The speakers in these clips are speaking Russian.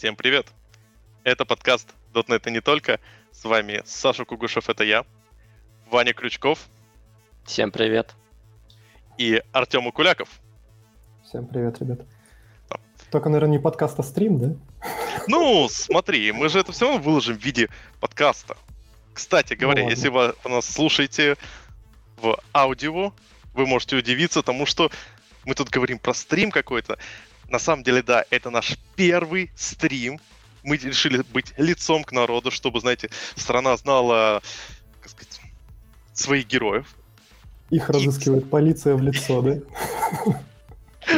Всем привет! Это подкаст .NET и не только. С вами Саша Кугушев, это я, Ваня Крючков. Всем привет. И Артем Укуляков. Всем привет, ребят. Да. Только, наверное, не подкаст, а стрим, да? Ну, смотри, мы же это все равно выложим в виде подкаста. Кстати говоря, ну, если вы нас слушаете в аудио, вы можете удивиться тому, что мы тут говорим про стрим какой-то. На самом деле, да, это наш первый стрим. Мы решили быть лицом к народу, чтобы, знаете, страна знала, как сказать, своих героев. Их разыскивает и... полиция в лицо, да?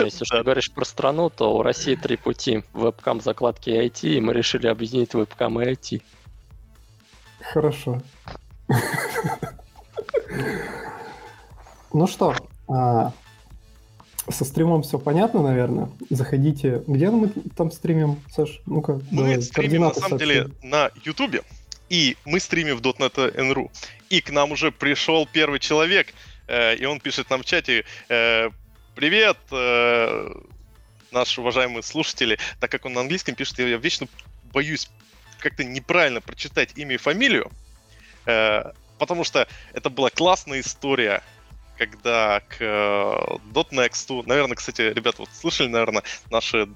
Если что говоришь про страну, то у России три пути. Вебкам, закладки и IT, и мы решили объединить вебкам и IT. Хорошо. Ну что, а, со стримом все понятно, наверное. Заходите. Где мы там стримим, Саш? Ну-ка, Мы давай, стримим, на самом деле, на Ютубе. И мы стримим в .NET.NRU. И к нам уже пришел первый человек, э, и он пишет нам в чате, э, «Привет, э, наши уважаемые слушатели». Так как он на английском пишет, я, я вечно боюсь как-то неправильно прочитать имя и фамилию, э, потому что это была классная история когда к э, .next, наверное, кстати, ребята, вот слышали, наверное, наши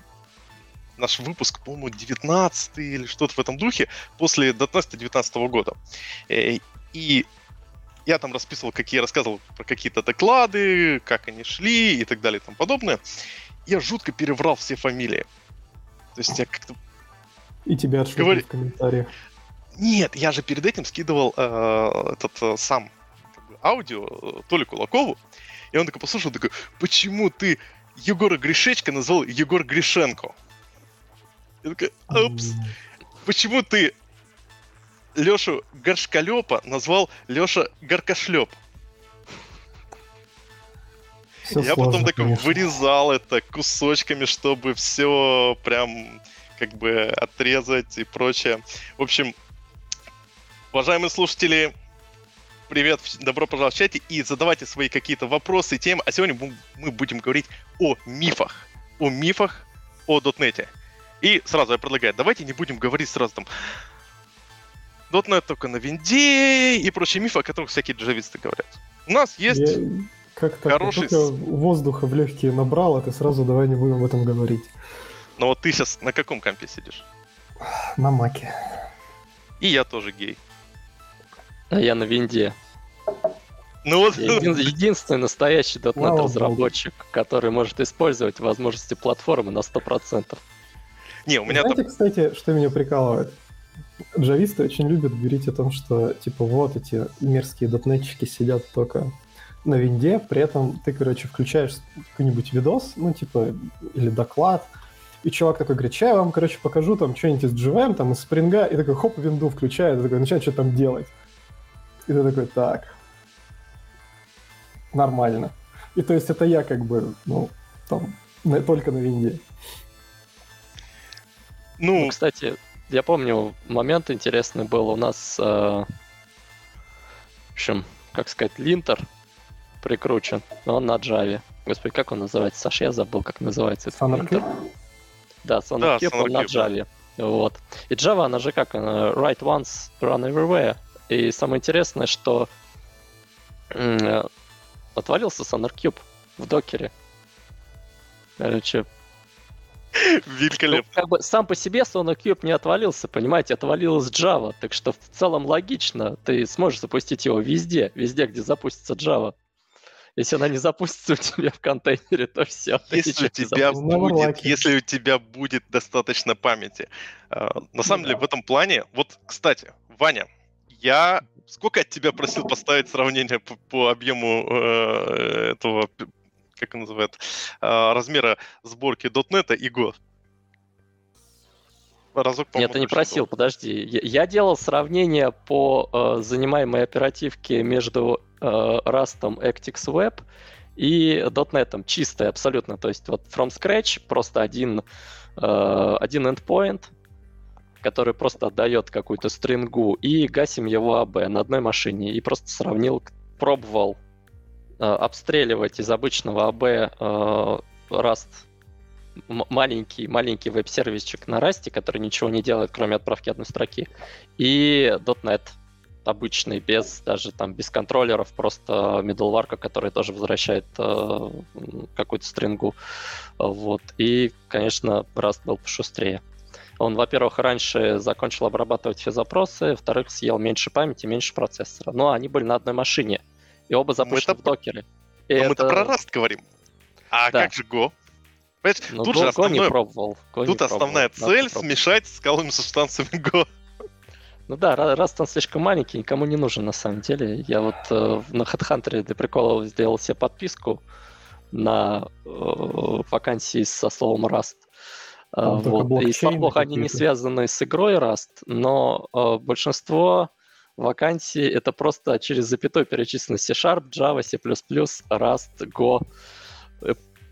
наш выпуск, по-моему, 19 или что-то в этом духе, после .NET 19 года. Э, и я там расписывал, какие рассказывал про какие-то доклады, как они шли и так далее и тому подобное. Я жутко переврал все фамилии. То есть я как-то... И тебя отшутили Говори... в комментариях. Нет, я же перед этим скидывал э, этот э, сам аудио э, Толе Кулакову, и он такой послушал, такой, почему ты Егора Гришечка назвал Егор Гришенко? Я такой, упс, почему ты Лешу Горшкалепа назвал Леша Горкошлеп? Все Я сложно, потом так вырезал это кусочками, чтобы все прям как бы отрезать и прочее. В общем, уважаемые слушатели, привет, добро пожаловать в чате и задавайте свои какие-то вопросы, темы. А сегодня мы будем говорить о мифах. О мифах о дотнете. И сразу я предлагаю, давайте не будем говорить сразу там .NET только на винде и прочие мифы, о которых всякие джависты говорят. У нас есть я... как хороший... Только воздуха в легкие набрал, а ты сразу давай не будем об этом говорить. Но вот ты сейчас на каком компе сидишь? На маке. И я тоже гей. А я на винде. Ну вот. Един, единственный настоящий .NET разработчик, который может использовать возможности платформы на 100%. Не, у меня Знаете, там... кстати, что меня прикалывает? Джависты очень любят говорить о том, что, типа, вот эти мерзкие дотнетчики сидят только на винде, при этом ты, короче, включаешь какой-нибудь видос, ну, типа, или доклад, и чувак такой говорит, сейчас я вам, короче, покажу там что-нибудь из GVM, там, из спринга, и такой, хоп, винду включает, и такой, начинает что там делать. И ты такой, так, нормально. И то есть это я как бы, ну, там, на, только на винде. Ну, ну, кстати, я помню, момент интересный был у нас, э, в общем, как сказать, линтер прикручен, но он на Java. Господи, как он называется? Саша, я забыл, как называется этот линтер. Да, SonarCube, да, он на Java. Вот. И Java, она же как, она write once, run everywhere. И самое интересное, что отвалился SonarCube в докере. Короче, Великолепно. Ну, как бы сам по себе SonarCube не отвалился, понимаете, отвалилась Java, так что в целом логично, ты сможешь запустить его везде, везде, где запустится Java. Если она не запустится у тебя в контейнере, то все. Если у тебя будет, если у тебя будет достаточно памяти. А, на самом деле, в этом плане, вот, кстати, Ваня, я сколько от тебя просил поставить сравнение по, по объему э, этого, как он называет, э, размера сборки .NET и Go? Разок, Нет, ты не просил, был. подожди. Я, я делал сравнение по э, занимаемой оперативке между э, Rust, Actix Web и .NET, чистое абсолютно. То есть вот from scratch, просто один, э, один endpoint, который просто отдает какую-то стрингу, и гасим его АБ на одной машине. И просто сравнил, пробовал э, обстреливать из обычного АБ э, Rust маленький, маленький веб-сервисчик на Расте, который ничего не делает, кроме отправки одной строки, и .NET обычный, без даже там без контроллеров, просто middleware, который тоже возвращает э, какую-то стрингу. Вот. И, конечно, Rust был пошустрее. Он, во-первых, раньше закончил обрабатывать все запросы, во-вторых, съел меньше памяти, меньше процессора. Но они были на одной машине, и оба запущены это... в докере. И это... Мы-то про Rust говорим. А да. как же Go? Понимаешь, ну, тут Go, же основное... Go не пробовал. Go тут не основная пробовал, цель смешать с скаловыми субстанциями Go. Ну да, раз он слишком маленький, никому не нужен на самом деле. Я вот э, на HeadHunter для прикола сделал себе подписку на э, вакансии со словом Rust. Э, вот. И слава богу, они не связаны с игрой Rust, но э, большинство вакансий это просто через запятой перечислены C-Sharp, Java, C++, Rust, Go,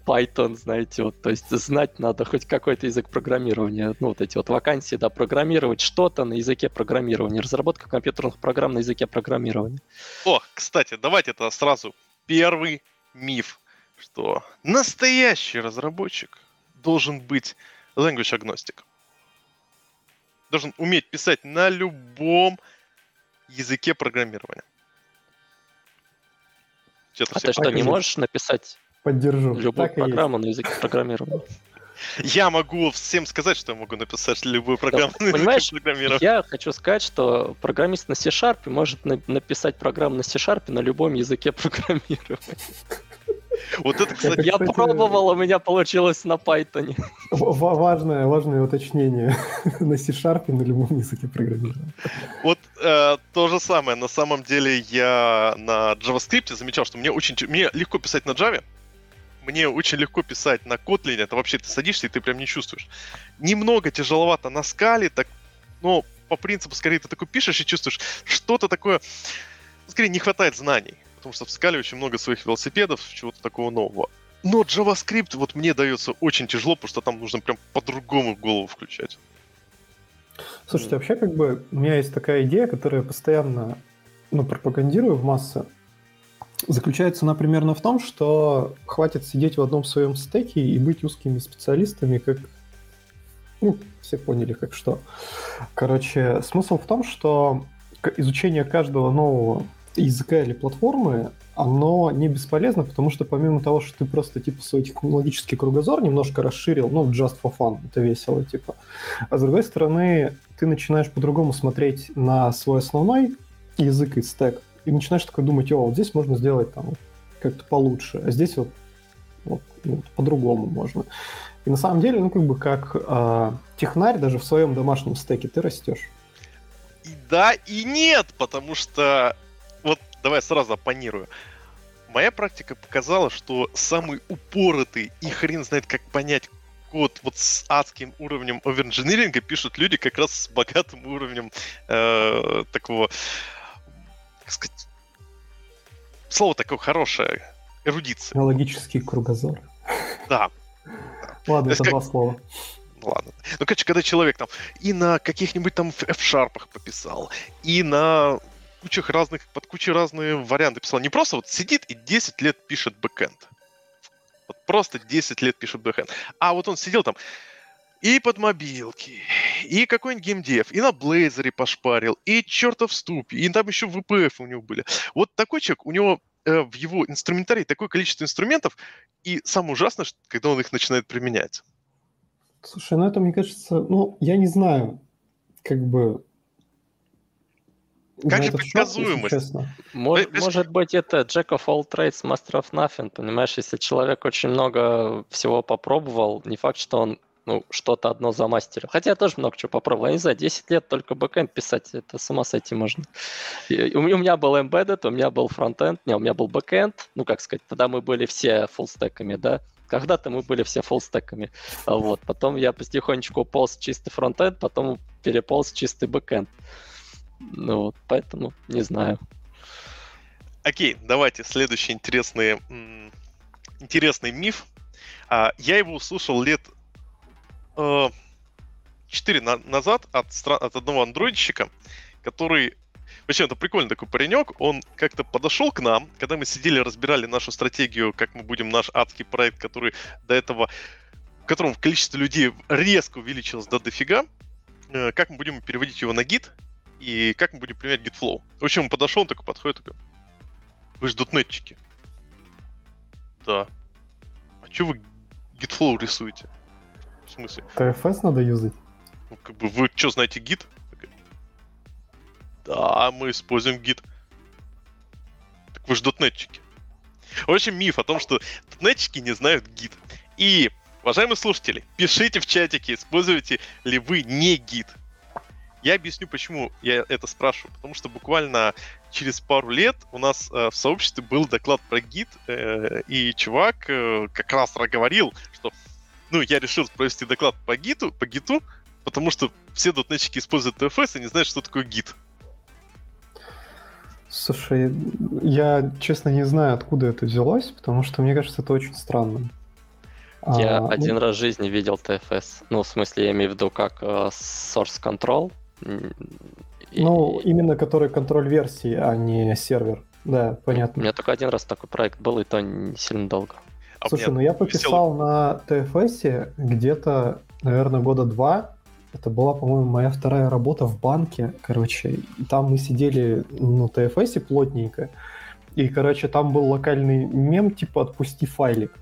Python, знаете, вот, то есть знать надо хоть какой-то язык программирования, ну, вот эти вот вакансии, да, программировать что-то на языке программирования, разработка компьютерных программ на языке программирования. О, кстати, давайте это сразу первый миф, что настоящий разработчик должен быть language agnostic. Должен уметь писать на любом языке программирования. а ты что, не можешь написать Поддержу. Любую так программу на языке программирования. Я могу всем сказать, что я могу написать любую программу да, на понимаешь, программирования. Я хочу сказать, что программист на C-Sharp может на- написать программу на C-Sharp на любом языке программирования. Вот это, кстати... Я пробовал, у меня получилось на Python. Важное, важное уточнение. на C-Sharp на любом языке программирования. Вот э, то же самое. На самом деле я на JavaScript замечал, что мне очень мне легко писать на Java, мне очень легко писать на Kotlin, это вообще ты садишься и ты прям не чувствуешь. Немного тяжеловато на скале, так, но по принципу, скорее, ты такой пишешь и чувствуешь, что-то такое, скорее, не хватает знаний, потому что в скале очень много своих велосипедов, чего-то такого нового. Но JavaScript вот мне дается очень тяжело, потому что там нужно прям по-другому голову включать. Слушайте, вообще как бы у меня есть такая идея, которую я постоянно ну, пропагандирую в массы заключается она примерно в том, что хватит сидеть в одном своем стеке и быть узкими специалистами, как... Ну, все поняли, как что. Короче, смысл в том, что изучение каждого нового языка или платформы, оно не бесполезно, потому что помимо того, что ты просто типа свой технологический кругозор немножко расширил, ну, just for fun, это весело, типа. А с другой стороны, ты начинаешь по-другому смотреть на свой основной язык и стек, и начинаешь такой думать, о, вот здесь можно сделать там как-то получше, а здесь вот, вот, ну, вот по-другому можно. И на самом деле, ну, как бы как э, технарь даже в своем домашнем стеке ты растешь. И да, и нет, потому что, давай сразу оппонирую. Моя практика показала, что самый упоротый и хрен знает, как понять код вот с адским уровнем оверинжиниринга пишут люди как раз с богатым уровнем э, такого как сказать, слово такое хорошее, эрудиция. Логический кругозор. Да. Ладно, это два слова. Ладно. Ну, короче, когда человек там и на каких-нибудь там F-шарпах пописал, и на кучах разных, под кучей разные варианты писал. Не просто вот сидит и 10 лет пишет бэкэнд. Вот просто 10 лет пишет бэкэнд. А вот он сидел там, и под мобилки, и какой-нибудь геймдев, и на Блейзере пошпарил, и чертов ступ, и там еще VPF у него были. Вот такой человек, у него э, в его инструментарии такое количество инструментов, и самое ужасное, что, когда он их начинает применять. Слушай, ну это, мне кажется, ну, я не знаю, как бы... Как же предсказуемость? Может, может быть, это Jack of all trades, master of nothing, понимаешь? Если человек очень много всего попробовал, не факт, что он ну, что-то одно за замастерил. Хотя я тоже много чего попробовал. Я не знаю, 10 лет только бэкэнд писать, это с ума сойти можно. И у меня был embedded, у меня был фронтенд, не, у меня был бэкэнд, ну, как сказать, тогда мы были все fullstack ами, да, когда-то мы были все fullstack ами. Вот. Потом я потихонечку полз чистый фронтенд, потом переполз чистый бэкэнд. Ну вот, поэтому не знаю. Окей, давайте следующий интересный, интересный миф. А, я его услышал лет 4 на- назад от, от одного андроидщика, который Вообще, это прикольный такой паренек. Он как-то подошел к нам, когда мы сидели, разбирали нашу стратегию, как мы будем наш адский проект, который до этого в котором количество людей резко увеличилось до дофига, э, как мы будем переводить его на Git и как мы будем применять GitFlow. В общем, он подошел, он такой подходит, такой, вы же дотнетчики. Да. А что вы GitFlow рисуете? В смысле? TFS надо юзать. Ну, как бы, вы что, знаете Git? Да, мы используем Git. Так вы же дотнетчики. В общем, миф о том, что дотнетчики не знают Git. И, уважаемые слушатели, пишите в чатике, используете ли вы не Git. Я объясню, почему я это спрашиваю. Потому что буквально через пару лет у нас э, в сообществе был доклад про гид, э, и чувак э, как раз говорил, что ну, я решил провести доклад по гиту, по гиту, потому что все дотнетчики используют TFS и не знают, что такое гид. Слушай, я честно не знаю, откуда это взялось, потому что мне кажется, это очень странно. Я А, один ну, раз в жизни видел TFS. Ну, в смысле, я имею в виду как э, source control. М, и- Ну, именно который контроль версии, а не сервер. Да, У понятно. меня только один раз такой проект был, и то не сильно долго. А у Слушай, ну я пописал на TFS где-то, наверное, года два. Это была, по-моему, моя вторая работа в банке, короче. И там мы сидели на TFS плотненько. И, короче, там был локальный мем, типа «отпусти файлик».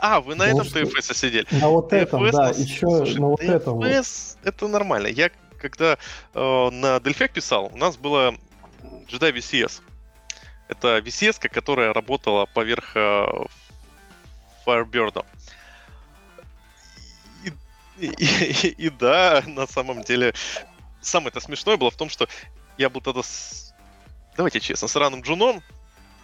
А, вы на Ну, этом что- TFS сидели? На вот этом, TFS да, на- еще слушай, на вот этом. вот. TFS это нормально. Я когда э, на Delphi писал, у нас была Jedi VCS. Это VCS, которая работала поверх э, Firebird. И, и- и- и да, на самом деле, самое-то смешное было в том, что я был тогда с... Давайте честно, с раным джуном,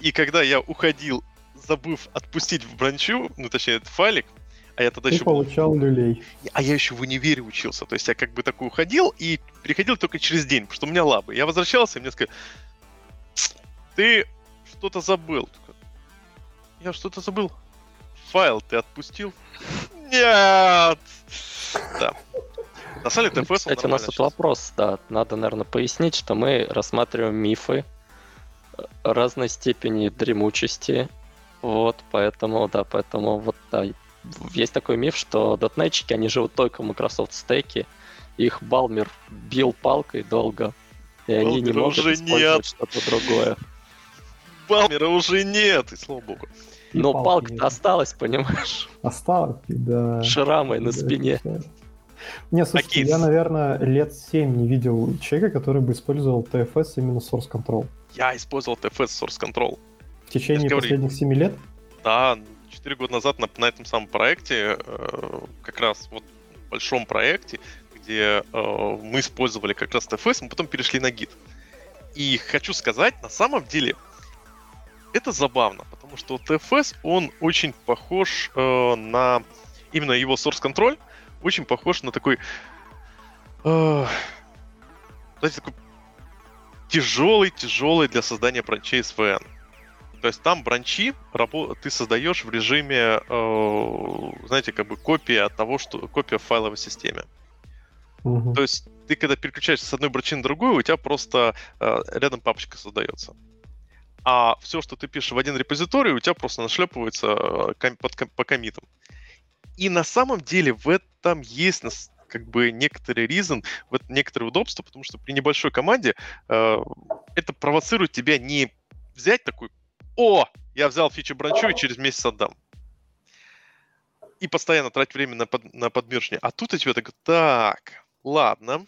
и когда я уходил, забыв отпустить в бранчу, ну, точнее, этот файлик, а я тогда Ты еще получал люлей. а я еще в универе учился. То есть я как бы такой уходил и приходил только через день, потому что у меня лабы. Я возвращался, и мне сказали, ты что-то забыл. Я что-то забыл. Файл ты отпустил? Нет! Да. На самом деле, он Кстати, у нас тут вопрос, да, надо, наверное, пояснить, что мы рассматриваем мифы э, разной степени дремучести, вот, поэтому, да, поэтому вот, да, есть такой миф, что дотнетчики, они живут только в Microsoft стеке, их Балмер бил палкой долго, и они не Балмера могут уже использовать что-то другое. Балмера уже нет, и слава богу. Но палка-то нет. осталась, понимаешь, Осталось, да. шрамой на Да, спине. всё. Не, слушайте, кейс? я, наверное, лет 7 не видел человека, который бы использовал TFS именно Source Control. Я использовал TFS Source Control. В течение же говорю, последних 7 лет? Да, 4 года назад на, на этом самом проекте, э, как раз вот большом проекте, где э, мы использовали как раз TFS, мы потом перешли на Git. И хочу сказать, на самом деле, это забавно, потому что TFS, он очень похож э, на... Именно его source control очень похож на такой... э, знаете, такой тяжелый-тяжелый для создания бранчей SVN. То есть там бранчи ты создаешь в режиме, э, знаете, как бы копия того, что копия в файловой системе. Мгм. То есть ты когда переключаешься с одной бранчи на другую, у тебя просто э, рядом папочка создается. А все, что ты пишешь в один репозиторий, у тебя просто нашлепывается э, по комитам. И на самом деле в этом есть как бы некоторый reason, в это некоторое удобство, потому что при небольшой команде э, это провоцирует тебя не взять такой, о, я взял фичу бранчу и через месяц отдам. И постоянно тратить время на, под, на подмерживание. А тут у тебя так, так, ладно,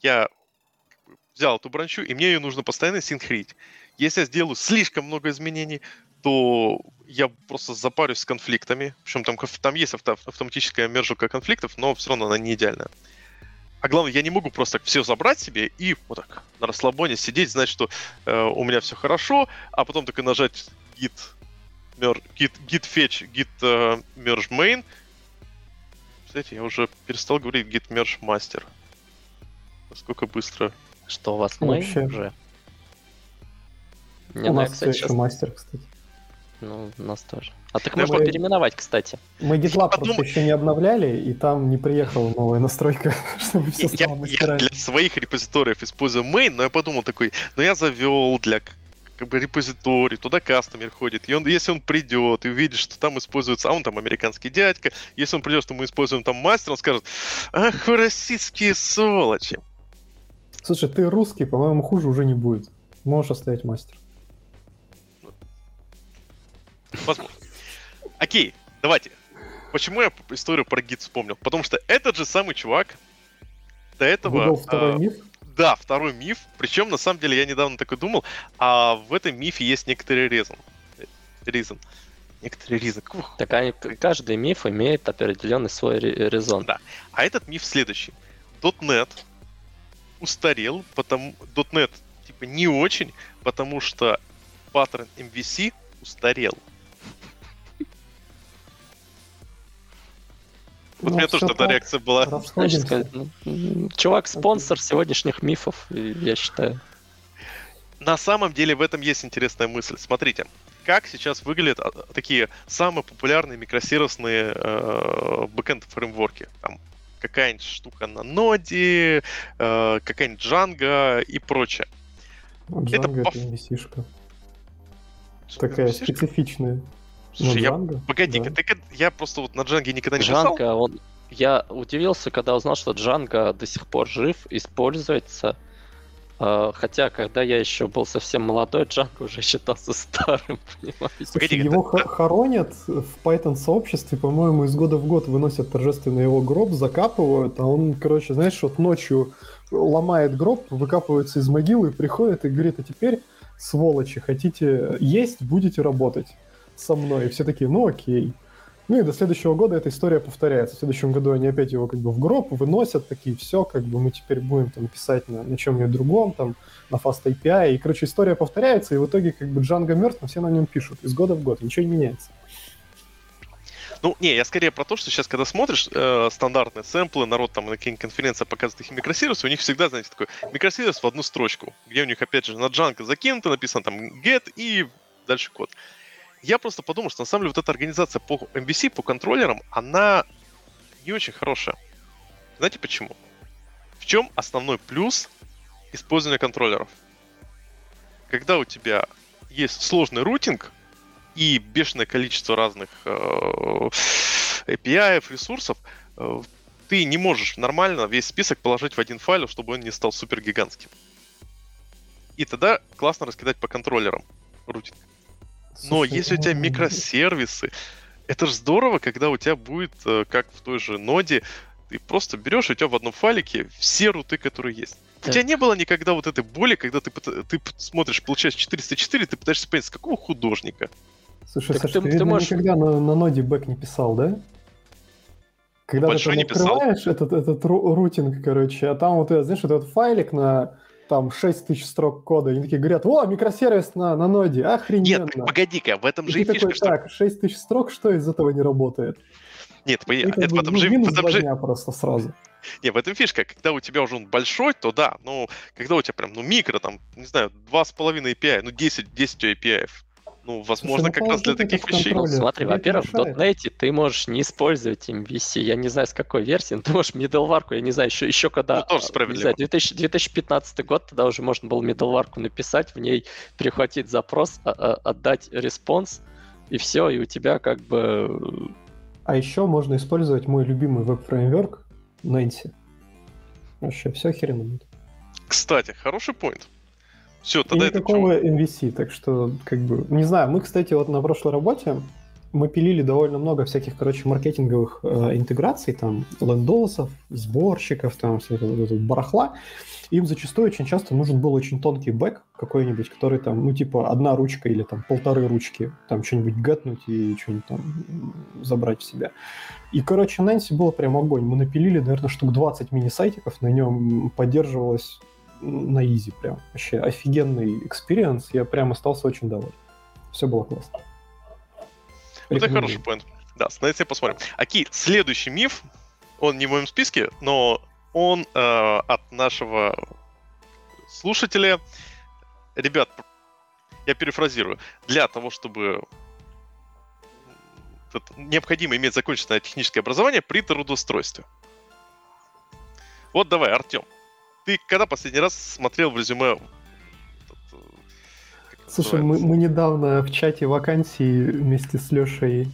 я взял эту бранчу, и мне ее нужно постоянно синхрить. Если я сделаю слишком много изменений, то я просто запарюсь с конфликтами. Причем там, там есть авто- автоматическая мержика конфликтов, но все равно она не идеальная. А главное, я не могу просто так все забрать себе и вот так на расслабоне сидеть, знать, что э, у меня все хорошо, а потом только нажать git, mer, git, git fetch, git э, merge main. Кстати, я уже перестал говорить git merge master. Насколько быстро. Что у вас мы вообще. уже? Не, У ну, нас все еще мастер, кстати. Ну, у нас тоже. А так Ну, можно мы- переименовать, кстати. Мы GitLab подумал- просто еще не обновляли, и там не приехала новая настройка, чтобы все Я, стало я мастерами. для своих репозиториев использую main, но я подумал такой, ну я завел для как бы репозиторий, туда кастомер ходит, и он, если он придет и увидит, что там используется, а он там американский дядька, если он придет, что мы используем там мастер, он скажет, ах, вы российские сволочи. Слушай, ты русский, по-моему, хуже уже не будет. Можешь оставить мастер. Возможно. Окей, давайте. Почему я историю про гид вспомнил? Потому что этот же самый чувак до этого... Выдал второй а, миф? Да, второй миф. Причем, на самом деле, я недавно такой думал, а в этом мифе есть некоторый резон. Резон. Некоторый резон. Так они, каждый миф имеет определенный свой ре- резон. Да. А этот миф следующий. .NET устарел, потому... .NET типа не очень, потому что паттерн MVC устарел. Вот Ну, у меня тоже всё тогда реакция была. Сказать, ну, чувак спонсор сегодняшних мифов, я считаю. На самом деле в этом есть интересная мысль. Смотрите, как сейчас выглядят а, такие самые популярные микросервисные э, бэкэнд фреймворки. Там какая-нибудь штука на ноде, э, какая-нибудь Django и прочее. Django по- это MVC-шка. Такая Слушай, специфичная. Слушай, Ну, я... Django, Погоди-ка, да. ты я просто вот на Django никогда не писал. Джанго, он... Я удивился, когда узнал, что Джанго до сих пор жив, используется. А, Хотя, когда я еще был совсем молодой, Джанго уже считался старым, понимаете? Слушай, его хо- хоронят в Python-сообществе, по-моему, из года в год выносят торжественно его гроб, закапывают, а он, короче, знаешь, вот ночью ломает гроб, выкапывается из могилы, приходит и говорит, а теперь, сволочи, хотите есть, будете работать со мной. И все такие, ну окей. Ну и до следующего года эта история повторяется. В следующем году они опять его как бы в гроб выносят, такие, все, как бы мы теперь будем там писать на, на чем-нибудь другом, там, на Fast API. И, короче, история повторяется, и в итоге как бы Django мертв, но все на нем пишут. Из года в год, ничего не меняется. Ну, не, я скорее про то, что сейчас, когда смотришь э, стандартные сэмплы, народ там на каких-нибудь конференциях показывает их микросервисы, у них всегда, знаете, такой микросервис в одну строчку, где у них, опять же, на Django закинуто, написано там get и дальше код. Я просто подумал, что на самом деле вот эта организация по MVC, по контроллерам, она не очень хорошая. Знаете почему? В чем основной плюс использования контроллеров? Когда у тебя есть сложный рутинг, и бешеное количество разных э, API, ресурсов, э, ты не можешь нормально весь список положить в один файл, чтобы он не стал супер гигантским. И тогда классно раскидать по контроллерам рутинг. Но если у тебя ну, микросервисы, это же здорово, когда у тебя будет, э, как в той же ноде, ты просто берешь, и у тебя в одном файлике все руты, которые есть. У Так. тебя не было никогда вот этой боли, когда ты, ты смотришь, получаешь 404, ты пытаешься понять, с какого художника. Слушай, Так Саш, ты- ты, ты видно, можешь- никогда на, на ноде бэк не писал, да? Когда Большой ты не там писал. открываешь этот, этот ру- рутинг, короче, а там вот, этот, знаешь, вот этот файлик на там 6 тысяч строк кода, они такие говорят, о, микросервис на, на ноде, охрененно. Нет, погоди-ка, в этом И же и фишка, такой, что... так, 6 тысяч строк, что из этого не работает? Нет, как это в бы, этом ну, же... минус два же... просто сразу. Не, в этом фишка. Когда у тебя уже он большой, то да. Но когда у тебя прям, ну, микро, там, не знаю, 2,5 API, ну, 10, 10 API. Ну, возможно, ну, как раз для таких вещей. контроллер. Смотри, во-первых, в. .NET ты можешь не использовать MVC. Я не знаю, с какой версии, но ты можешь middleware ку, я не знаю, еще, еще когда... Ну, тоже а, справедливо. Не знаю, 2000 2015 год, тогда уже можно было middleware ку написать, в ней перехватить запрос, а- а- отдать response, и все, и у тебя как бы... А еще можно использовать мой любимый веб-фреймворк Nancy. Вообще, все охеренно будет. Кстати, хороший поинт. Все, И тогда это никакого MVC, так что, как бы, не знаю, мы, кстати, вот на прошлой работе мы пилили довольно много всяких, короче, маркетинговых э, интеграций, там, лендосов, сборщиков, там, всякого вот барахла. Им зачастую очень часто нужен был очень тонкий бэк какой-нибудь, который там, ну, типа, одна ручка или там полторы ручки, там, что-нибудь гетнуть и что-нибудь там забрать в себя. И, короче, Нэнси было прям огонь. Мы напилили, наверное, штук 20 мини-сайтиков, на нем поддерживалось на easy прям. Вообще офигенный experience. Я прям остался очень доволен. Все было классно. Вот это хороший point. Да, со столицей посмотрим. Окей, следующий миф, он не в моем списке, но он э, от нашего слушателя. Ребят, я перефразирую. Для того, чтобы это необходимо иметь законченное техническое образование при трудоустройстве. Вот давай, Артем. Ты когда последний раз смотрел в резюме? Э, Слушай, мы, мы недавно в чате вакансий вместе с Лешей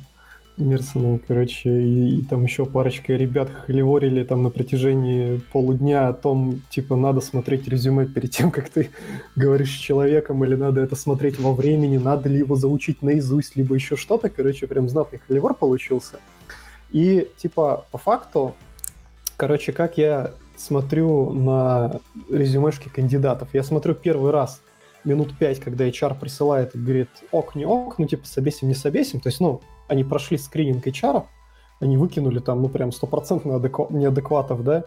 Мирсоном, короче, и, и там еще парочка ребят холиворили там на протяжении полудня о том, типа, надо смотреть резюме перед тем, как ты говоришь с человеком, или надо это смотреть во времени, надо ли его заучить наизусть, либо еще что-то, короче, прям знатный холивор получился. И, типа, по факту, короче, как я смотрю на резюмешки кандидатов. Я смотрю первый раз минут пять, когда HR присылает и говорит, ок, не ок, ну, типа, собесим, не собесим. То есть, ну, они прошли скрининг HR, они выкинули там, ну, прям стопроцентно адеква- неадекватов, да,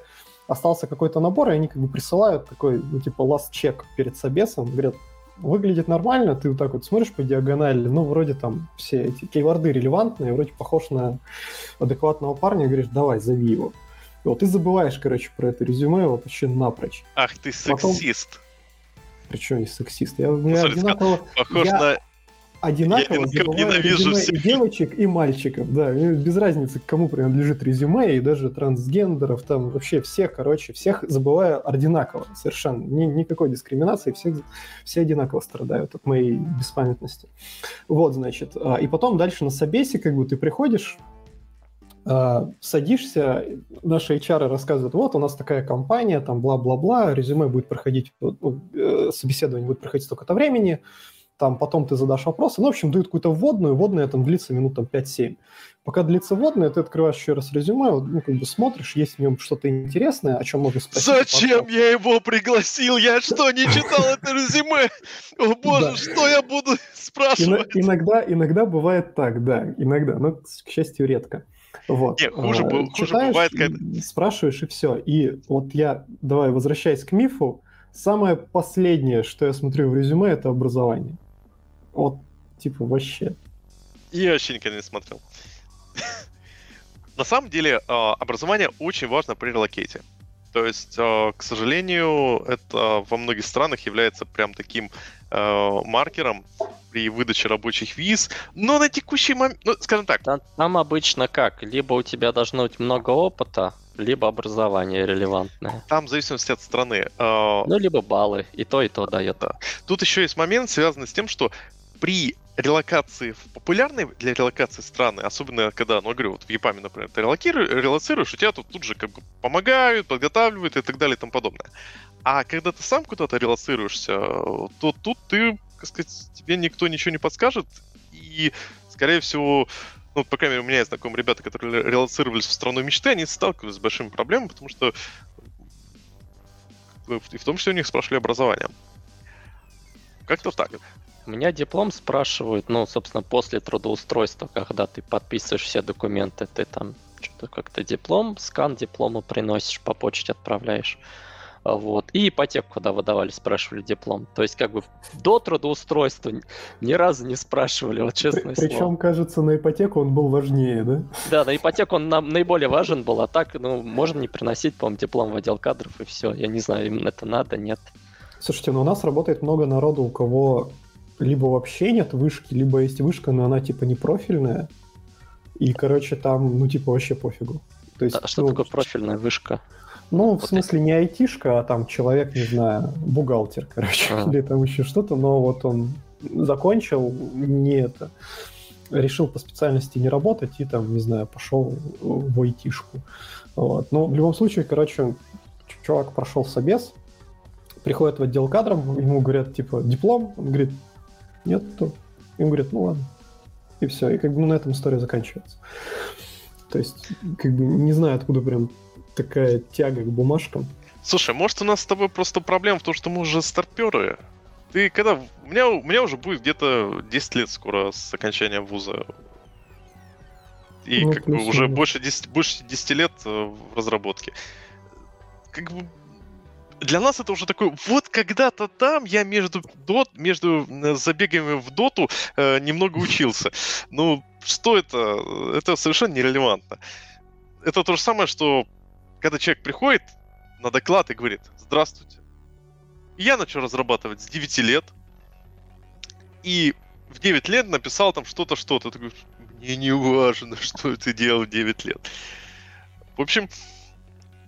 остался какой-то набор, и они как бы присылают такой, ну, типа, last check перед собесом, говорят, выглядит нормально, ты вот так вот смотришь по диагонали, ну, вроде там все эти кейворды релевантные, вроде похож на адекватного парня, говоришь, давай, зови его. И вот ты забываешь, короче, про это резюме вообще напрочь. Ах ты сексист. Причем я сексист? Я, ну, я одинаково... Похож я... на одинаково я ненавижу и девочек, и мальчиков, да, без разницы, к кому принадлежит резюме, и даже трансгендеров, там вообще всех, короче, всех забываю одинаково, совершенно, Ни, никакой дискриминации, все, все одинаково страдают от моей беспамятности. Вот, значит, а, и потом дальше на собесе, как бы ты приходишь, садишься, наши HR рассказывают, вот у нас такая компания, там бла-бла-бла, резюме будет проходить, ну, э, собеседование будет проходить столько-то времени, там потом ты задашь вопросы, ну, в общем, дают какую-то вводную, вводная там длится минут там 5-7. Пока длится вводная, ты открываешь еще раз резюме, ну, как бы смотришь, есть в нем что-то интересное, о чем можно спросить. Зачем потом. я его пригласил? Я что, не читал это резюме? О боже, что я буду спрашивать? Иногда, иногда бывает так, да, иногда, но, к счастью, редко. Вот. Не, хуже, а, хуже бывает, когда... Спрашиваешь, и все. И вот я, давай, возвращаясь к мифу, самое последнее, что я смотрю в резюме, это образование. Вот, типа, вообще. Я вообще никогда не смотрел. На самом деле, а, образование очень важно при релокете. То есть, а, к сожалению, это во многих странах является прям таким а, маркером при выдаче рабочих виз. Но на текущий момент, ну, скажем так. Там, там обычно как? Либо у тебя должно быть много опыта, либо образование релевантное. Там в зависимости от страны. Ну, либо баллы. И то, и то дает. Да. Тут еще есть момент, связанный с тем, что при релокации в для релокации страны, особенно когда, ну, говорю, вот в ЕПАМе, например, ты релоцируешь, у тебя тут тут же как бы помогают, подготавливают и так далее и тому подобное. А когда ты сам куда-то релоцируешься, то тут ты, так сказать, тебе никто ничего не подскажет, и, скорее всего, ну, по крайней мере, у меня есть знакомые ребята, которые релоцировались в страну мечты, они сталкивались с большими проблемами, потому что и в том числе у них спрашивали образование. Как-то так. У меня диплом спрашивают, ну, собственно, после трудоустройства, когда ты подписываешь все документы, ты там что-то как-то диплом, скан диплома приносишь, по почте отправляешь. Вот. И ипотеку, когда выдавали, спрашивали диплом. То есть, как бы до трудоустройства ни разу не спрашивали, вот честное При, слово. Причем, кажется, на ипотеку он был важнее, да? Да, на ипотеку он нам наиболее важен был, а так, ну, можно не приносить, по-моему, диплом в отдел кадров, и все. Я не знаю, им это надо, нет. Слушайте, ну у нас работает много народу, у кого либо вообще нет вышки, либо есть вышка, но она типа не профильная. И, короче, там, ну, типа, вообще пофигу. То есть, а что ну, такое профильная вышка? Ну, вот в смысле, не айтишка, а там человек, не знаю, бухгалтер, короче, а. или там еще что-то, но вот он закончил не это, решил по специальности не работать и там, не знаю, пошел в айтишку. Вот. Но в любом случае, короче, чувак прошел собес, приходит в отдел кадров, ему говорят, типа, диплом, он говорит, нет, то им говорят, ну ладно. И все, и как бы ну, на этом история заканчивается. То есть, как бы не знаю, откуда прям такая тяга к бумажкам. Слушай, может у нас с тобой просто проблема в том, что мы уже старперы? Ты когда... У меня, у меня уже будет где-то 10 лет скоро с окончания вуза. И ну, как бы уже больше 10, больше 10 лет э, в разработке. Как бы для нас это уже такой, вот когда-то там я между, дот, между забегами в доту э, немного учился. Ну, что это? Это совершенно нерелевантно. Это то же самое, что когда человек приходит на доклад и говорит, здравствуйте, я начал разрабатывать с 9 лет, и в 9 лет написал там что-то, что-то. Ты говоришь, мне не важно, что ты делал в 9 лет. В общем,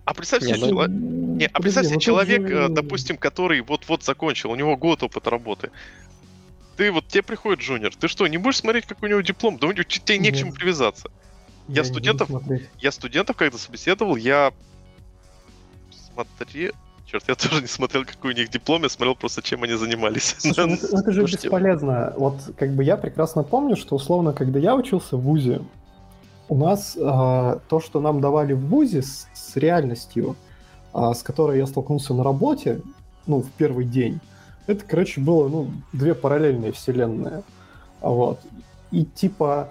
а представь себе, ну, чело... не, а представь себе ну, человек, же... Э, допустим, который вот-вот закончил, у него год опыта работы. ты вот тебе приходит джуниор, ты что, не будешь смотреть, как у него диплом? Да у него тебе не к чему привязаться. Я, я студентов, я студентов когда собеседовал, я смотрел, черт, я тоже не смотрел, какой у них диплом, я смотрел просто, чем они занимались. Слушай, ну, это же Слушайте, бесполезно. Вот как бы я прекрасно помню, что условно, когда я учился в ВУЗе, у нас э, то, что нам давали в ВУЗе с, с реальностью, э, с которой я столкнулся на работе, ну, в первый день, это, короче, было, ну, две параллельные вселенные. Вот. И типа,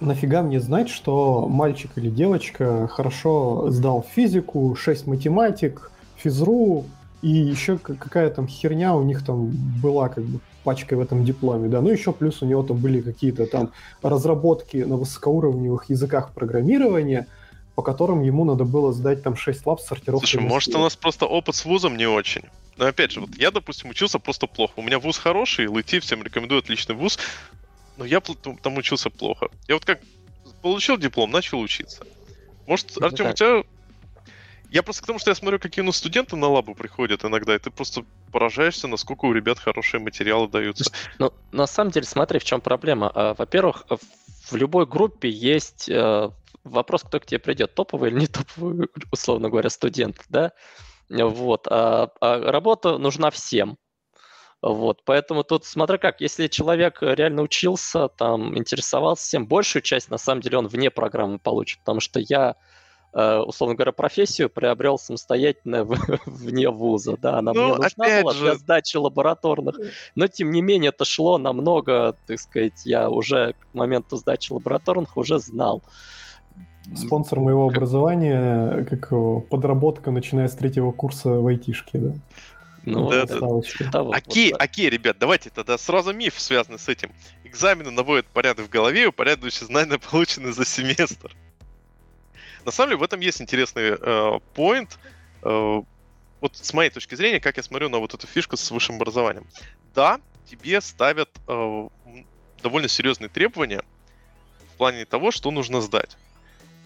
нафига мне знать, что мальчик или девочка хорошо сдал физику, 6 математик, физру, и еще какая там херня у них там была как бы пачкой в этом дипломе, да, ну еще плюс у него там были какие-то там разработки на высокоуровневых языках программирования, по которым ему надо было сдать там 6 лап сортировки. Слушай, может у нас просто опыт с вузом не очень. Но опять же, вот я, допустим, учился просто плохо. У меня вуз хороший, ЛИТИ всем рекомендую, отличный вуз, но я там учился плохо. Я вот как получил диплом, начал учиться. Может, ну, Артем, у тебя я просто к тому, что я смотрю, какие у нас студенты на лабу приходят иногда, и ты просто поражаешься, насколько у ребят хорошие материалы даются. Ну, на самом деле, смотри, в чем проблема. А, во-первых, в любой группе есть э, вопрос, кто к тебе придет, топовый или не топовый, условно говоря, студент, да? Вот. А, а работа нужна всем. Вот, поэтому тут смотря как, если человек реально учился, там, интересовался всем, большую часть, на самом деле, он вне программы получит, потому что я условно говоря, профессию приобрел самостоятельно вне вуза. Да, она ну, мне нужна была же... для сдачи лабораторных, но тем не менее это шло намного, так сказать, я уже к моменту сдачи лабораторных уже знал. Спонсор моего образования, как подработка, начиная с третьего курса в айтишке, да. Ну, да, да. Того, окей, вот, окей, ребят, давайте тогда сразу миф, связанный с этим. Экзамены наводят порядок в голове, упорядочивающие знания получены за семестр. На самом деле в этом есть интересный point. Э, э, вот с моей точки зрения, как я смотрю на вот эту фишку с высшим образованием. Да, тебе ставят э, довольно серьезные требования в плане того, что нужно сдать.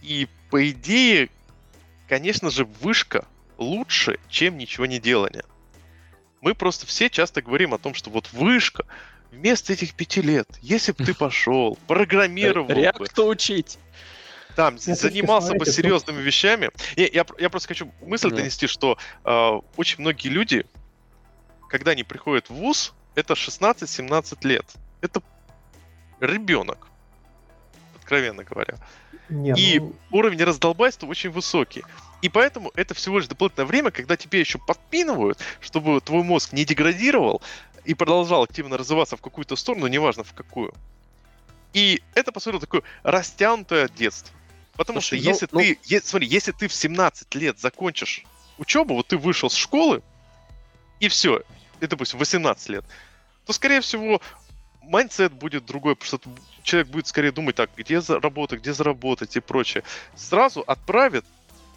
И по идее, конечно же, вышка лучше, чем ничего не делание. Мы просто все часто говорим о том, что вот вышка, вместо этих пяти лет, если бы ты пошел, программировал Реакту учить там я занимался бы серьезными что... вещами. Я, я, я просто хочу мысль Нет. донести, что э, очень многие люди, когда они приходят в ВУЗ, это 16-17 лет. Это ребенок, откровенно говоря. Нет, и ну... уровень раздолбайства очень высокий. И поэтому это всего лишь дополнительное время, когда тебе еще подпинывают, чтобы твой мозг не деградировал и продолжал активно развиваться в какую-то сторону, неважно в какую. И это, по сути, такое растянутое детство. Потому Слушай, что если ну, ты, ну... Не, смотри, если ты в 17 лет закончишь учебу, вот ты вышел с школы, и все, и, допустим, 18 лет, то, скорее всего, mindset будет другой, потому что человек будет скорее думать так, где заработать, где заработать и прочее. Сразу отправит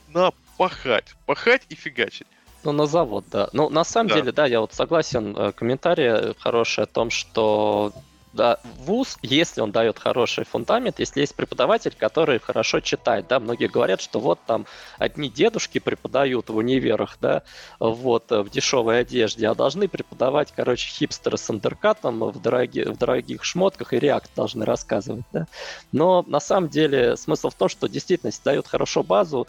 на пахать, пахать и фигачить. Ну, на завод, да. Ну, на самом да. деле, да, я вот согласен, э, комментарий хороший о том, что да, вуз, если он дает хороший фундамент, если есть преподаватель, который хорошо читает, да, многие говорят, что вот там одни дедушки преподают в универах, да, вот, в дешевой одежде, а должны преподавать, короче, хипстеры с андеркатом в, дороги, в дорогих шмотках и реакт должны рассказывать, да. Но на самом деле смысл в том, что действительно дают хорошо базу,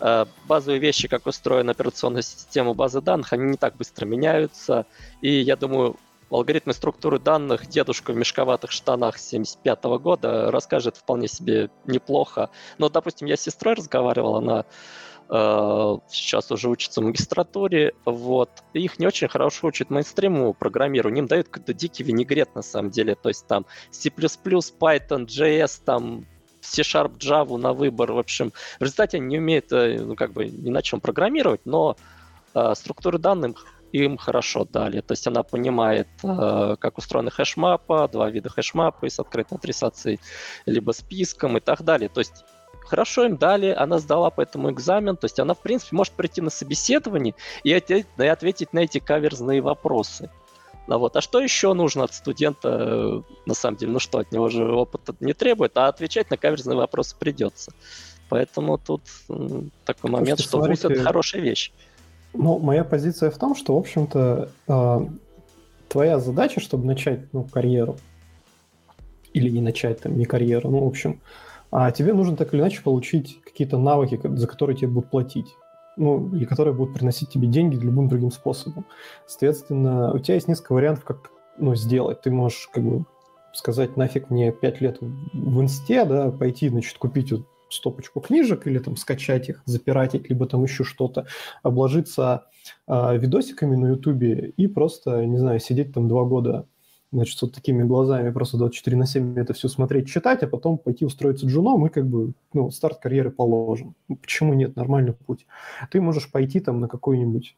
э, базовые вещи, как устроена операционная система базы данных, они не так быстро меняются. И я думаю, алгоритмы структуры данных дедушка в мешковатых штанах 75 -го года расскажет вполне себе неплохо. Но, допустим, я с сестрой разговаривал, она э, сейчас уже учится в магистратуре, вот, их не очень хорошо учат мейнстриму программированию, им дают какой-то дикий винегрет на самом деле, то есть там C++, Python, JS, там C-Sharp, Java на выбор, в общем, в результате они не умеют, э, ну, как бы, ни на чем программировать, но э, структуры данных им хорошо дали. То есть она понимает, э, как устроены хэшмапа, два вида хэшмапа с открытой адресацией, либо списком и так далее. То есть хорошо им дали, она сдала по этому экзамен, то есть она, в принципе, может прийти на собеседование и ответить, и ответить на эти каверзные вопросы. Ну вот. А что еще нужно от студента, на самом деле? Ну что, от него же опыта не требует, а отвечать на каверзные вопросы придется. Поэтому тут такой момент, Слушайте, что смотрите, это хорошая вещь. Ну, моя позиция в том, что, в общем-то, э, твоя задача, чтобы начать ну, карьеру, или не начать там, не карьеру, ну, в общем, а тебе нужно так или иначе получить какие-то навыки, за которые тебе будут платить ну, или которые будут приносить тебе деньги любым другим способом. Соответственно, у тебя есть несколько вариантов, как ну, сделать. Ты можешь как бы сказать, нафиг мне 5 лет в инсте, да, пойти, значит, купить вот стопочку книжек или там скачать их, запиратить, либо там еще что-то, обложиться э, видосиками на ютубе и просто, не знаю, сидеть там два года значит, вот такими глазами просто 24 на 7 это все смотреть, читать, а потом пойти устроиться джуном, и как бы, ну, старт карьеры положен. Ну, почему нет? Нормальный путь. Ты можешь пойти там на какой-нибудь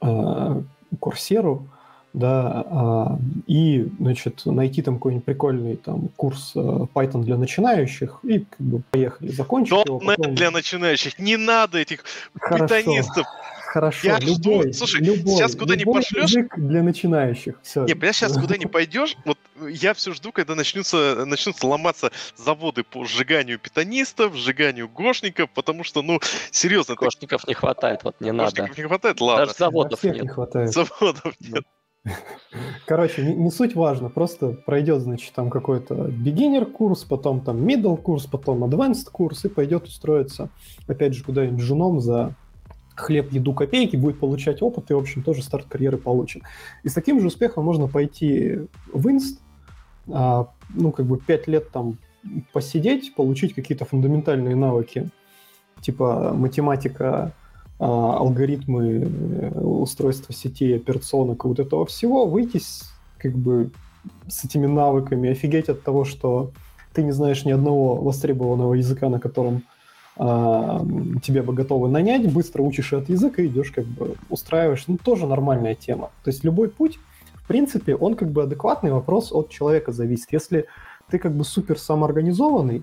э, курсеру, да, а, и, значит, найти там какой-нибудь прикольный там курс а, Python для начинающих, и как бы поехали, закончить его. Потом... для начинающих, не надо этих Хорошо. питонистов. Хорошо, я любой, жду, слушай, любой, сейчас куда не пошлешь... для начинающих, все. Не, понимаешь, сейчас куда не пойдешь, вот я все жду, когда начнутся, начнутся ломаться заводы по сжиганию питонистов, сжиганию гошников, потому что, ну, серьезно... Гошников ты... не хватает, вот не гошников надо. не хватает, ладно. Даже заводов нет. не хватает. Заводов нет. Короче, не, не суть важно, просто пройдет, значит, там какой-то beginner курс, потом там middle курс, потом advanced курс, и пойдет устроиться, опять же, куда-нибудь женом за хлеб, еду, копейки, будет получать опыт и, в общем, тоже старт карьеры получен. И с таким же успехом можно пойти в инст, а, ну, как бы пять лет там посидеть, получить какие-то фундаментальные навыки, типа математика, алгоритмы э, устройства сетей, операционок и вот этого всего, выйти с, как бы с этими навыками, офигеть от того, что ты не знаешь ни одного востребованного языка, на котором а, тебе бы готовы нанять, быстро учишь этот язык и идешь как бы устраиваешь. Ну, тоже нормальная тема. То есть любой путь, в принципе, он как бы адекватный, вопрос от человека зависит. Если ты как бы супер самоорганизованный,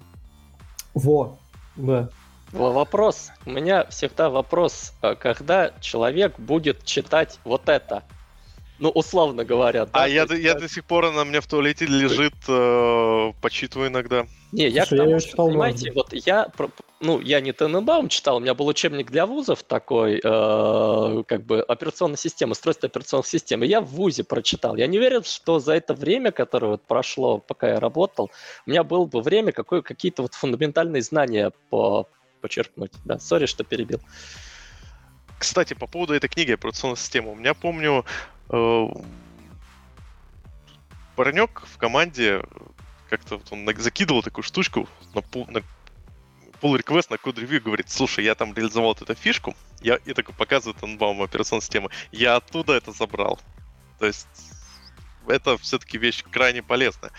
во, да. Вопрос. У меня всегда вопрос, а когда человек будет читать вот это? Ну, условно говоря. Да, а я, я до сих пор, она у меня в туалете лежит, э, почитываю иногда. Не, я Слушай, к тому, я что, понимаете, вот я ну, я не Тененбаум читал, у меня был учебник для вузов такой, э, как бы операционная система, устройство операционных систем, и я в вузе прочитал. Я не уверен, что за это время, которое вот прошло, пока я работал, у меня было бы время какое, какие-то вот фундаментальные знания по, почерпнуть. Да, сори, что перебил. Кстати, по поводу этой книги операционной системы, у меня помню, э, в команде как-то вот он закидывал такую штучку на, на pull request на код ревью говорит, слушай, я там реализовал эту фишку, я и такой показывает он вам операционную систему, я оттуда это забрал. То есть это все-таки вещь крайне полезная.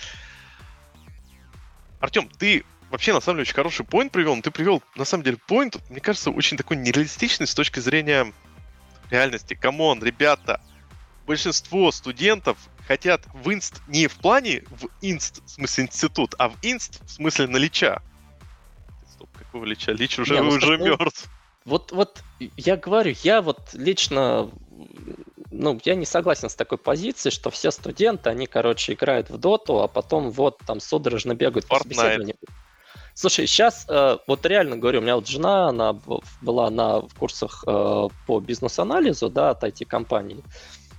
Артем, ты вообще на самом деле очень хороший point привел, но ты привел на самом деле point, мне кажется, очень такой нереалистичный с точки зрения реальности. Come on, ребята, большинство студентов хотят в инст не в плане в инст, в смысле институт, а в инст в смысле на Лича. Какого Лича? Лич уже, не, ну, уже ну, мертв. Вот, вот я говорю, я вот лично ну, я не согласен с такой позицией, что все студенты, они, короче, играют в доту, а потом вот там судорожно бегают по собеседованию. Слушай, сейчас, э, вот реально говорю, у меня вот жена, она была на в курсах э, по бизнес-анализу, да, от IT-компании.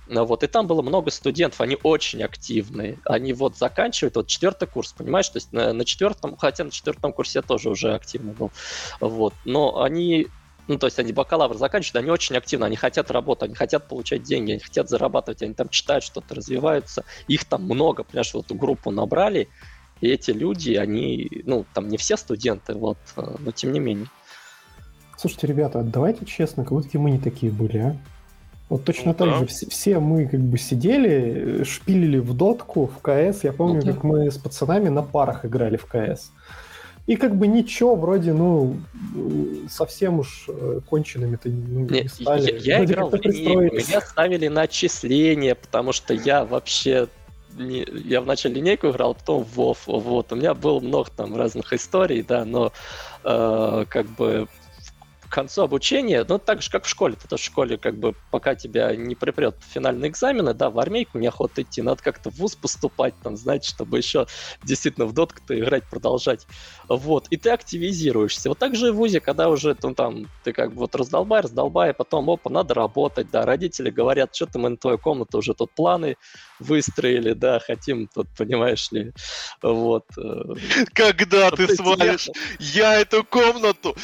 Ну вот, и там было много студентов, они очень активные. Они вот заканчивают, вот четвертый курс, понимаешь, то есть на, на четвертом, хотя на четвертом курсе я тоже уже активно был, вот, но они ну, то есть они бакалавр заканчивают, они очень активно, они хотят работать, они хотят получать деньги, они хотят зарабатывать, они там читают что-то, развиваются. Их там много, понимаешь, вот эту группу набрали, и эти люди, они, ну, там не все студенты, вот, э, но тем не менее. Слушайте, ребята, давайте честно, как будто мы не такие были, а? Вот точно ну, так да. же все, все мы как бы сидели, шпилили в дотку, в КС. Я помню, ну, как мы с пацанами на парах играли в КС. И как бы ничего, вроде, ну, совсем уж э, конченными-то ну, не, не стали. Я, я играл в линейку, меня ставили на отчисление, потому что я вообще не, я вначале линейку играл, потом в WoW. Вот. У меня было много там разных историй, да, но э, как бы концу обучения, ну, так же, как в школе. Ты в школе, как бы, пока тебя не припрет финальные экзамены, да, в армейку неохота идти, надо как-то в ВУЗ поступать, там, знаете, чтобы еще действительно в дотку-то играть, продолжать. Вот, и ты активизируешься. Вот так же и в ВУЗе, когда уже, ну, там, ты как бы вот раздолбай, раздолбай, а потом, опа, надо работать, да, родители говорят, что-то мы на твою комнату уже тут планы выстроили, да, хотим тут, понимаешь ли, вот. Э, когда ты свалишь, я эту комнату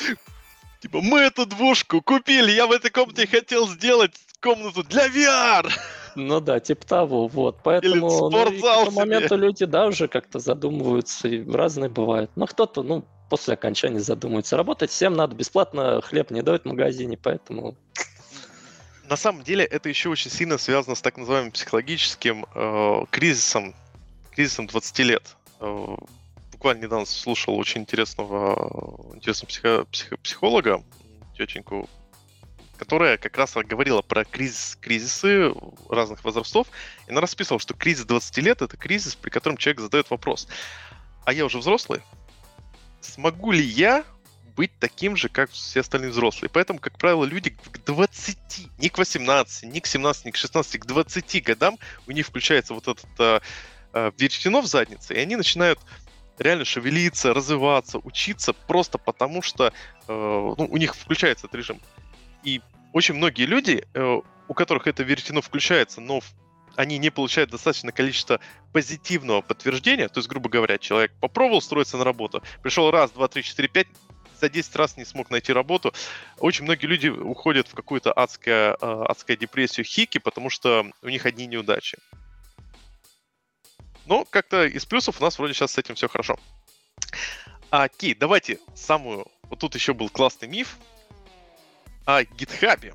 Типа, мы эту двушку купили, я в этой комнате хотел сделать комнату для VR. Ну да, типа того, вот. Поэтому ну, к этому моменту люди, да, уже как-то задумываются, и разные бывают. Но кто-то, ну, после окончания задумывается. Работать всем надо, бесплатно хлеб не дают в магазине, поэтому... На самом деле это еще очень сильно связано с так называемым психологическим э, кризисом, кризисом 20 лет. Буквально недавно слушал очень интересного, интересного психо, психо, психолога, тетеньку, которая как раз говорила про кризис, кризисы разных возрастов. И она расписывала, что кризис 20 лет — это кризис, при котором человек задает вопрос. А я уже взрослый? Смогу ли я быть таким же, как все остальные взрослые. Поэтому, как правило, люди к 20, не к 18, не к 17, не к 16, к 20 годам у них включается вот этот э, э веретено в заднице, и они начинают реально шевелиться, развиваться, учиться просто потому, что э, ну, у них включается этот режим. И очень многие люди, э, у которых это веретено включается, но они не получают достаточное количество позитивного подтверждения, то есть, грубо говоря, человек попробовал строиться на работу, пришел раз, два, три, четыре, пять, за 10 раз не смог найти работу. Очень многие люди уходят в какую-то адское, э, адскую депрессию хики, потому что у них одни неудачи. Но как-то из плюсов у нас вроде сейчас с этим все хорошо. Окей, давайте самую... Вот тут еще был классный миф о гитхабе.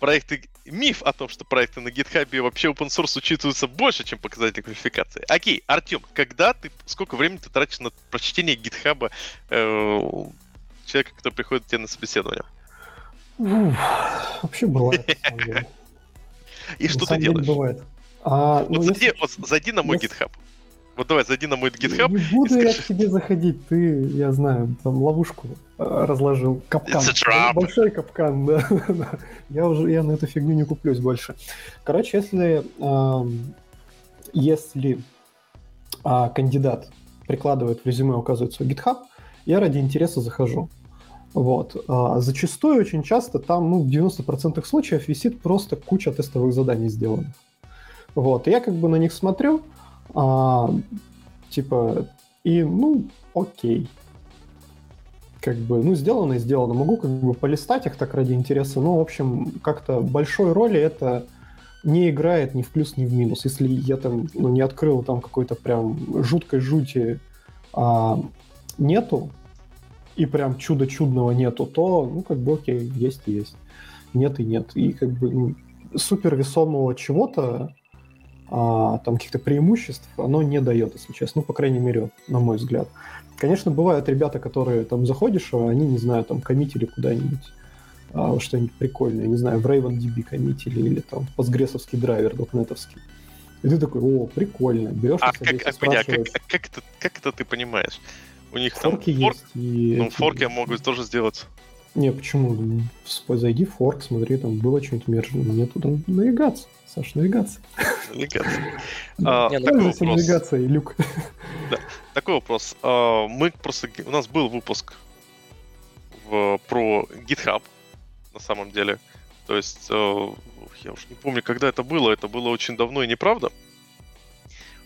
Проекты... Миф о том, что проекты на гитхабе вообще open source учитываются больше, чем показатели квалификации. Окей, Артем, когда ты... Сколько времени ты тратишь на прочтение гитхаба э, человека, который приходит к тебе на собеседование? Вообще бывает, И что ты делаешь? Бывает. А, вот, ну, зайди, если... вот зайди на мой если... GitHub. Вот давай, зайди на мой GitHub. Не буду скажи... я к тебе заходить, ты, я знаю, там ловушку э, разложил. Капкан. Большой капкан, да. я уже я на эту фигню не куплюсь больше. Короче, если, э, если э, кандидат прикладывает в резюме, указывает свой GitHub, я ради интереса захожу. Вот. А зачастую, очень часто, там, ну, в 90% случаев висит просто куча тестовых заданий сделанных. Вот, и я как бы на них смотрю, а, типа, и, ну, окей. Как бы, ну, сделано и сделано. Могу как бы полистать их так ради интереса, но, в общем, как-то большой роли это не играет ни в плюс, ни в минус. Если я там ну, не открыл там какой-то прям жуткой жути а, нету, и прям чудо чудного нету, то, ну, как бы, окей, есть и есть. Нет и нет. И как бы ну, супер весомого чего-то а, там каких-то преимуществ оно не дает, если честно. Ну, по крайней мере, на мой взгляд. Конечно, бывают ребята, которые там заходишь, а они, не знаю, там коммитили куда-нибудь а, что-нибудь прикольное, не знаю, в RavenDB коммитили или там постгрессовский драйвер дотнетовский. И ты такой, о, прикольно, берешь а, как, а, а, как, как, это, как это ты понимаешь? У них форки там форк, есть. И ну, форки могут тоже сделать. Не, почему? Зайди в форк, смотри, там было что-нибудь мержено. Нету там навигация. Саш, навигация. Навигация. А, такой вопрос. Навигация и люк. Такой вопрос. А, мы просто... У нас был выпуск про GitHub, на самом деле. То есть, э, я уж не помню, когда это было. Это было очень давно и неправда.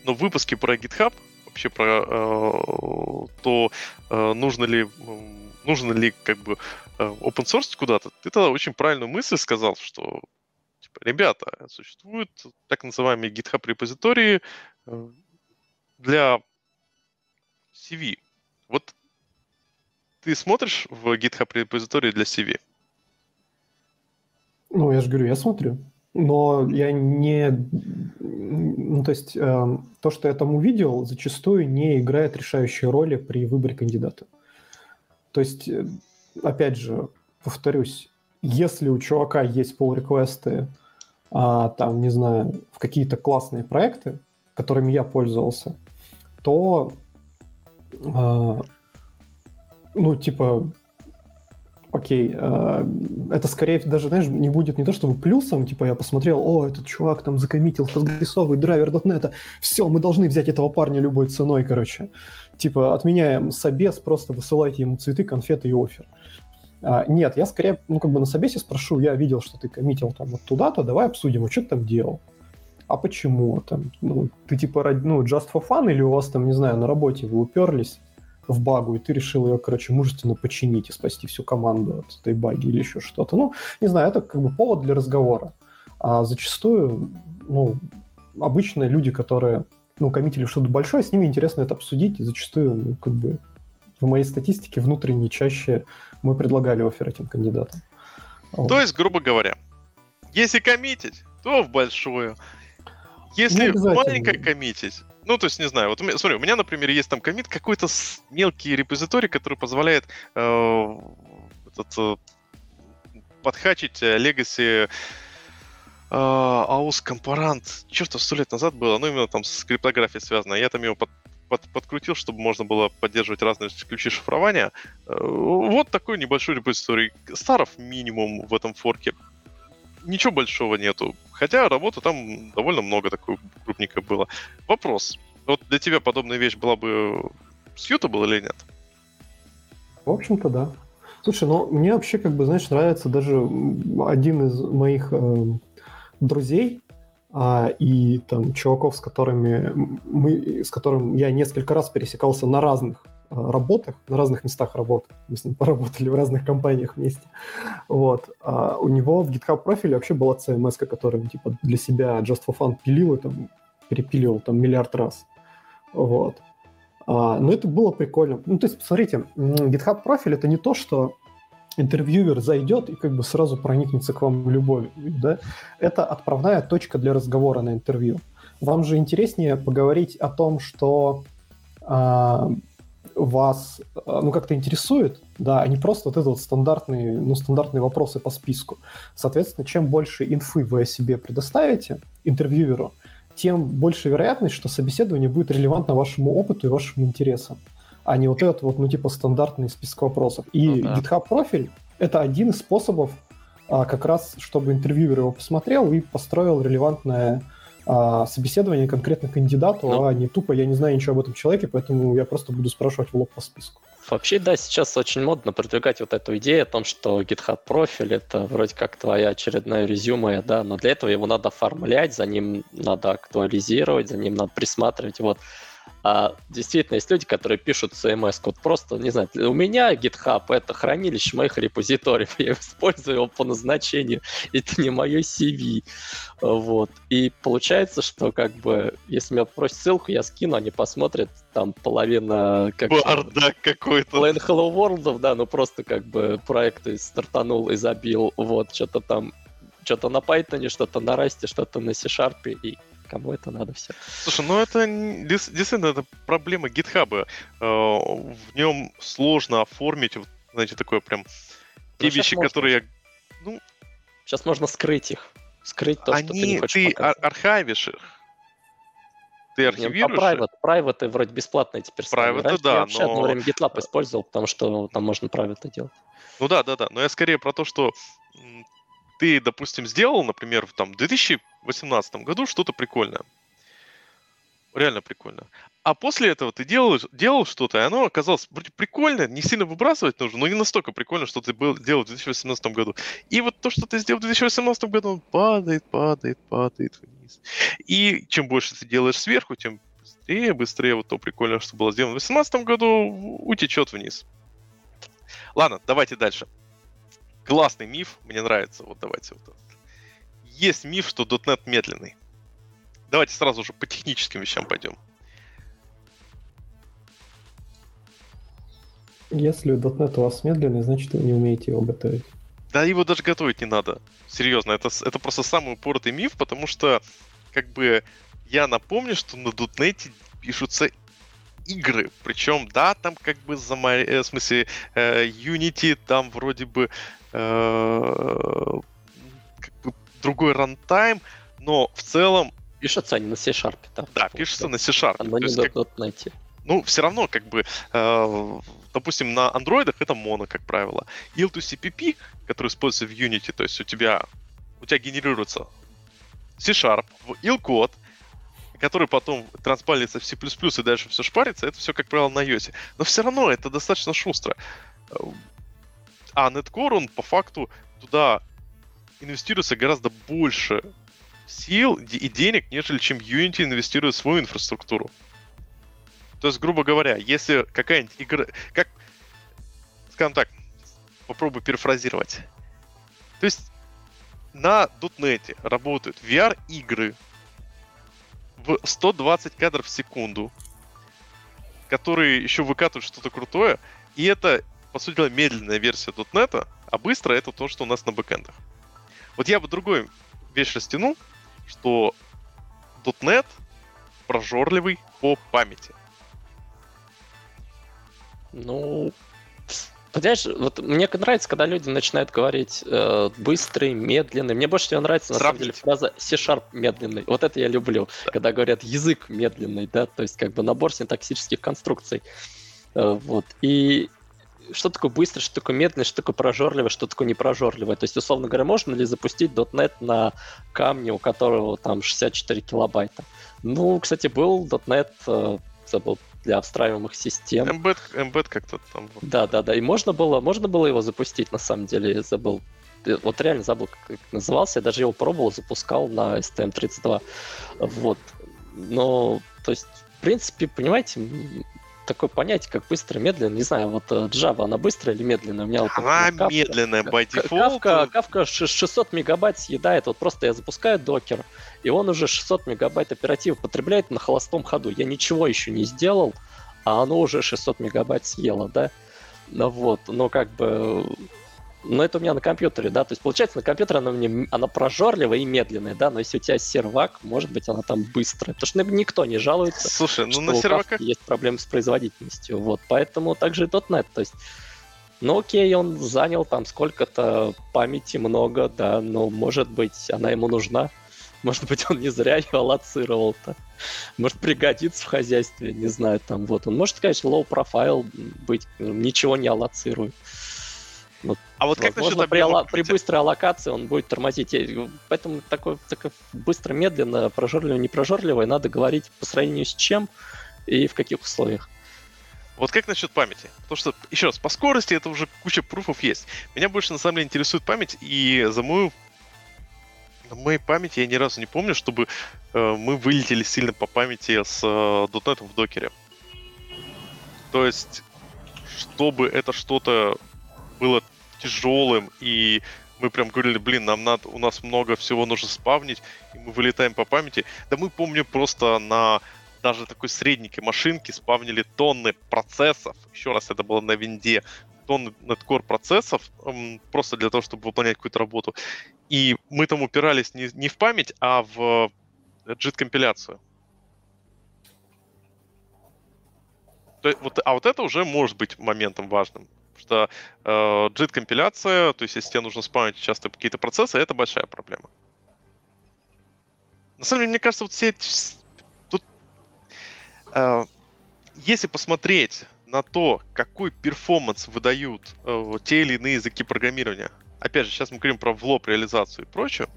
Но в выпуске про GitHub, вообще про э, то, э, нужно ли нужно ли как бы open source куда-то, ты тогда очень правильную мысль сказал, что типа, ребята, существуют так называемые GitHub репозитории э, для CV. Вот ты смотришь в GitHub репозитории для CV? Ну, я же говорю, я смотрю. Но я не... Ну, то есть э, то, что я там увидел, зачастую не играет решающей роли при выборе кандидата. То есть, э, опять же, повторюсь, если у чувака есть pull реквесты а, там, не знаю, в какие-то классные проекты, которыми я пользовался, то, а, ну, типа, окей, э, это скорее даже, знаешь, не будет не то чтобы плюсом, типа я посмотрел, о, этот чувак там закоммитил прогрессовый драйвер .NET, все, мы должны взять этого парня любой ценой, короче. Типа отменяем собес, просто высылайте ему цветы, конфеты и офер. А, нет, я скорее, ну, как бы на собесе спрошу, я видел, что ты коммитил там вот туда-то, давай обсудим, а что ты там делал? А почему? Там, ну, ты типа, ну, just for fun или у вас там, не знаю, на работе вы уперлись в багу, и ты решил ее, короче, мужественно починить и спасти всю команду от этой баги или еще что-то. Ну, не знаю, это как бы повод для разговора. А зачастую, ну, обычно люди, которые, ну, коммитили что-то большое, с ними интересно это обсудить, и зачастую, ну, как бы, в моей статистике внутренне чаще мы предлагали офер этим кандидатам. Вот. То есть, грубо говоря, если коммитить, то в большую. Если маленькое коммитить, ну, то есть, не знаю, вот смотри, у меня, например, есть там комит какой-то мелкий репозиторий, который позволяет э, этот, э, подхачить Legacy э, AUS компарант. Черт, сто лет назад было, ну, именно там с криптографией связано. Я там его под, под, подкрутил, чтобы можно было поддерживать разные ключи шифрования. Э, вот такой небольшой репозиторий. Старов минимум в этом форке. Ничего большого нету. Хотя работы там довольно много такой крупненькой было. Вопрос. Вот для тебя подобная вещь была бы suitable или нет? В общем-то, да. Слушай, ну мне вообще, как бы, знаешь, нравится даже один из моих э, друзей а, и там чуваков, с которыми мы, с которым я несколько раз пересекался на разных Э, работах, на разных местах работы. Мы с ним поработали в разных компаниях вместе. Вот. А у него в GitHub профиле вообще была CMS, которую типа для себя Just for Fun пилил и там перепиливал там миллиард раз. Вот. А, но это было прикольно. Ну, то есть, посмотрите, GitHub профиль это не то, что интервьюер зайдет и как бы сразу проникнется к вам любовью, да? Это отправная точка для разговора на интервью. Вам же интереснее поговорить о том, что а, вас э, ну, как-то интересует, да, а не просто вот это вот стандартные, ну, стандартные вопросы по списку. Соответственно, чем больше инфы вы о себе предоставите интервьюеру, тем больше вероятность, что собеседование будет релевантно вашему опыту и вашим интересам, а не вот этот вот, ну, типа, стандартный список вопросов. И ну, да. GitHub профиль — это один из способов а, как раз, чтобы интервьюер его посмотрел и построил релевантное а, собеседование конкретно кандидату, ну, а не тупо я не знаю ничего об этом человеке, поэтому я просто буду спрашивать в лоб по списку. Вообще, да, сейчас очень модно продвигать вот эту идею о том, что GitHub профиль это вроде как твоя очередная резюме, да, но для этого его надо оформлять, за ним надо актуализировать, за ним надо присматривать. Вот а действительно, есть люди, которые пишут CMS код просто, не знаю, у меня GitHub это хранилище моих репозиториев, я использую его по назначению, это не мое CV. Вот. И получается, что как бы, если меня попросят ссылку, я скину, они посмотрят, там половина... Как Бардак какой-то. Plain Hello World, да, ну просто как бы проект стартанул и забил, вот, что-то там, что-то на Python, что-то на Rust, что-то на C-Sharp, и кому это надо все. Слушай, ну это действительно это проблема GitHub. Э, в нем сложно оформить, знаете, такое прям ну, те ну, вещи, которые я... Ну, сейчас можно скрыть их. Скрыть то, Они, что ты не хочешь ты показывать. архивишь их. Ты архивируешь? А private, private вроде бесплатные теперь стали. Private, да, я вообще но... одно время GitLab использовал, потому что там можно private делать. Ну да, да, да. Но я скорее про то, что ты, допустим, сделал, например, в там, 2018 году что-то прикольное. Реально прикольно. А после этого ты делал, делал что-то, и оно оказалось вроде прикольно, не сильно выбрасывать нужно, но не настолько прикольно, что ты был, делал в 2018 году. И вот то, что ты сделал в 2018 году, он падает, падает, падает вниз. И чем больше ты делаешь сверху, тем быстрее, быстрее вот то прикольное, что было сделано в 2018 году, утечет вниз. Ладно, давайте дальше классный миф, мне нравится, вот давайте вот Есть миф, что .NET медленный. Давайте сразу же по техническим вещам пойдем. Если .NET у вас медленный, значит вы не умеете его готовить. Да его даже готовить не надо. Серьезно, это, это просто самый упоротый миф, потому что, как бы, я напомню, что на .NET пишутся игры. Причем, да, там как бы за э, в смысле э, Unity, там вроде бы другой рантайм, но в целом... Пишется они на C-Sharp, да? Да, пишется на C-Sharp. Оно не как... найти. Ну, все равно, как бы, э, допустим, на андроидах это моно, как правило. IL2CPP, который используется в Unity, то есть у тебя, у тебя генерируется C-Sharp IL-код, который потом транспалится в C++ и дальше все шпарится, это все, как правило, на iOS. Но все равно это достаточно шустро. А Netcore, он по факту туда инвестируется гораздо больше сил и денег, нежели чем Unity инвестирует в свою инфраструктуру. То есть, грубо говоря, если какая-нибудь игра... Как, скажем так, попробую перефразировать. То есть, на .NET работают VR-игры в 120 кадров в секунду, которые еще выкатывают что-то крутое, и это, по сути дела, медленная версия .NET, а быстро это то, что у нас на бэкэндах. Вот я бы другой вещь растянул, что .NET прожорливый по памяти. Ну, Понимаешь, вот мне нравится, когда люди начинают говорить э, быстрый, медленный. Мне больше всего нравится, на Сравнить. самом деле, фраза C-Sharp медленный. Вот это я люблю, да. когда говорят язык медленный, да, то есть как бы набор синтаксических конструкций. Э, вот. И что такое быстро, что такое медленно, что такое прожорливое, что такое непрожорливое. То есть, условно говоря, можно ли запустить .NET на камне, у которого там 64 килобайта? Ну, кстати, был .NET, э, забыл, для встраиваемых систем. Embed, embed как-то там. Да, да, да. И можно было, можно было его запустить, на самом деле, забыл. Вот реально забыл, как назывался. Я даже его пробовал, запускал на STM32. Вот. Но, то есть, в принципе, понимаете, такое понятие, как быстро, медленно. Не знаю, вот э, Java, она быстрая или медленная? У меня она вот, Kafka, медленная, by default. Kafka, Kafka 600 мегабайт съедает. Вот просто я запускаю докер, и он уже 600 мегабайт оперативы потребляет на холостом ходу. Я ничего еще не сделал, а оно уже 600 мегабайт съело, да? Ну вот, но как бы но это у меня на компьютере, да, то есть получается на компьютере она мне она прожорливая и медленная, да, но если у тебя сервак, может быть она там быстрая, потому что никто не жалуется. Слушай, ну на серваках есть проблемы с производительностью, вот, поэтому также и .NET, то есть ну окей, он занял там сколько-то памяти много, да, но может быть она ему нужна. Может быть, он не зря ее аллоцировал-то. Может, пригодится в хозяйстве, не знаю, там вот. Он может, конечно, low profile быть, ничего не аллоцирует. Вот, а вот как насчет при, алла- при быстрой аллокации он будет тормозить. Поэтому такой, такой быстро, медленно, прожорливый, не прожорливый, надо говорить по сравнению с чем и в каких условиях. Вот как насчет памяти? Потому что, еще раз, по скорости это уже куча пруфов есть. Меня больше на самом деле интересует память, и за мою на моей памяти я ни разу не помню, чтобы э, мы вылетели сильно по памяти с э, .NET в докере. То есть, чтобы это что-то было тяжелым, и мы прям говорили, блин, нам надо, у нас много всего нужно спавнить, и мы вылетаем по памяти. Да мы помню просто на даже такой средненькой машинке спавнили тонны процессов. Еще раз, это было на винде. Тонны неткор процессов, просто для того, чтобы выполнять какую-то работу. И мы там упирались не, не в память, а в JIT-компиляцию. Вот, а вот это уже может быть моментом важным что э, JIT-компиляция, то есть если тебе нужно спамить часто какие-то процессы, это большая проблема. На самом деле, мне кажется, вот все эти... Тут, э, если посмотреть на то, какой performance выдают э, те или иные языки программирования, опять же, сейчас мы говорим про в лоб реализацию и прочее,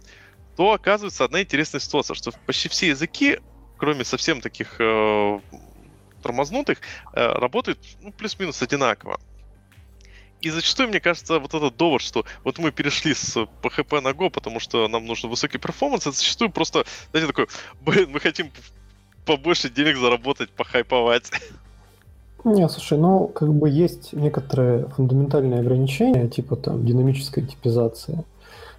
то оказывается одна интересная ситуация, что почти все языки, кроме совсем таких э, тормознутых, э, работают ну, плюс-минус одинаково. И зачастую, мне кажется, вот этот довод, что вот мы перешли с PHP на Go, потому что нам нужен высокий performance, это зачастую просто, знаете, такой, блин, мы хотим побольше денег заработать, похайповать. Не, слушай, ну, как бы есть некоторые фундаментальные ограничения, типа там динамическая типизация,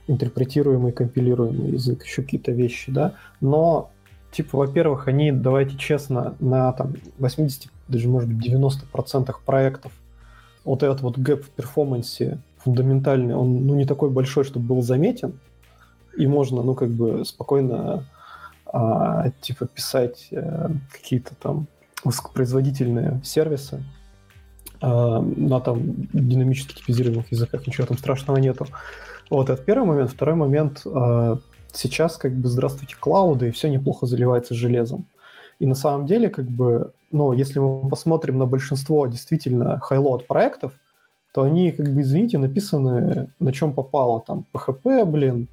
интерпретируемый, компилируемый язык, еще какие-то вещи, да, но типа, во-первых, они, давайте честно, на там 80, даже может быть 90% проектов вот этот вот гэп в перформансе фундаментальный, он ну, не такой большой, чтобы был заметен, и можно, ну, как бы спокойно а, типа писать а, какие-то там высокопроизводительные сервисы а, на там динамически типизируемых языках, ничего там страшного нету. Вот, это первый момент. Второй момент, а, сейчас как бы здравствуйте клауды, и все неплохо заливается железом. И на самом деле, как бы, ну, если мы посмотрим на большинство действительно хайлот проектов, то они, как бы, извините, написаны на чем попало. Там PHP, блин,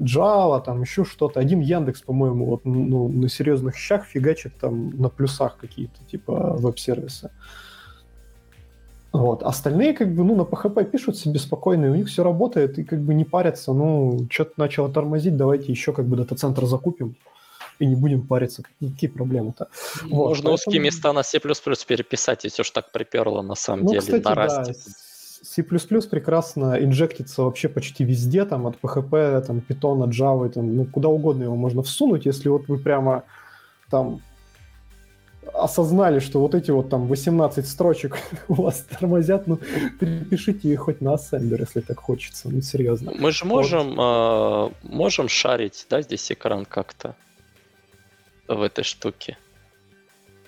Java, там еще что-то. Один Яндекс, по-моему, вот ну, на серьезных щах фигачит там на плюсах какие-то, типа веб-сервисы. Вот. Остальные, как бы, ну, на PHP пишут себе спокойно, и у них все работает, и как бы не парятся, ну, что-то начало тормозить, давайте еще как бы дата-центр закупим, и не будем париться. Какие проблемы-то? Вот, Можно поэтому... узкие места на C++ переписать, если уж так приперло на самом ну, деле, кстати, на Да. C++ прекрасно инжектится вообще почти везде, там, от PHP, там, Python, Java, там, ну, куда угодно его можно всунуть, если вот вы прямо там осознали, что вот эти вот там 18 строчек у вас тормозят, ну, перепишите их хоть на ассемблер, если так хочется, ну, серьезно. Мы же можем, вот. э, можем шарить, да, здесь экран как-то в этой штуке.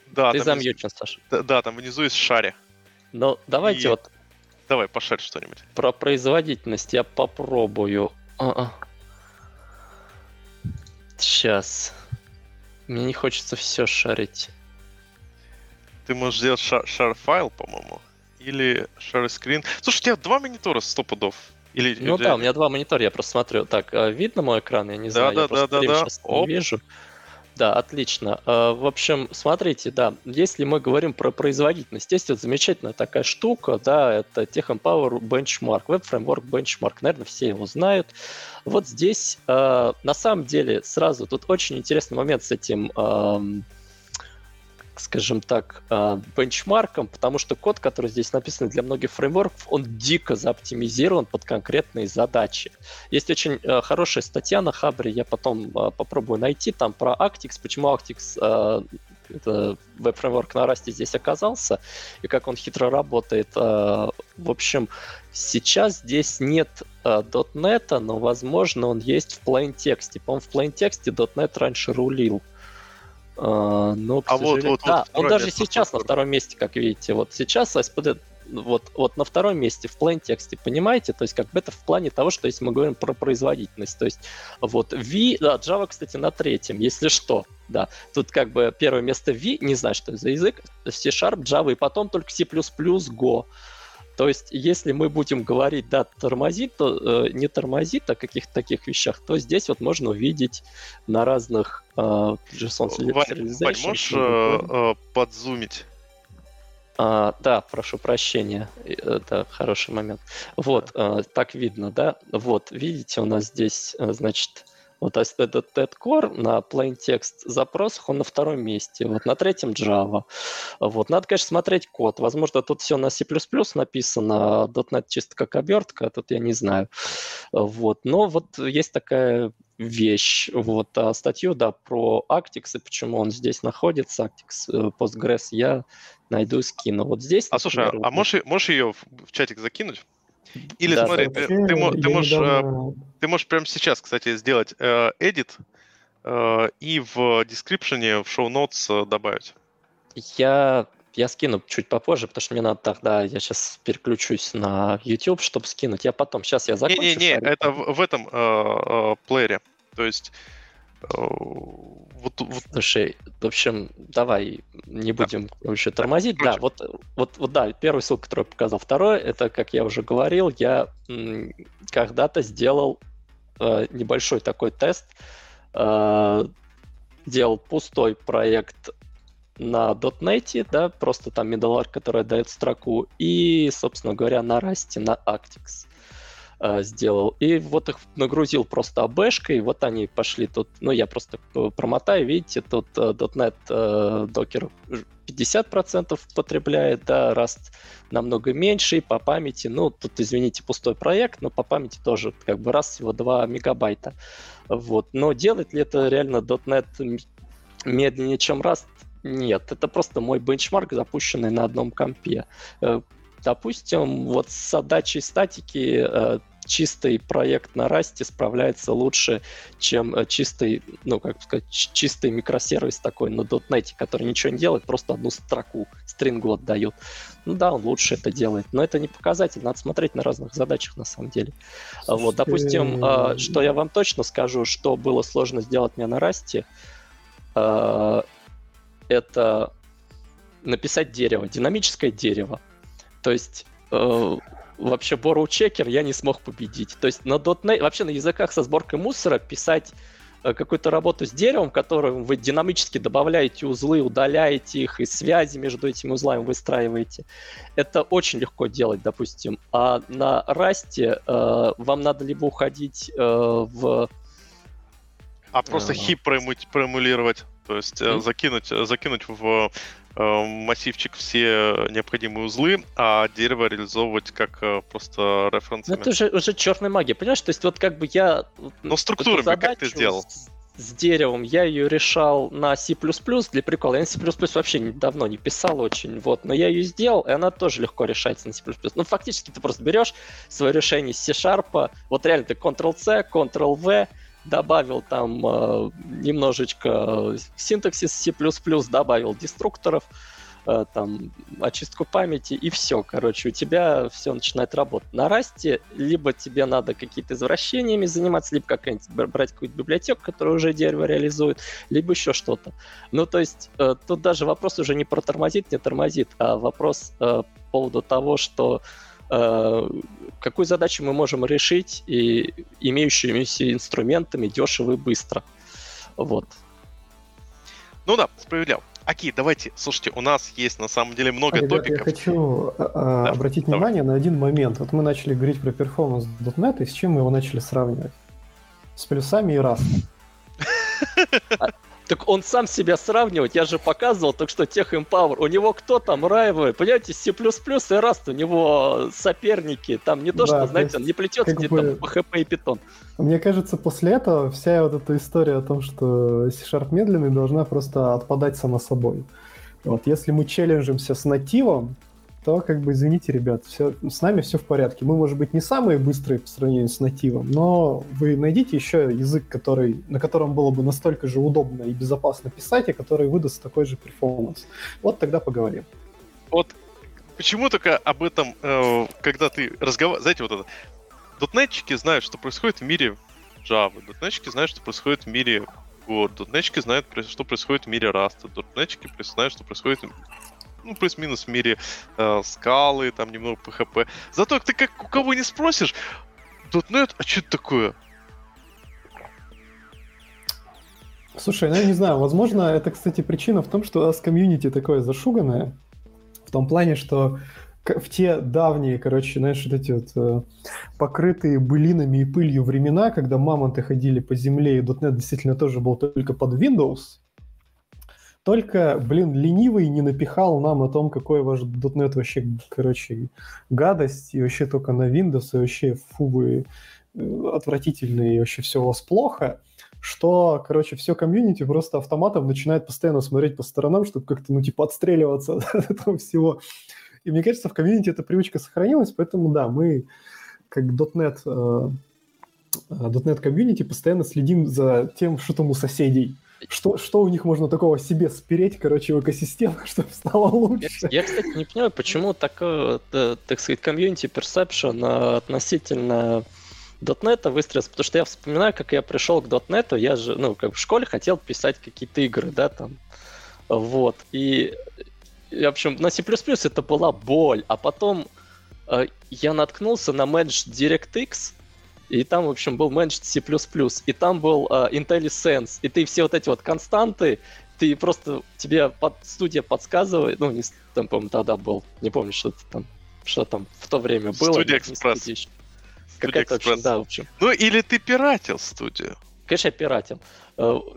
Да, Ты замьючен, Саша. Да, да, там внизу есть шаре. Ну, давайте И... вот Давай, пошарь что-нибудь. Про производительность я попробую. А-а. Сейчас. Мне не хочется все шарить. Ты можешь сделать шар, шар файл, по-моему. Или шар скрин. Слушай, у тебя два монитора сто пудов. Или, ну или... да, у меня два монитора, я просто смотрю. Так, а видно мой экран? Я не да, знаю, да, я да, да, да. сейчас не вижу. Да, отлично. А, в общем, смотрите, да, если мы говорим про производительность, есть вот замечательная такая штука, да, это Tech Empower Benchmark, Web Framework Benchmark, наверное, все его знают. Вот здесь, а, на самом деле, сразу тут очень интересный момент с этим скажем так, а, бенчмарком, потому что код, который здесь написан для многих фреймворков, он дико заоптимизирован под конкретные задачи. Есть очень а, хорошая статья на Хабре, я потом а, попробую найти, там про Actix, почему Actix это веб-фреймворк на Расте здесь оказался, и как он хитро работает. В общем, сейчас здесь нет .NET, но, возможно, он есть в plain тексте. По-моему, в plain тексте .NET раньше рулил. А, но, а вот, вот, да, вот он даже сейчас на втором месте, как видите. Вот сейчас SPD вот, вот на втором месте в plain тексте, понимаете? То есть как бы это в плане того, что если мы говорим про производительность, то есть вот V, да, Java, кстати, на третьем, если что, да. Тут как бы первое место V, не знаю, что это за язык, C-Sharp, Java, и потом только C++, Go. То есть, если мы будем говорить, да, тормозит, то э, не тормозит о каких-то таких вещах, то здесь вот можно увидеть на разных э, JSON Вань, можешь э, э, подзумить? А, да, прошу прощения, это хороший момент. Вот, э, так видно, да? Вот, видите, у нас здесь, э, значит, вот этот TED на plain text запросах, он на втором месте, вот на третьем Java. Вот. Надо, конечно, смотреть код. Возможно, тут все на C++ написано, .NET чисто как обертка, тут я не знаю. Вот. Но вот есть такая вещь. Вот. А статью, да, про Actix и почему он здесь находится, Actix э, Postgres, я найду и скину. Вот здесь... А слушай, а можешь, можешь ее в чатик закинуть? Или да, смотри, ты, ты, ты, можешь, недавно... Э, ты можешь прямо сейчас, кстати, сделать э, edit э, и в description, в show notes добавить. Я, я скину чуть попозже, потому что мне надо тогда, я сейчас переключусь на YouTube, чтобы скинуть. Я потом, сейчас я закончу. Не-не-не, это в, в этом э, э, плеере. То есть вот, вот... Слушай, в общем, давай не будем да. вообще тормозить. Да, вот, вот, вот, да, первый ссылка, который я показал. Второй, это, как я уже говорил, я когда-то сделал э, небольшой такой тест, э, делал пустой проект на .NET, да, просто там middleware, который дает строку, и, собственно говоря, на Rust, на Actix. Э, сделал. И вот их нагрузил просто АБшкой, вот они пошли тут, ну я просто промотаю, видите, тут э, .NET э, Docker 50% потребляет, да, Rust намного меньше, и по памяти, ну, тут, извините, пустой проект, но по памяти тоже, как бы, раз всего 2 мегабайта. Вот. Но делает ли это реально .NET медленнее, чем Rust? Нет, это просто мой бенчмарк, запущенный на одном компе. Допустим, вот с задачей статики э, чистый проект на расте справляется лучше, чем э, чистый, ну, как сказать, чистый микросервис такой на .NET, который ничего не делает, просто одну строку, стрингу отдает. Ну да, он лучше это делает, но это не показатель, надо смотреть на разных задачах на самом деле. Слушайте... Вот, допустим, э, что я вам точно скажу, что было сложно сделать мне на расте, это написать дерево, динамическое дерево. То есть э, вообще Borrow Checker я не смог победить. То есть на .NET, вообще на языках со сборкой мусора писать э, какую-то работу с деревом, которым вы динамически добавляете узлы, удаляете их, и связи между этими узлами выстраиваете. Это очень легко делать, допустим. А на Расте э, вам надо либо уходить э, в... А просто Ага. хип проэму- проэмулировать, то есть Мгм. закинуть, э, закинуть в э, массивчик все необходимые узлы, а дерево реализовывать как просто Ну, референсами. это уже, уже черная магия, понимаешь? То есть вот как бы я... вот Но структурами как ты сделал? С, с деревом я ее решал на C++ для прикола. Я на C++ вообще давно не писал очень, вот, но я ее сделал, и она тоже легко решается на C++. Ну, фактически ты просто берешь свое решение C-Sharp, вот реально ты Ctrl-C, Ctrl-V, добавил там э, немножечко синтаксис C++, добавил деструкторов, э, там очистку памяти и все, короче, у тебя все начинает работать. На расте либо тебе надо какие-то извращениями заниматься, либо какая-нибудь бр- брать какую-то библиотеку, которая уже дерево реализует, либо еще что-то. Ну, то есть э, тут даже вопрос уже не про тормозит, не тормозит, а вопрос э, по поводу того, что э, какую задачу мы можем решить и имеющимися инструментами дешево и быстро. Вот. Ну да, справедливо. Окей, давайте, слушайте, у нас есть на самом деле много Ребят, я топиков. хочу а, а, Да, обратить давай. внимание на один момент. Вот мы начали говорить про перформанс .NET, и с чем мы его начали сравнивать? С плюсами и раз. Так он сам себя сравнивать, я же показывал только что Тех Empower. У него кто там райвы? Понимаете, C++ и Rust, у него соперники. Там не то, Да, что, то знаете, он не плетется где-то бы- там PHP и Python. Мне кажется, после этого вся вот эта история о том, что C-Sharp медленный, должна просто отпадать сама собой. Вот, если мы челленджимся с нативом, то, как бы, извините, ребят, все, с нами все в порядке. Мы, может быть, не самые быстрые по сравнению с нативом, но вы найдите еще язык, который, на котором было бы настолько же удобно и безопасно писать, и который выдаст такой же перформанс. Вот тогда поговорим. Вот почему только об этом, э, когда ты разговариваешь, знаете, вот это, дотнетчики знают, что происходит в мире Java, дотнетчики знают, что происходит в мире Go, дотнетчики знают, что происходит в мире Rust, дотнетчики знают, что происходит ну, плюс-минус в мире э, скалы, там немного PHP. Зато ты как у кого не спросишь, .NET, а что это такое? Слушай, ну я не знаю, возможно, это, кстати, причина в том, что у нас комьюнити такое зашуганное, в том плане, что в те давние, короче, знаешь, вот эти вот э, покрытые былинами и пылью времена, когда мамонты ходили по земле, и .NET действительно тоже был только под Windows, только, блин, ленивый не напихал нам о том, какой ваш .NET вообще, короче, гадость, и вообще только на Windows, и вообще фу вы э, отвратительные, и вообще все у вас плохо, что, короче, все комьюнити просто автоматом начинает постоянно смотреть по сторонам, чтобы как-то, ну, типа, отстреливаться от этого всего. И мне кажется, в комьюнити эта привычка сохранилась, поэтому, да, мы, как .NET, э, э, .NET комьюнити, постоянно следим за тем, что там у соседей. Что, что у них можно такого себе спереть, короче, в экосистему, чтобы стало Я, лучше. я, кстати, не понимаю, почему такое, э, так сказать, комьюнити perception э, относительно .NET выстроился, потому что я вспоминаю, как я пришел к .NET, я же, ну, как в школе хотел писать какие-то игры, да, там, вот, и, и, в общем, на C++ это была боль, а потом э, я наткнулся на Managed DirectX, и там, в общем, был Managed C++, и там был э, IntelliSense, и ты все вот эти вот константы, ты просто, тебе под, студия подсказывает, ну, не, там, по-моему, тогда был, не помню, что это там, что там в то время было. Студия Экспресс. Какая-то, да, в общем. Ну, или ты пиратил студию. Конечно, я пиратил. Э,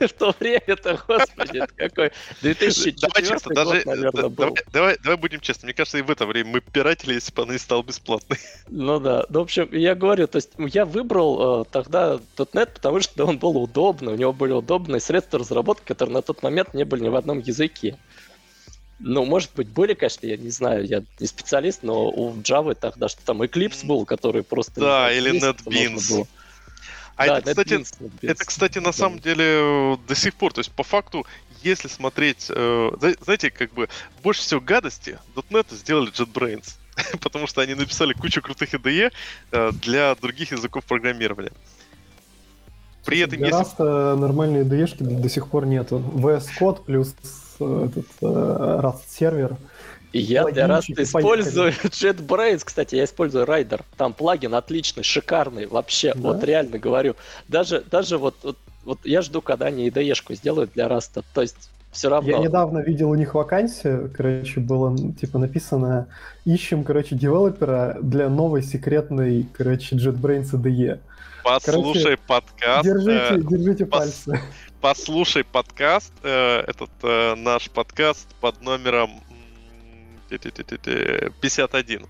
В то время-то, господи, какой... 2004 Давай честно, даже... год, наверное, да- был. давай, будем честны. Мне кажется, и в это время мы пиратили, если бы она не стала бесплатной. Ну да, ну, в общем, я говорю, то есть я выбрал э, тогда .NET, потому что он был удобный, у него были удобные средства разработки, которые на тот момент не были ни в одном языке. Ну, может быть, были, конечно, я не знаю, я не специалист, но у Java тогда что там Eclipse был, который просто... Да, или NetBeans. А Да, это, кстати, это, кстати, на Да. самом деле э, до сих пор, то есть по факту, если смотреть, э, зна- знаете, как бы больше всего гадости .NET сделали JetBrains, потому что они написали кучу крутых IDE э, для других языков программирования. При этом, Для если... Rust нормальной IDE до сих пор нету. VS Code плюс э, этот э, Rust сервер. И я для Логинчики, использую JetBrains, кстати, я использую Rider. Там плагин отличный, шикарный, вообще, Да? вот реально говорю. Даже, даже вот, вот, вот я жду, когда они IDE-шку сделают для Rust. То есть все равно. Я недавно видел у них вакансию, короче, было типа написано «Ищем, короче, девелопера для новой секретной, короче, JetBrains IDE». Послушай подкаст. Держите, э, держите пос- пальцы. послушай подкаст, э, этот э, наш подкаст под номером 51.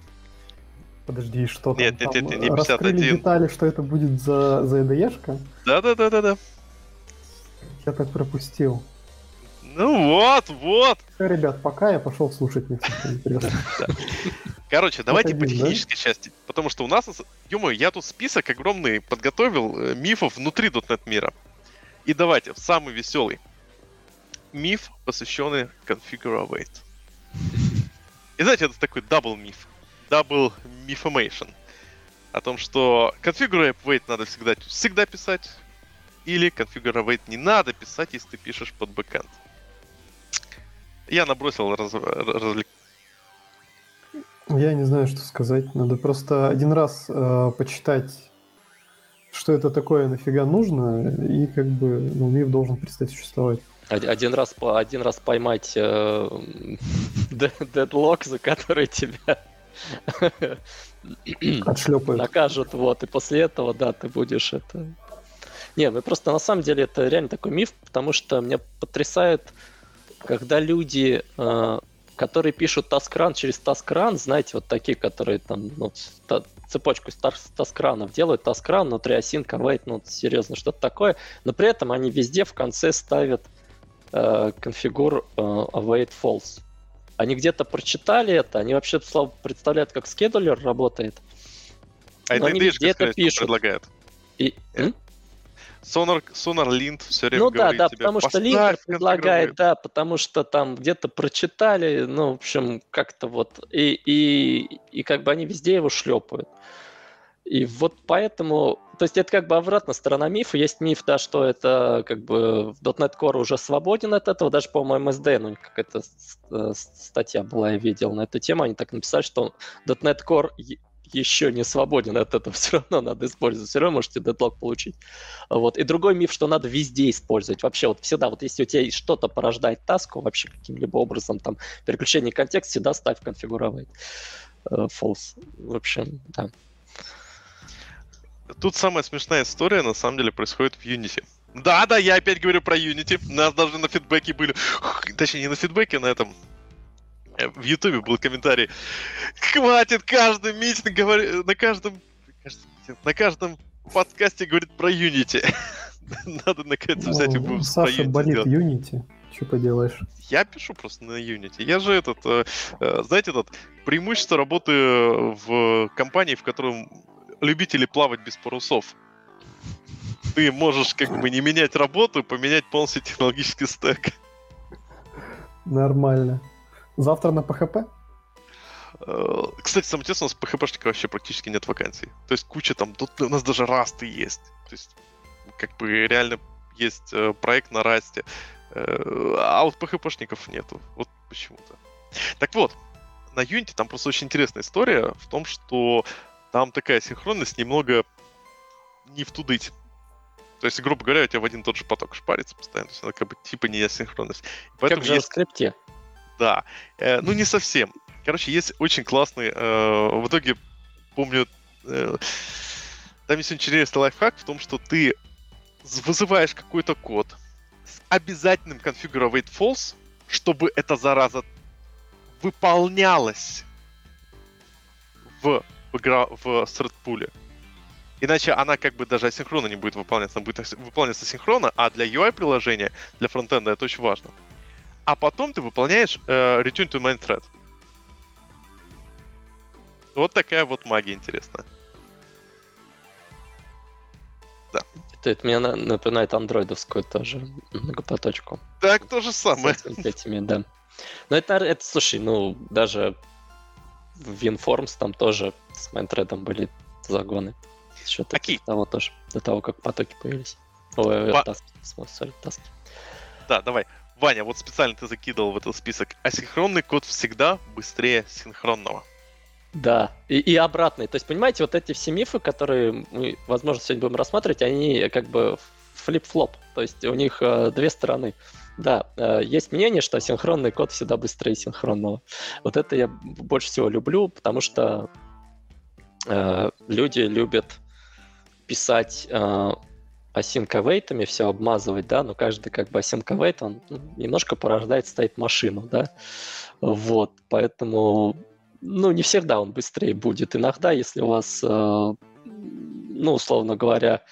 Подожди, что там? Нет, нет, нет, не Раскрыли 51. детали, что это будет за, за IDE-шка? Да-да-да-да-да. Я так пропустил. Ну вот, вот. Всё, ребят, пока я пошел слушать. Короче, давайте по технической части. Потому что у нас, ё я тут список огромный подготовил э, мифов внутри .NET мира. И давайте, самый веселый. Миф, посвященный Configure Await. И знаете, это такой double миф. Double мифомейшн. О том, что ConfigureAwait надо всегда, всегда писать. Или ConfigureAwait не надо писать, если ты пишешь под бэкэнд. Я набросил раз, развлек- Я не знаю, что сказать. Надо просто один раз э, почитать, что это такое, нафига нужно, и как бы ну, миф должен перестать существовать. Од- Один раз, один раз поймать э, дедлок, за который тебя Отшлепают. накажут, вот, и после этого, да, ты будешь это... Не, ну просто на самом деле это реально такой миф, потому что меня потрясает, когда люди, э, которые пишут Task.Run через Task.Run, знаете, вот такие, которые там, ну, та- цепочку Task- Task.Run ов делают, Task.Run, внутри async, await, ну, серьезно, что-то такое, но при этом они везде в конце ставят э, конфигур э, await false. Они где-то прочитали это, они вообще представляют, как скедулер работает. А это они везде это пишут. предлагает. И, Э? Sonar, Sonar Lint все время Ну да, да, тебе, потому что «Поставь линтер конфигуровый». предлагает, да, потому что там где-то прочитали, ну, в общем, как-то вот, и, и, и как бы они везде его шлепают. И вот поэтому, то есть это как бы обратная сторона мифа. Есть миф, да, что это как бы .NET Core уже свободен от этого, даже, по-моему, MSD, ну, какая-то с- э, статья была, я видел на эту тему, они так написали, что .NET Core еще не свободен от этого, все равно надо использовать, все равно можете дедлог получить. Вот. И другой миф, что надо везде использовать. Вообще вот всегда, вот если у тебя что-то порождает таску, вообще каким-либо образом, там, переключение контекста, всегда ставь конфигуровать false. В общем, да. Тут самая смешная история, на самом деле, происходит в Unity. Да, да, я опять говорю про Unity. У нас даже на фидбэке были... Точнее, не на фидбэке, на этом... э, В Ютубе был комментарий. Хватит каждый митинг говорить... На каждом... На каждом подкасте говорит про Unity. Надо наконец взять и Ну, выпуск Саша болит. Unity. Что поделаешь? Я пишу просто на Unity. Я же этот, э, э, знаете, этот преимущество работы в компании, в котором любители плавать без парусов. Ты можешь как бы не менять работу, поменять полностью технологический стек. Нормально. Завтра на ПХП? Э, Кстати, самое интересное, у нас PHP вообще практически нет вакансий. То есть куча там, тут у нас даже расты есть. То есть как бы реально есть э, проект на расте. Э, А вот PHP-шников нету. Вот почему-то. Так вот, на Unity там просто очень интересная история в том, что там такая синхронность немного не в тудыть. То есть, грубо говоря, у тебя в один тот же поток шпарится постоянно. То есть она как бы типа не асинхронность. И Как Поэтому в есть JavaScript. да. Э, ну, не совсем. Короче, есть очень классный... э, в итоге, помню... э, там есть интересный лайфхак в том, что ты вызываешь какой-то код с обязательным configure await false, чтобы эта зараза выполнялась в, в, игра, в thread пуле. Иначе она как бы даже асинхронно не будет выполняться, она будет выполняться синхронно, а для UI-приложения, для фронтенда это очень важно а потом ты выполняешь э, return to main thread. Вот такая вот магия интересная. Это, это мне на- напоминает андроидовскую тоже многопоточку. Так, то же самое. С этими да. Но это, это, слушай, ну, даже в WinForms там тоже с майнтредом были загоны. За счет Окей. того тоже, до того, как потоки появились. Ой, Ва- таски, sorry, таски. Да, давай. Ваня, вот специально ты закидывал в этот список. Асинхронный код всегда быстрее синхронного. Да, и, и обратный. То есть, понимаете, вот эти все мифы, которые мы, возможно, сегодня будем рассматривать, они как бы flip-flop. То есть у них э, две стороны. Да, э, есть мнение, что асинхронный код всегда быстрее синхронного. Вот это я больше всего люблю, потому что э, люди любят писать э, async все обмазывать, да, но каждый как бы await, он ну, немножко порождает стейт-машину, да. Вот, поэтому ну, не всегда он быстрее будет. Иногда, если у вас, э, ну, условно говоря,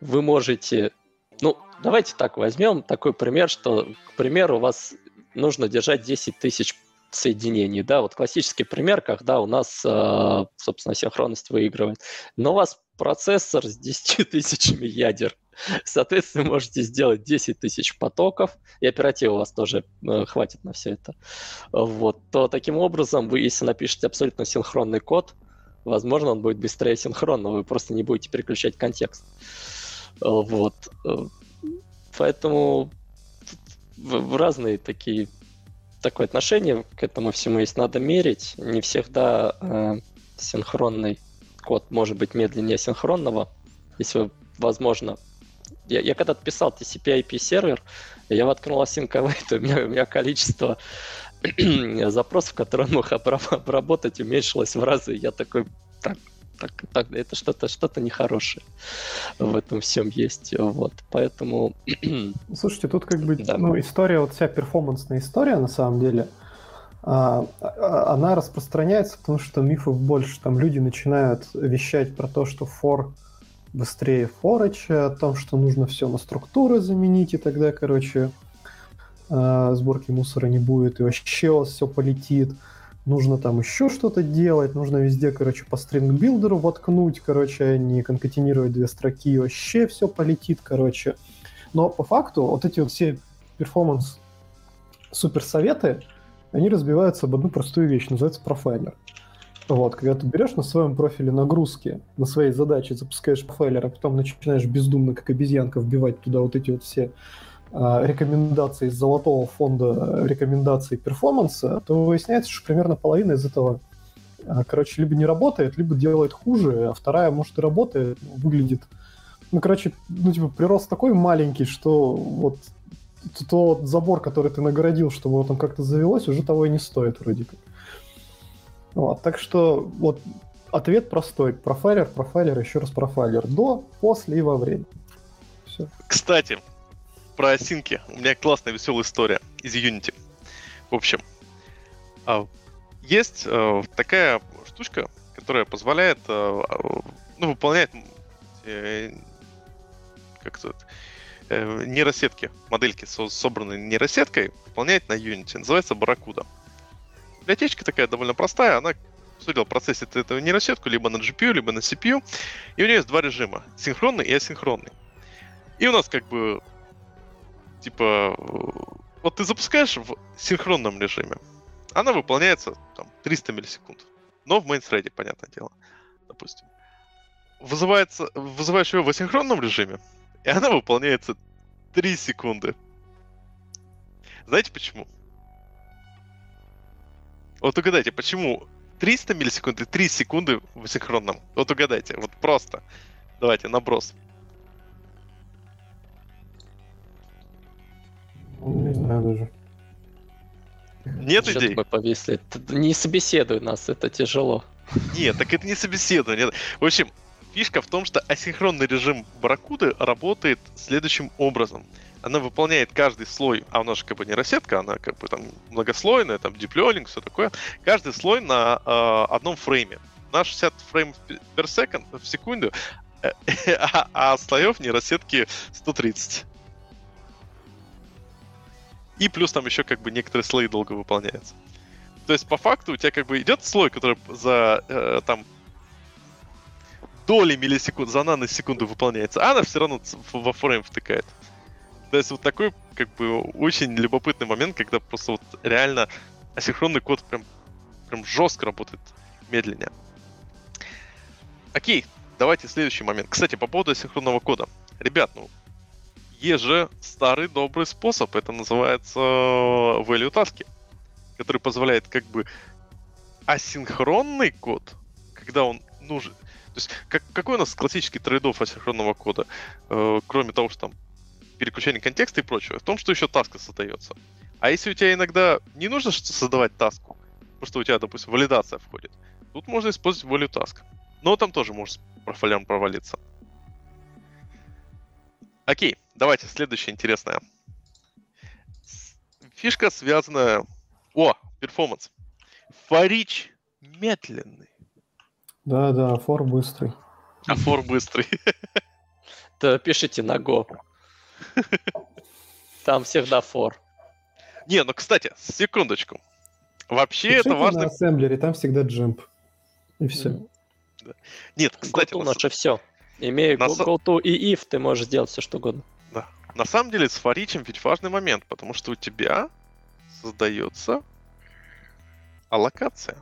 вы можете... Ну, давайте так возьмем такой пример, что, к примеру, у вас нужно держать 10 тысяч соединений, да, вот классический пример, когда у нас, э, собственно, синхронность выигрывает. Но у вас процессор с 10 тысячами ядер. Соответственно, можете сделать 10 тысяч потоков, и оператива у вас тоже э, хватит на все это. Вот. То таким образом, вы, если напишете абсолютно синхронный код, возможно, он будет быстрее синхронного, вы просто не будете переключать контекст. Вот. Поэтому в, разные такие такое отношение к этому всему есть. Надо мерить. Не всегда э, синхронный код может быть медленнее синхронного. Если возможно, я, я когда-то писал TCP-IP сервер, я воткнул async await, у меня, у меня количество запросов, которые он мог обработать, уменьшилось в разы. Я такой, так, так, так, это что-то что-то нехорошее в этом всем есть. Вот, поэтому... Слушайте, тут как бы да. ну, история, вот вся перформансная история, на самом деле, а, а, она распространяется, потому что мифов больше. Там люди начинают вещать про то, что for быстрее форача, о том, что нужно все на структуры заменить, и тогда, короче, а, сборки мусора не будет, и вообще у вас все полетит нужно там еще что-то делать, нужно везде, короче, по стрингбилдеру воткнуть, короче, а не конкатинировать две строки, вообще все полетит, короче. Но по факту вот эти вот все перформанс суперсоветы, они разбиваются об одну простую вещь, называется профайлер. Вот, когда ты берешь на своем профиле нагрузки, на своей задаче запускаешь профайлер, а потом начинаешь бездумно, как обезьянка, вбивать туда вот эти вот все рекомендаций из золотого фонда рекомендаций перформанса, то выясняется, что примерно половина из этого, а, короче, либо не работает, либо делает хуже, а вторая, может, и работает, выглядит... Ну, короче, ну, типа, прирост такой маленький, что вот тот забор, который ты нагородил, чтобы его там как-то завелось, уже того и не стоит вроде как. Вот, так что вот ответ простой. Профайлер, профайлер, еще раз профайлер. До, после и во время. Все. Кстати, про осинки. У меня классная веселая история из Unity. В общем, а, есть э, такая штучка, которая позволяет э, ну, выполнять э, как то нейросетки, модельки, собранные нейросеткой, выполнять на Unity. Называется Barracuda. Библиотечка такая довольно простая, она судил процессит эту нейросетку либо на GPU, либо на CPU, и у нее есть два режима, синхронный и асинхронный. И у нас как бы типа, вот ты запускаешь в синхронном режиме, она выполняется там 300 миллисекунд. Но в thread, понятное дело, допустим. Вызывается, вызываешь ее в асинхронном режиме, и она выполняется 3 секунды. Знаете почему? Вот угадайте, почему 300 миллисекунд и 3 секунды в асинхронном? Вот угадайте, вот просто. Давайте, наброс. Не знаю даже. Нет Что идей? повисли. Не собеседуй нас, это тяжело. Нет, так это не собеседование. В общем, фишка в том, что асинхронный режим Барракуды работает следующим образом. Она выполняет каждый слой, а у нас же как бы не рассетка, она как бы там многослойная, там deep все такое. Каждый слой на э, одном фрейме. На 60 фреймов per second, в секунду, а, а слоев нейросетки 130. И плюс там еще как бы некоторые слои долго выполняются. То есть по факту у тебя как бы идет слой, который за э, там доли миллисекунд, за наносекунду выполняется, а она все равно во фрейм втыкает. То есть вот такой как бы очень любопытный момент, когда просто вот реально асинхронный код прям, прям жестко работает медленнее. Окей, давайте следующий момент. Кстати, по поводу асинхронного кода. Ребят, ну, есть же старый добрый способ, это называется э, value таски, который позволяет как бы асинхронный код, когда он нужен. То есть как, какой у нас классический трейдов асинхронного кода, э, кроме того, что там переключение контекста и прочего, в том, что еще таска создается. А если у тебя иногда не нужно создавать таску, просто у тебя, допустим, валидация входит, тут можно использовать value task. Но там тоже может профайлер провалиться. Окей, давайте, следующее интересное. Фишка связанная... О, перформанс. Форич медленный. Да, да, фор быстрый. А фор быстрый. Да пишите на Go. Там всегда фор. Не, ну, кстати, секундочку. Вообще Пишите это важно... на ассемблере, там всегда джемп. И все. Нет, кстати, GoTo на, наше все. Имея на Go- GoTo и if, ты можешь сделать все, что угодно. да. на самом деле с форичем ведь важный момент, потому что у тебя создается аллокация.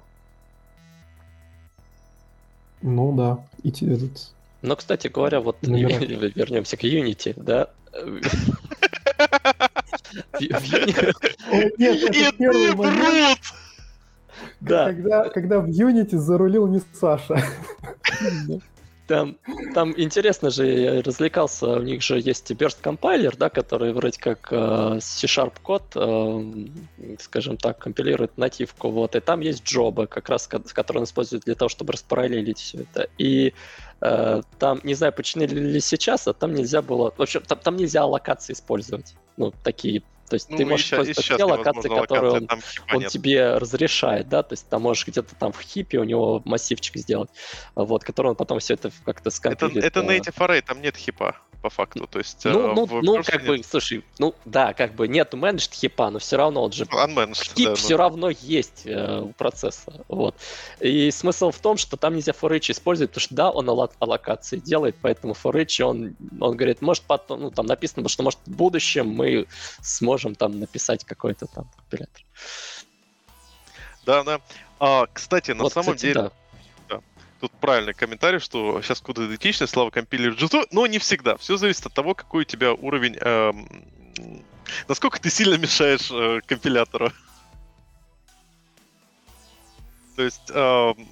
Ну да. И этот... Но, кстати говоря, вот вернемся к Unity, да. Нет, ты брут! Да, когда, когда в Unity зарулил не Саша. там, там интересно же, я развлекался, у них же есть Burst компайлер, да, который вроде как э, C-Sharp код, э, скажем так, компилирует нативку, вот, и там есть джобы, как раз, ко- которые он использует для того, чтобы распараллелить все это. И э, там, не знаю, починили ли сейчас, а там нельзя было, в общем, там, там нельзя аллокации использовать, ну, такие, то есть ты Ну, и можешь использовать сейчас те локации, которые он там хипа он нет. тебе разрешает, да, то есть там можешь где-то там в хипе у него массивчик сделать, вот, который он потом все это как-то Это, скомпилит. это э, native array, там нет хипа, по факту. То есть, Ну, э, ну, в ну, как нет. бы, слушай, ну, да, как бы нету managed хипа, но все равно он же Unmanaged, хип да, все ну. равно есть э, у процесса, вот. И смысл в том, что там нельзя forage использовать, потому что, да, он алло- аллокации делает, поэтому forage, он, он говорит, может потом, ну, там написано, что, может, в будущем мы сможем там написать какой-то там компилятор. Да, да. А, кстати, на вот, самом кстати, деле, да. Тут правильный комментарий, что сейчас код идентичный, слава компилер джиту, но не всегда. Все зависит от того, какой у тебя уровень, эм, насколько ты сильно мешаешь э, компилятору. То есть, эм,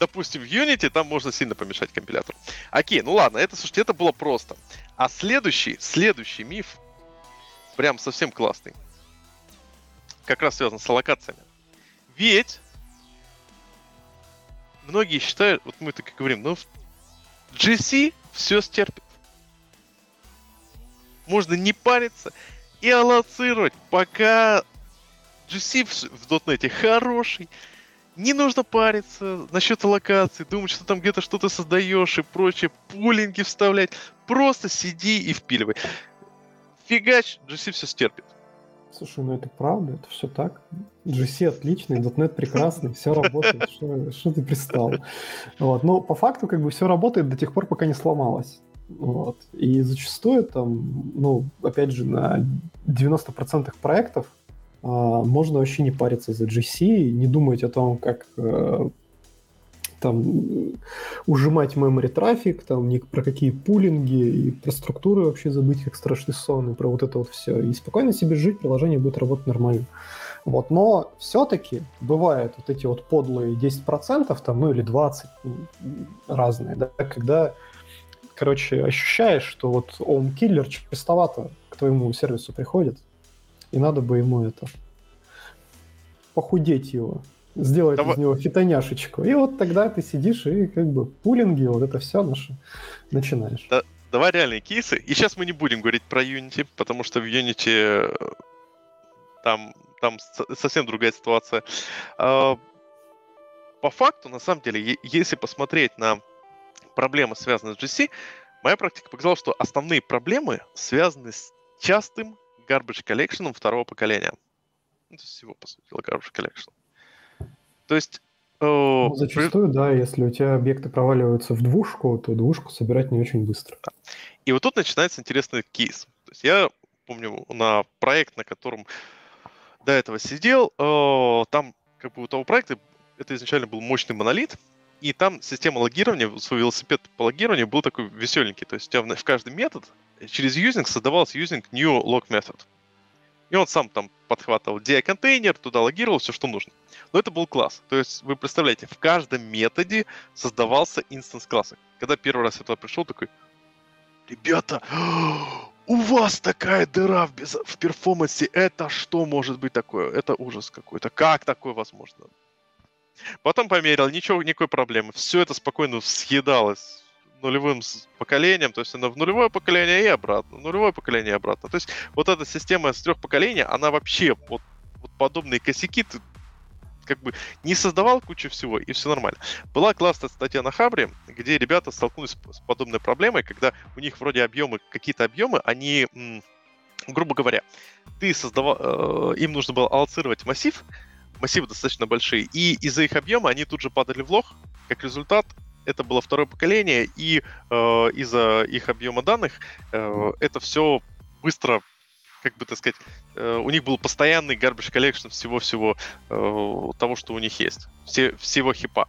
допустим, в Unity там можно сильно помешать компилятору. Окей, ну ладно, это, слушайте, это было просто. А следующий, следующий миф, прям совсем классный, как раз связан с аллокациями. Ведь многие считают, вот мы так и говорим, ну, GC все стерпит. Можно не париться и аллоцировать, пока GC в, в .NET хороший. Не нужно париться насчет аллокации, думать, что там где-то что-то создаешь и прочее, пулинги вставлять. Просто сиди и впиливай. Фигач, GC все стерпит. Слушай, ну это правда, это все так. GC отличный, .NET прекрасный, все работает. Что, что ты пристал? Вот. Но по факту как бы все работает до тех пор, пока не сломалось. Вот. И зачастую там, ну, опять же, на 90% проектов а, можно вообще не париться за GC, не думать о том, как э, там ужимать memory трафик, там ни про какие пулинги и про структуры вообще забыть, как страшный сон, и про вот это вот все. И спокойно себе жить, приложение будет работать нормально. Вот, но все-таки бывают вот эти вот подлые 10%, там, ну или 20, м, разные, да, когда, короче, ощущаешь, что вот он киллер чистовато к твоему сервису приходит, и надо бы ему это похудеть его, сделать Давай- из него фитоняшечку. И вот тогда ты сидишь и как бы пулинги, вот это все наше начинаешь. Давай реальные кейсы. И сейчас мы не будем говорить про Unity, потому что в Unity э, там, там со- совсем другая ситуация. А, По факту, на самом деле, если посмотреть на проблемы, связанные с GC, моя практика показала, что основные проблемы связаны с частым garbage collection второго поколения. Ну, то есть всего, по сути, garbage collection. То есть... э, Ну, при- зачастую, да, если у тебя объекты проваливаются в двушку, то двушку собирать не очень быстро. И вот тут начинается интересный кейс. То есть я помню на проект, на котором до этого сидел, э, там как бы у того проекта это изначально был мощный монолит, И там система логирования, свой велосипед по логированию был такой веселенький. То есть у тебя в каждый метод через using создавался using new log method. И он сам там подхватывал DI-контейнер, туда логировал все, что нужно. Но это был класс. То есть вы представляете, в каждом методе создавался инстанс класса. Когда первый раз я туда пришел, такой, ребята, у вас такая дыра в, без... в перформансе, это что может быть такое? Это ужас какой-то. Как такое возможно? Потом померил, ничего, никакой проблемы. Все это спокойно съедалось нулевым поколением, то есть она в нулевое поколение и обратно, нулевое поколение и обратно. То есть вот эта система с трех поколений, она вообще, вот, вот подобные косяки, ты как бы не создавал кучу всего, и все нормально. Была классная статья на Хабре, где ребята столкнулись с подобной проблемой, когда у них вроде объемы, какие-то объемы, они, грубо говоря, ты создавал, э, им нужно было аллоцировать массив, массивы достаточно большие, и из-за их объема они тут же падали в лох. Как результат, это было второе поколение, и э, из-за их объема данных э, это все быстро, как бы так сказать, э, у них был постоянный garbage collection всего-всего э, того, что у них есть, все, всего хипа.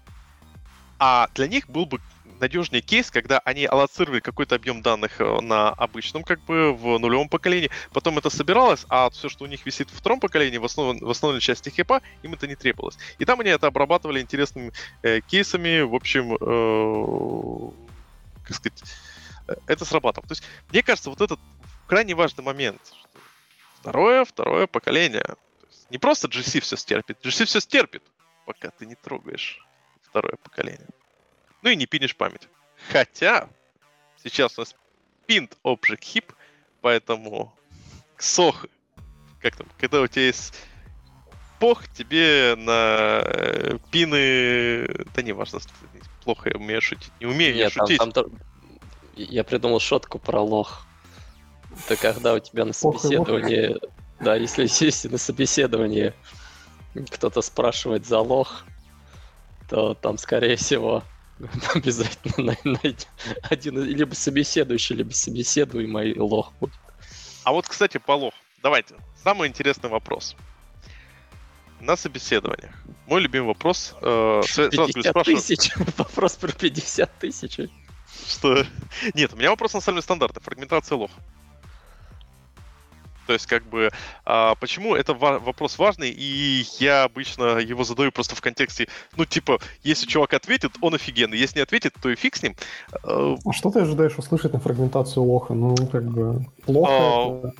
А для них был бы надежнее кейс, когда они аллоцировали какой-то объем данных э, на обычном, как бы, в нулевом поколении, потом это собиралось, а все, что у них висит в втором поколении, в, основ... в основной части хипа, им это не требовалось. И там они это обрабатывали интересными э, кейсами, в общем, э, как сказать, э, это срабатывало. То есть, мне кажется, вот этот крайне важный момент. Второе, второе поколение. не просто GC все стерпит, GC все стерпит, пока ты не трогаешь второе поколение. Ну и не пинишь память. Хотя сейчас у нас pinned object heap, поэтому сох, как там, когда у тебя есть пох, тебе на э, пины, да не важно, плохо я умею шутить, не умею Нет, я шутить. Там, там, я придумал шутку про лох. Это когда у тебя на собеседовании, да, если, если на собеседовании кто-то спрашивает за лох, то там, скорее всего, Обязательно найти один либо собеседующий, либо собеседуемый лох будет. А вот, кстати, по лох. Давайте. Самый интересный вопрос. На собеседованиях. Мой любимый вопрос. Э, 50 тысяч. Вопрос про 50 тысяч. Что? Нет, у меня вопрос на самом деле стандартный. Фрагментация лоха. То есть, как бы, а, почему это ва- вопрос важный, и я обычно его задаю просто в контексте, ну, типа, если чувак ответит, он офигенный, если не ответит, то и фиг с ним. А, а что ты ожидаешь услышать на фрагментацию лоха? Ну, как бы, плохо а, это...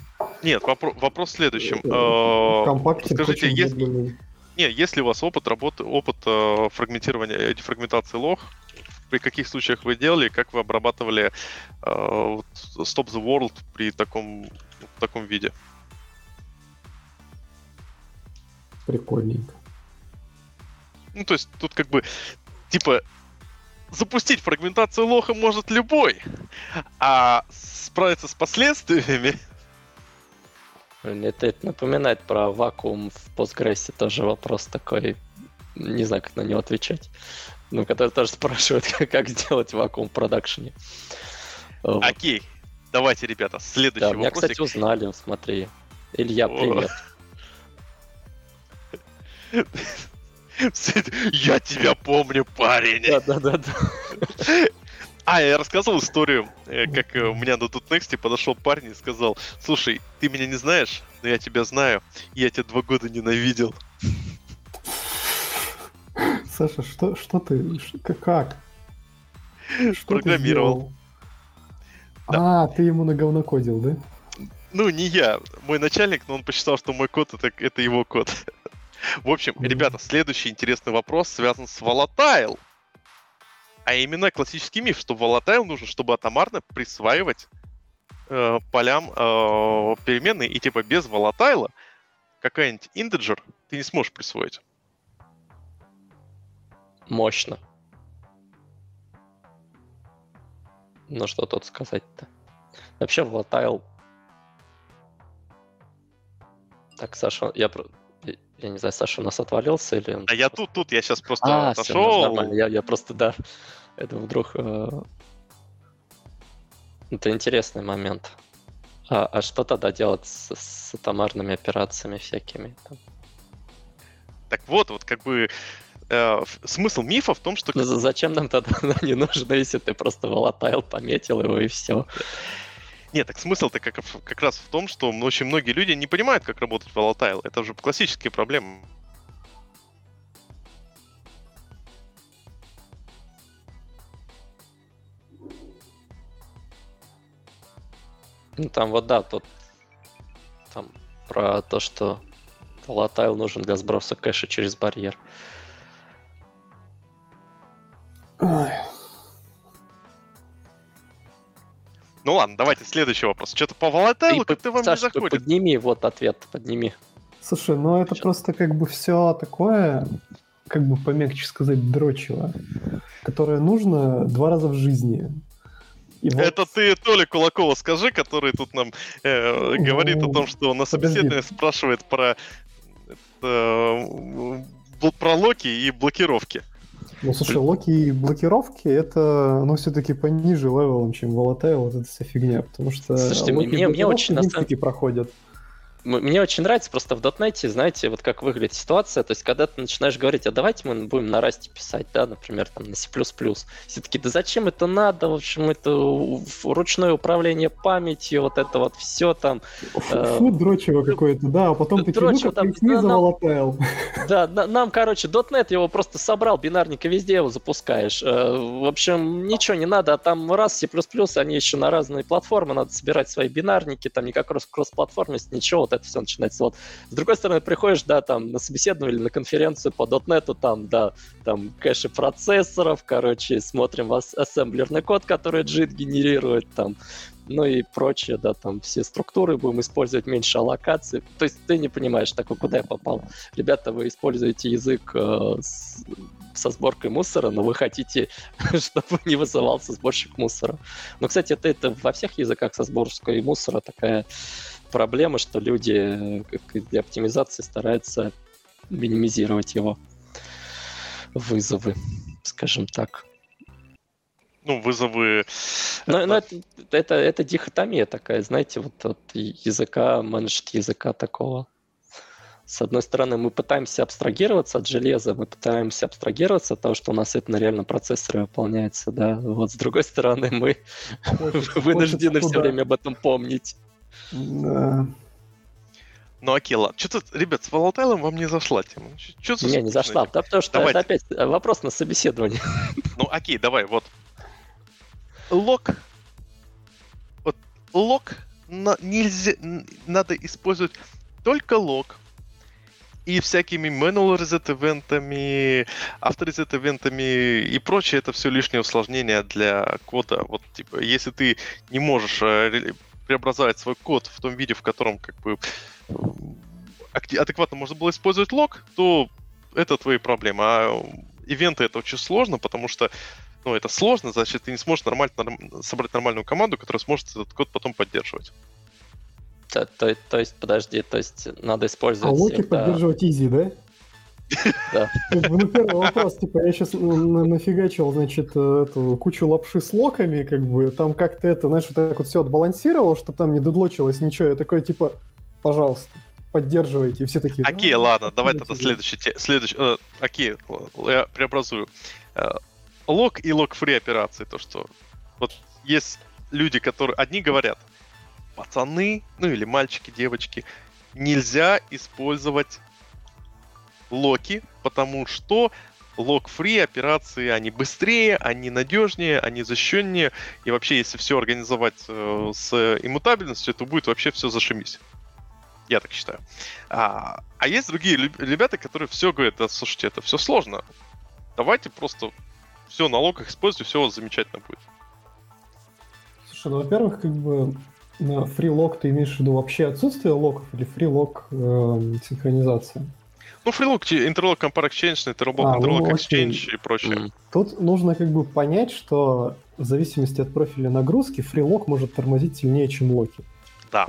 Нет, вопро- вопрос в следующем. А, Компактик Скажите, если... Не, если у вас опыт работы, опыт э, фрагментирования, э, дефрагментации лох, при каких случаях вы делали, как вы обрабатывали э, Stop the World при таком в таком виде. Прикольненько. Ну, то есть тут как бы, типа, запустить фрагментацию лоха может любой, а справиться с последствиями... Это, это напоминает про вакуум в Postgres, тоже вопрос такой, не знаю, как на него отвечать. Ну, который тоже спрашивает, как, как сделать вакуум в продакшене. Окей, Давайте, ребята, следующий да, вопрос. Меня, кстати, узнали, смотри. Илья, привет. Я тебя помню, парень. Да-да-да. А, я рассказывал историю, э, как э, у меня на тут Next подошел парень и сказал, слушай, ты меня не знаешь, но я тебя знаю, и я тебя два года ненавидел. Саша, что, что ты, как? Что Программировал. Да. А, ты ему на говно кодил, да? Ну, не я. Мой начальник, но он посчитал, что мой код это, это его код. В общем, ребята, следующий интересный вопрос связан с Volatile. А именно классический миф, что Volatile нужно, чтобы атомарно присваивать э, полям э, переменные, и типа без Volatile какая-нибудь integer ты не сможешь присвоить. Мощно. Ну что тут сказать-то? Вообще, Volatile... Так, Саша, я, я не знаю, Саша у нас отвалился или... А я тут, тут, я сейчас просто а, отошел. Все, нормально. Я, я просто, да, это вдруг... Э... Это интересный момент. А, а что тогда делать с, с атомарными операциями всякими? Там? Так вот, вот как бы э, смысл мифа в том, что... Ну, зачем нам тогда не нужно, если ты просто волатайл пометил его и все? Нет, так смысл-то как, как раз в том, что очень многие люди не понимают, как работать волатайл. Это уже классические проблемы. Ну там вот да, тут там про то, что volatile нужен для сброса кэша через барьер. Ой. Ну ладно, давайте следующий вопрос. Что-то по волатайлу как-то вам Саш, не заходит. подними вот ответ, подними. Слушай, ну это Сейчас. просто как бы все такое, как бы помягче сказать, дрочево, которое нужно два раза в жизни. И вот... Это ты Толя Кулакова скажи, который тут нам э, говорит о том, что на собеседовании спрашивает про, это, про локи и блокировки. Ну, слушай, локи и блокировки это, ну, все-таки пониже level ом, чем Volatile, вот эта вся фигня, потому что Слушайте, мне, мне очень на самом... проходят. Мне очень нравится просто в дотнете, знаете, вот как выглядит ситуация. То есть, когда ты начинаешь говорить, а давайте мы будем на расте писать, да, например, там на C++. Все такие: да зачем это надо? В общем, это ручное управление памятью, вот это вот все там. Э, Фу, дрочево какое-то, да, а потом ты дрочево, там, да, нам, да, на, нам, короче, .NET его просто собрал, бинарника везде его запускаешь. Э, в общем, ничего не надо, а там раз C++, они еще на разные платформы, надо собирать свои бинарники, там никак кросс-платформенность, ничего, вот это все начинается. Вот. С другой стороны, приходишь, да, там, на собеседование или на конференцию по .NET, там, да, там, кэши процессоров, короче, смотрим вас ассемблерный код, который JIT генерирует, там, ну и прочее, да, там все структуры будем использовать меньше аллокации. То есть ты не понимаешь, такой, куда я попал. Ребята, вы используете язык э, с, со сборкой мусора, но вы хотите, чтобы не вызывался сборщик мусора. Но, кстати, это, это во всех языках со сборкой мусора такая проблема, что люди э, для оптимизации стараются минимизировать его вызовы, скажем так. Ну, вызовы... Но, но это, это, это дихотомия такая, знаете, вот от языка, менеджер языка такого. С одной стороны, мы пытаемся абстрагироваться от железа, мы пытаемся абстрагироваться от того, что у нас это на реальном процессоре выполняется, да. Вот с другой стороны, мы хочется, вынуждены хочется все время об этом помнить. Да. Ну, окей, ладно. Что-то, ребят, с волатайлом вам не зашла тема. Что не, не зашла, да, потому что Давайте. это опять э, вопрос на собеседование. Ну, окей, давай, вот. Лог. Вот лог на, нельзя, надо использовать только лог и всякими manual reset ивентами, автор reset ивентами и прочее, это все лишнее усложнение для кода. Вот, типа, если ты не можешь э, преобразовать свой код в том виде, в котором как бы адекватно можно было использовать лог, то это твои проблемы. А ивенты это очень сложно, потому что ну, это сложно, значит, ты не сможешь нормально, норм, собрать нормальную команду, которая сможет этот код потом поддерживать. То, то, то есть, подожди, то есть надо использовать... А локи это... поддерживать easy, да? Да. Ну, первый вопрос, типа, я сейчас нафигачил, значит, э, эту кучу лапши с локами, как бы, там как-то это, знаешь, вот так вот все отбалансировал, чтобы там не дедлочилось ничего. Я такой, типа, пожалуйста, поддерживайте. все такие... Окей, ну, ладно, давай тогда следующий... следующий э, окей, я преобразую. Э, лог и лог-фри операции, то, что вот есть люди, которые... Одни говорят, пацаны, ну или мальчики, девочки, нельзя использовать локи, потому что лог-фри операции, они быстрее, они надежнее, они защищеннее. И вообще, если все организовать э, с иммутабельностью, то будет вообще все зашимись. Я так считаю. А, а есть другие ребята, которые все говорят, да, слушайте, это все сложно. Давайте просто все на локах используйте, все у вас замечательно будет. Слушай, ну, во-первых, как бы на фрилог ты имеешь в виду вообще отсутствие локов или фрилог э, синхронизация? Ну, фрилог, Interlock Compare Exchange, Interlock, а, Interlock ну, Exchange и прочее. Mm. Тут нужно как бы понять, что в зависимости от профиля нагрузки, фрилог может тормозить сильнее, чем локи. Да,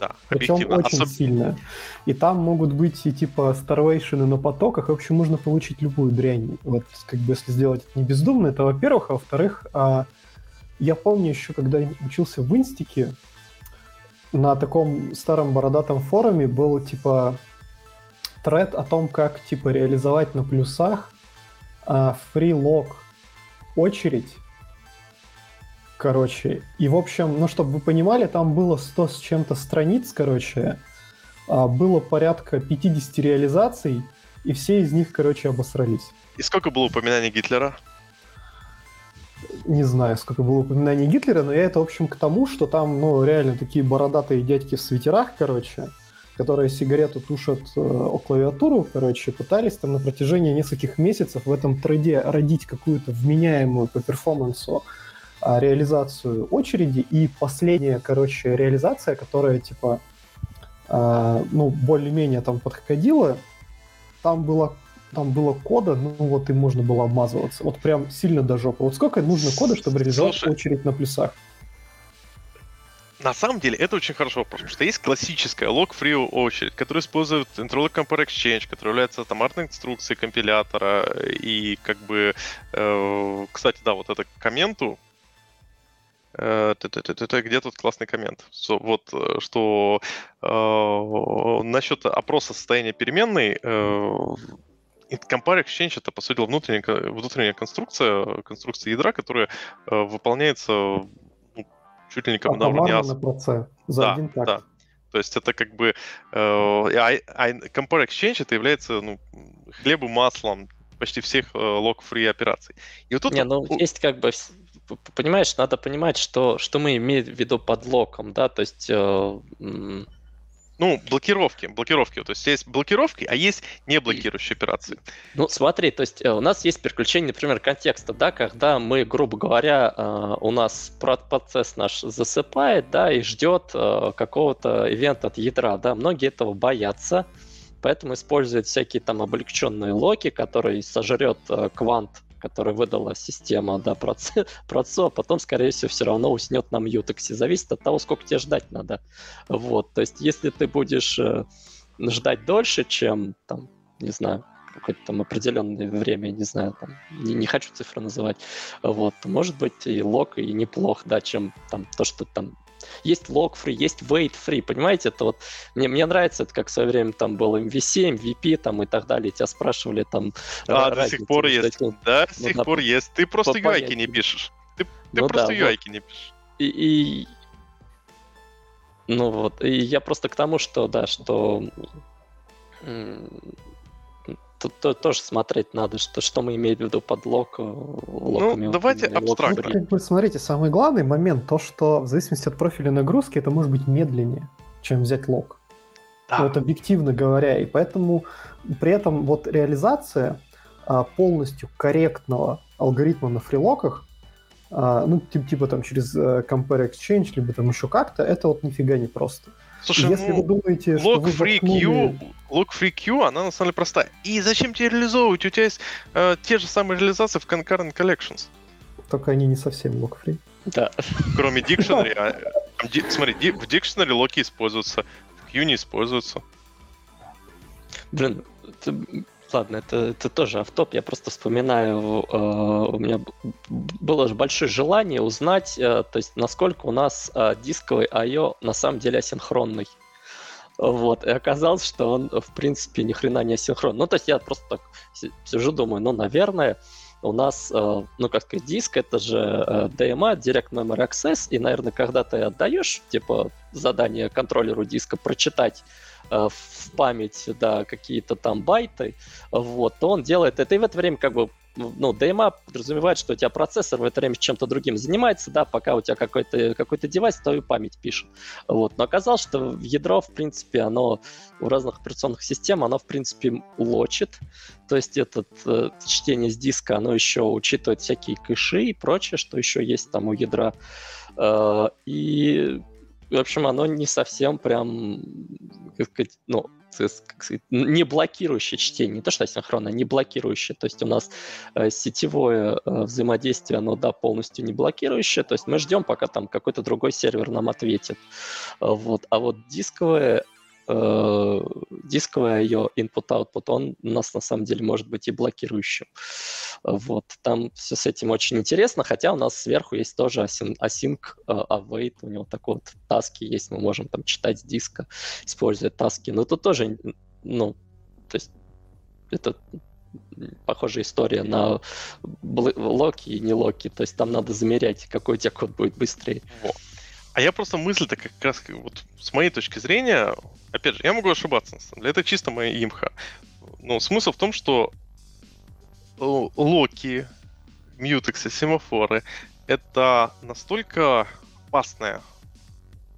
да, Причем очень Особ... сильно. И там могут быть и типа старвейшены на потоках. В общем, можно получить любую дрянь. Вот как бы если сделать это не бездумно, это во-первых. А во-вторых, а, я помню еще, когда учился в инстике, на таком старом бородатом форуме был типа тред о том, как типа реализовать на плюсах фрилог очередь. Короче, и в общем, ну, чтобы вы понимали, там было 100 с чем-то страниц, короче, а, было порядка 50 реализаций, и все из них, короче, обосрались. И сколько было упоминаний Гитлера? Не знаю, сколько было упоминаний Гитлера, но я это, в общем, к тому, что там, ну, реально такие бородатые дядьки в свитерах, короче, которые сигарету тушат э, о клавиатуру, короче, пытались там на протяжении нескольких месяцев в этом трейде родить какую-то вменяемую по перформансу а, реализацию очереди. И последняя, короче, реализация, которая, типа, а, ну, более-менее там подходила, там было там было кода, ну вот и можно было обмазываться. Вот прям сильно до жопы. Вот сколько нужно кода, чтобы реализовать Слушай, очередь на плюсах? На самом деле это очень хорошо потому что есть классическая log-free очередь, которая использует Interlock Compare Exchange, которая является томарной инструкцией компилятора, и как бы, э, кстати, да, вот это к комменту, э, где тут классный коммент? Вот, э, что э, насчет опроса состояния переменной, э, Compare Exchange это, по сути, внутренняя, внутренняя конструкция, конструкция ядра, которая э, выполняется чуть ли не как на уровне АС. за да, один так. Да. То есть это как бы... Э, а, а Compare Exchange это является ну, хлебом, маслом почти всех э, лог-фри операций. И вот тут... Не, ну есть как бы... Понимаешь, надо понимать, что, что мы имеем в виду под локом, да, то есть... Э, ну, блокировки, блокировки. То есть есть блокировки, а есть не блокирующие операции. Ну, смотри, то есть э, у нас есть переключение, например, контекста, да, когда мы, грубо говоря, э, у нас процесс наш засыпает, да, и ждет э, какого-то ивента от ядра, да, многие этого боятся, поэтому используют всякие там облегченные локи, которые сожрет квант который выдала система, да, процо, а потом, скорее всего, все равно уснет на мьютексе. Зависит от того, сколько тебе ждать надо. Вот, то есть, если ты будешь э, ждать дольше, чем, там, не знаю, какое-то там определенное время, не знаю, там, не, не хочу цифры называть, вот, может быть и лог, и неплох, да, чем там то, что там есть log-free, есть wait-free, понимаете? Это вот, мне, мне нравится, это как в свое время там был MVC, MVP там и так далее, тебя спрашивали там... А, до сих пор есть, да, до сих пор есть. Ты просто UI не пишешь. Ты, ты ну, просто да, UI вот. не пишешь. И, и... Ну вот, и я просто к тому, что, да, что тут, тут тоже смотреть надо, что, что мы имеем в виду под лок. Э, ну, давайте абстрактно. Как бы, смотрите, самый главный момент, то, что в зависимости от профиля нагрузки, это может быть медленнее, чем взять лог. Да. Вот объективно говоря. И поэтому при этом вот реализация а, полностью корректного алгоритма на фрилоках, а, ну, типа, типа там через а, Compare Exchange, либо там еще как-то, это вот нифига не просто. Слушай, Если ну, вы думаете, log что вы free воткнули... Q, log free Q, она на самом деле простая. И зачем тебе реализовывать? У тебя есть э, те же самые реализации в Concurrent Collections. Только они не совсем log free. Да. Кроме Dictionary. а, смотри, в Dictionary локи используются, в Q не используются. Блин, Ладно, это, это тоже автоп. Я просто вспоминаю, э, у меня было же большое желание узнать, э, то есть насколько у нас э, дисковый I.O. на самом деле асинхронный. Вот, и оказалось, что он, в принципе, ни хрена не асинхронный. Ну, то есть я просто так сижу, думаю, ну, наверное, у нас, э, ну, как сказать, диск, это же э, DMA, Direct Memory Access, и, наверное, когда ты отдаешь, типа, задание контроллеру диска прочитать в память, да, какие-то там байты, вот, то он делает это, и в это время как бы ну, DMA подразумевает, что у тебя процессор в это время чем-то другим занимается, да, пока у тебя какой-то какой девайс твою память пишет. Вот. Но оказалось, что ядро, в принципе, оно у разных операционных систем, оно, в принципе, лочит. То есть это э, чтение с диска, оно еще учитывает всякие кэши и прочее, что еще есть там у ядра. Э, и в общем, оно не совсем прям, как сказать, ну, как сказать, не блокирующее чтение, не то что асинхронное, не блокирующее. То есть у нас э, сетевое э, взаимодействие, оно, да, полностью не блокирующее. То есть мы ждем, пока там какой-то другой сервер нам ответит. Вот. А вот дисковое э, дисковая ее input-output, он у нас на самом деле может быть и блокирующим. Вот, там все с этим очень интересно, хотя у нас сверху есть тоже async, async uh, await, у него такой вот таски есть, мы можем там читать с диска, используя таски, но тут тоже, ну, то есть это похожая история на локи и не локи. То есть там надо замерять, какой у тебя код будет быстрее. Во. А я просто мысль-то как раз вот с моей точки зрения, опять же, я могу ошибаться, на это чисто моя имха. Но смысл в том, что локи, мьютексы, семафоры это настолько опасная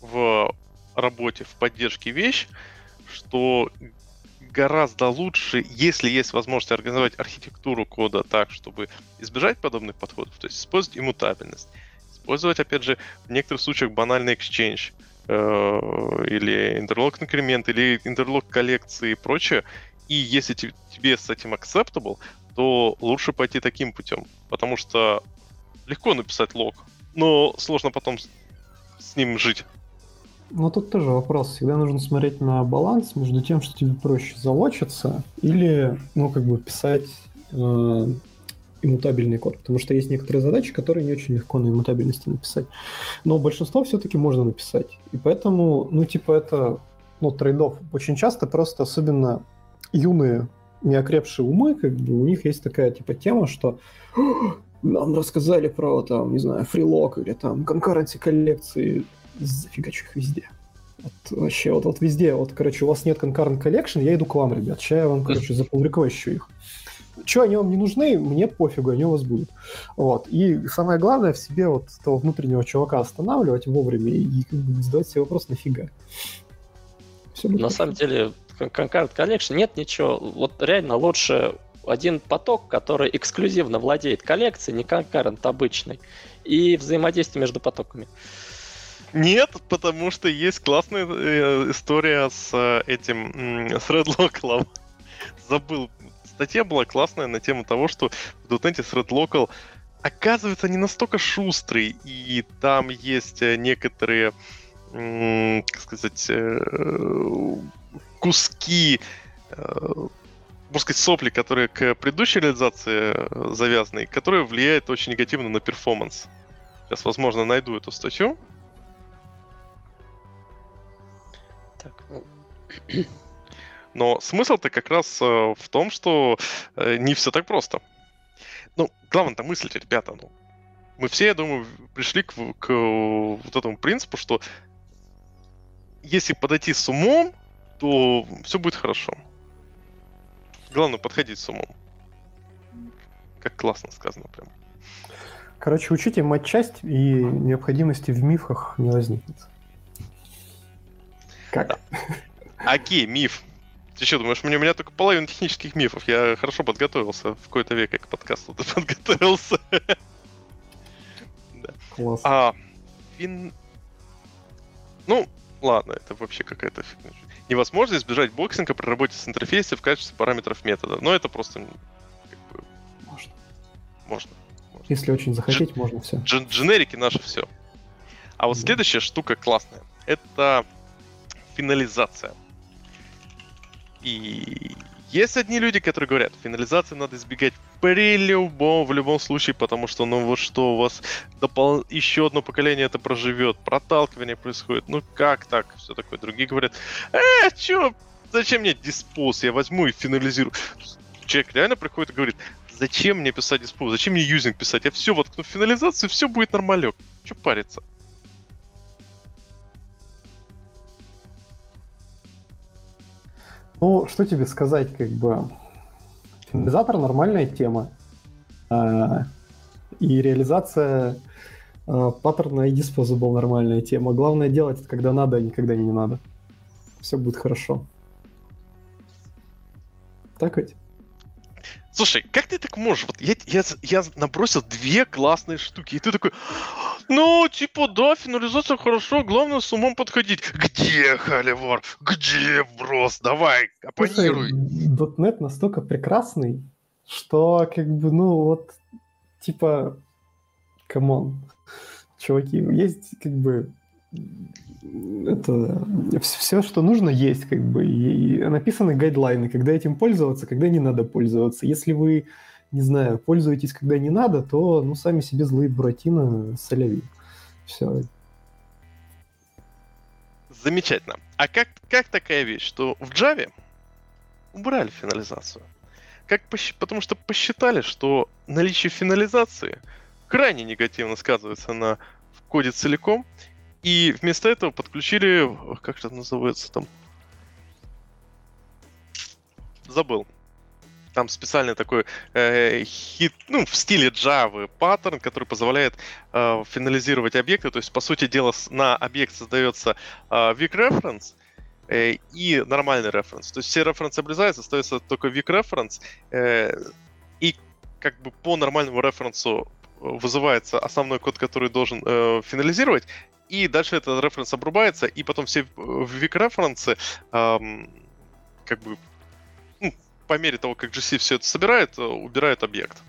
в работе, в поддержке вещь, что гораздо лучше, если есть возможность организовать архитектуру кода так, чтобы избежать подобных подходов, то есть использовать иммутабельность, использовать, опять же, в некоторых случаях банальный exchange, э, или интерлок инкремент, или интерлок коллекции и прочее, и если тебе с этим acceptable, то лучше пойти таким путем, потому что легко написать лог, но сложно потом с ним жить. Ну, тут тоже вопрос. Всегда нужно смотреть на баланс между тем, что тебе проще залочиться, или, ну, как бы писать э, иммутабельный код. Потому что есть некоторые задачи, которые не очень легко на иммутабельности написать. Но большинство все-таки можно написать. И поэтому, ну, типа, это, ну, трейдов. Очень часто просто, особенно юные, неокрепшие умы, как бы у них есть такая, типа, тема, что нам рассказали про, там, не знаю, фрилок или там конкуренции коллекции, зафигачу их везде. Вот вообще, вот, вот везде, вот, короче, у вас нет concurrent collection, я иду к вам, ребят. Сейчас я вам, короче, запубликую их. Че, они вам не нужны, мне пофигу, они у вас будут. Вот. И самое главное в себе вот того внутреннего чувака останавливать вовремя и как бы задавать себе вопрос, нафига. Все На хорошо. самом деле, Concurrent Collection нет ничего. Вот реально лучше один поток, который эксклюзивно владеет коллекцией, не Concurrent обычный, и взаимодействие между потоками. Нет, потому что есть классная э, история с э, этим, с Red Забыл. Статья была классная на тему того, что в .NET с Red Local оказывается не настолько шустрый, и там есть э, некоторые, как сказать, куски можно сказать, сопли, которые к предыдущей реализации завязаны, которые влияют очень негативно на перформанс. Сейчас, возможно, найду эту статью. Так, ну... Но смысл-то как раз э, в том, что э, не все так просто. Ну, главное-то мыслить, ребята, ну, мы все, я думаю, пришли к, к вот этому принципу, что если подойти с умом, то все будет хорошо. Главное подходить с умом. Как классно сказано прям. Короче, учите матчасть, и необходимости в мифах не возникнет. Как? Да. Окей, миф. Ты что, думаешь, мне, у меня только половина технических мифов. Я хорошо подготовился. В какой-то век к подкасту подготовился. Класс. А, фин... Ну, ладно, это вообще какая-то фигня. Невозможно избежать боксинга при работе с интерфейсом в качестве параметров метода. Но это просто... Как бы... Можно. Можно. можно. Если очень захотеть, Дж... можно все. Дж... Дженерики наши все. А вот да. следующая штука классная. Это финализация. И есть одни люди, которые говорят, финализации надо избегать при любом, в любом случае, потому что, ну вот что, у вас допол... еще одно поколение это проживет, проталкивание происходит, ну как так, все такое. Другие говорят, э, чё, зачем мне диспоз, я возьму и финализирую. Человек реально приходит и говорит, зачем мне писать диспоз, зачем мне юзинг писать, я все воткну в финализацию, все будет нормалек. Че париться? Ну, что тебе сказать, как бы... Финализатор нормальная тема. А, и реализация а, паттерна и disposable нормальная тема. Главное делать это когда надо, а никогда не надо. Все будет хорошо. Так ведь? Слушай, как ты так можешь? Вот я, я, я набросил две классные штуки, и ты такой, ну, типа, да, финализация хорошо, главное с умом подходить. Где холивар? Где вброс? Давай, оппонируй. .NET настолько прекрасный, что, как бы, ну, вот, типа, come on, чуваки, есть, как бы, это все, что нужно, есть, как бы, и, написаны гайдлайны, когда этим пользоваться, когда не надо пользоваться. Если вы, не знаю, пользуетесь, когда не надо, то, ну, сами себе злые Буратино соляви. Все. Замечательно. А как, как такая вещь, что в Java убрали финализацию? как потому что посчитали, что наличие финализации крайне негативно сказывается на коде целиком, и вместо этого подключили, как это называется там, забыл. Там специальный такой э, хит, ну, в стиле Java паттерн, который позволяет э, финализировать объекты. То есть, по сути дела, на объект создается э, weak reference э, и нормальный reference. То есть все референсы обрезаются, остается только weak reference. Э, и как бы по нормальному референсу вызывается основной код, который должен э, финализировать, и дальше этот референс обрубается, и потом все weak референсы эм, как бы по мере того, как GC все это собирает, э, убирает объект.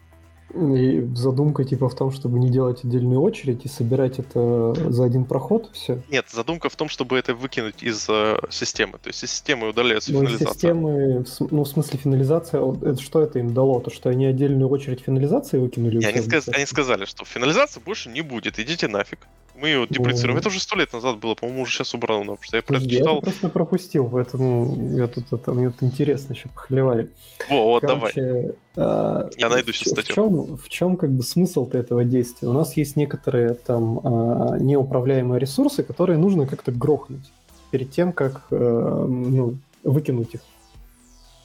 И задумка типа в том, чтобы не делать отдельную очередь и собирать это за один проход, все? Нет, задумка в том, чтобы это выкинуть из э, системы. То есть из системы удаляется ну, финализация. системы, ну в смысле финализация, это, что это им дало? То, что они отдельную очередь финализации выкинули? Не, они, сказ, они сказали, что финализации больше не будет, идите нафиг. Мы ее деплицируем. Это уже сто лет назад было, по-моему, уже сейчас убрано, потому что я прочитал. Я просто пропустил, поэтому я тут это мне это интересно еще похлевали. Во, вот, Короче, давай. А, я найду сейчас статью. В чем, в чем как бы смысл-то этого действия? У нас есть некоторые там а, неуправляемые ресурсы, которые нужно как-то грохнуть перед тем, как а, ну, выкинуть их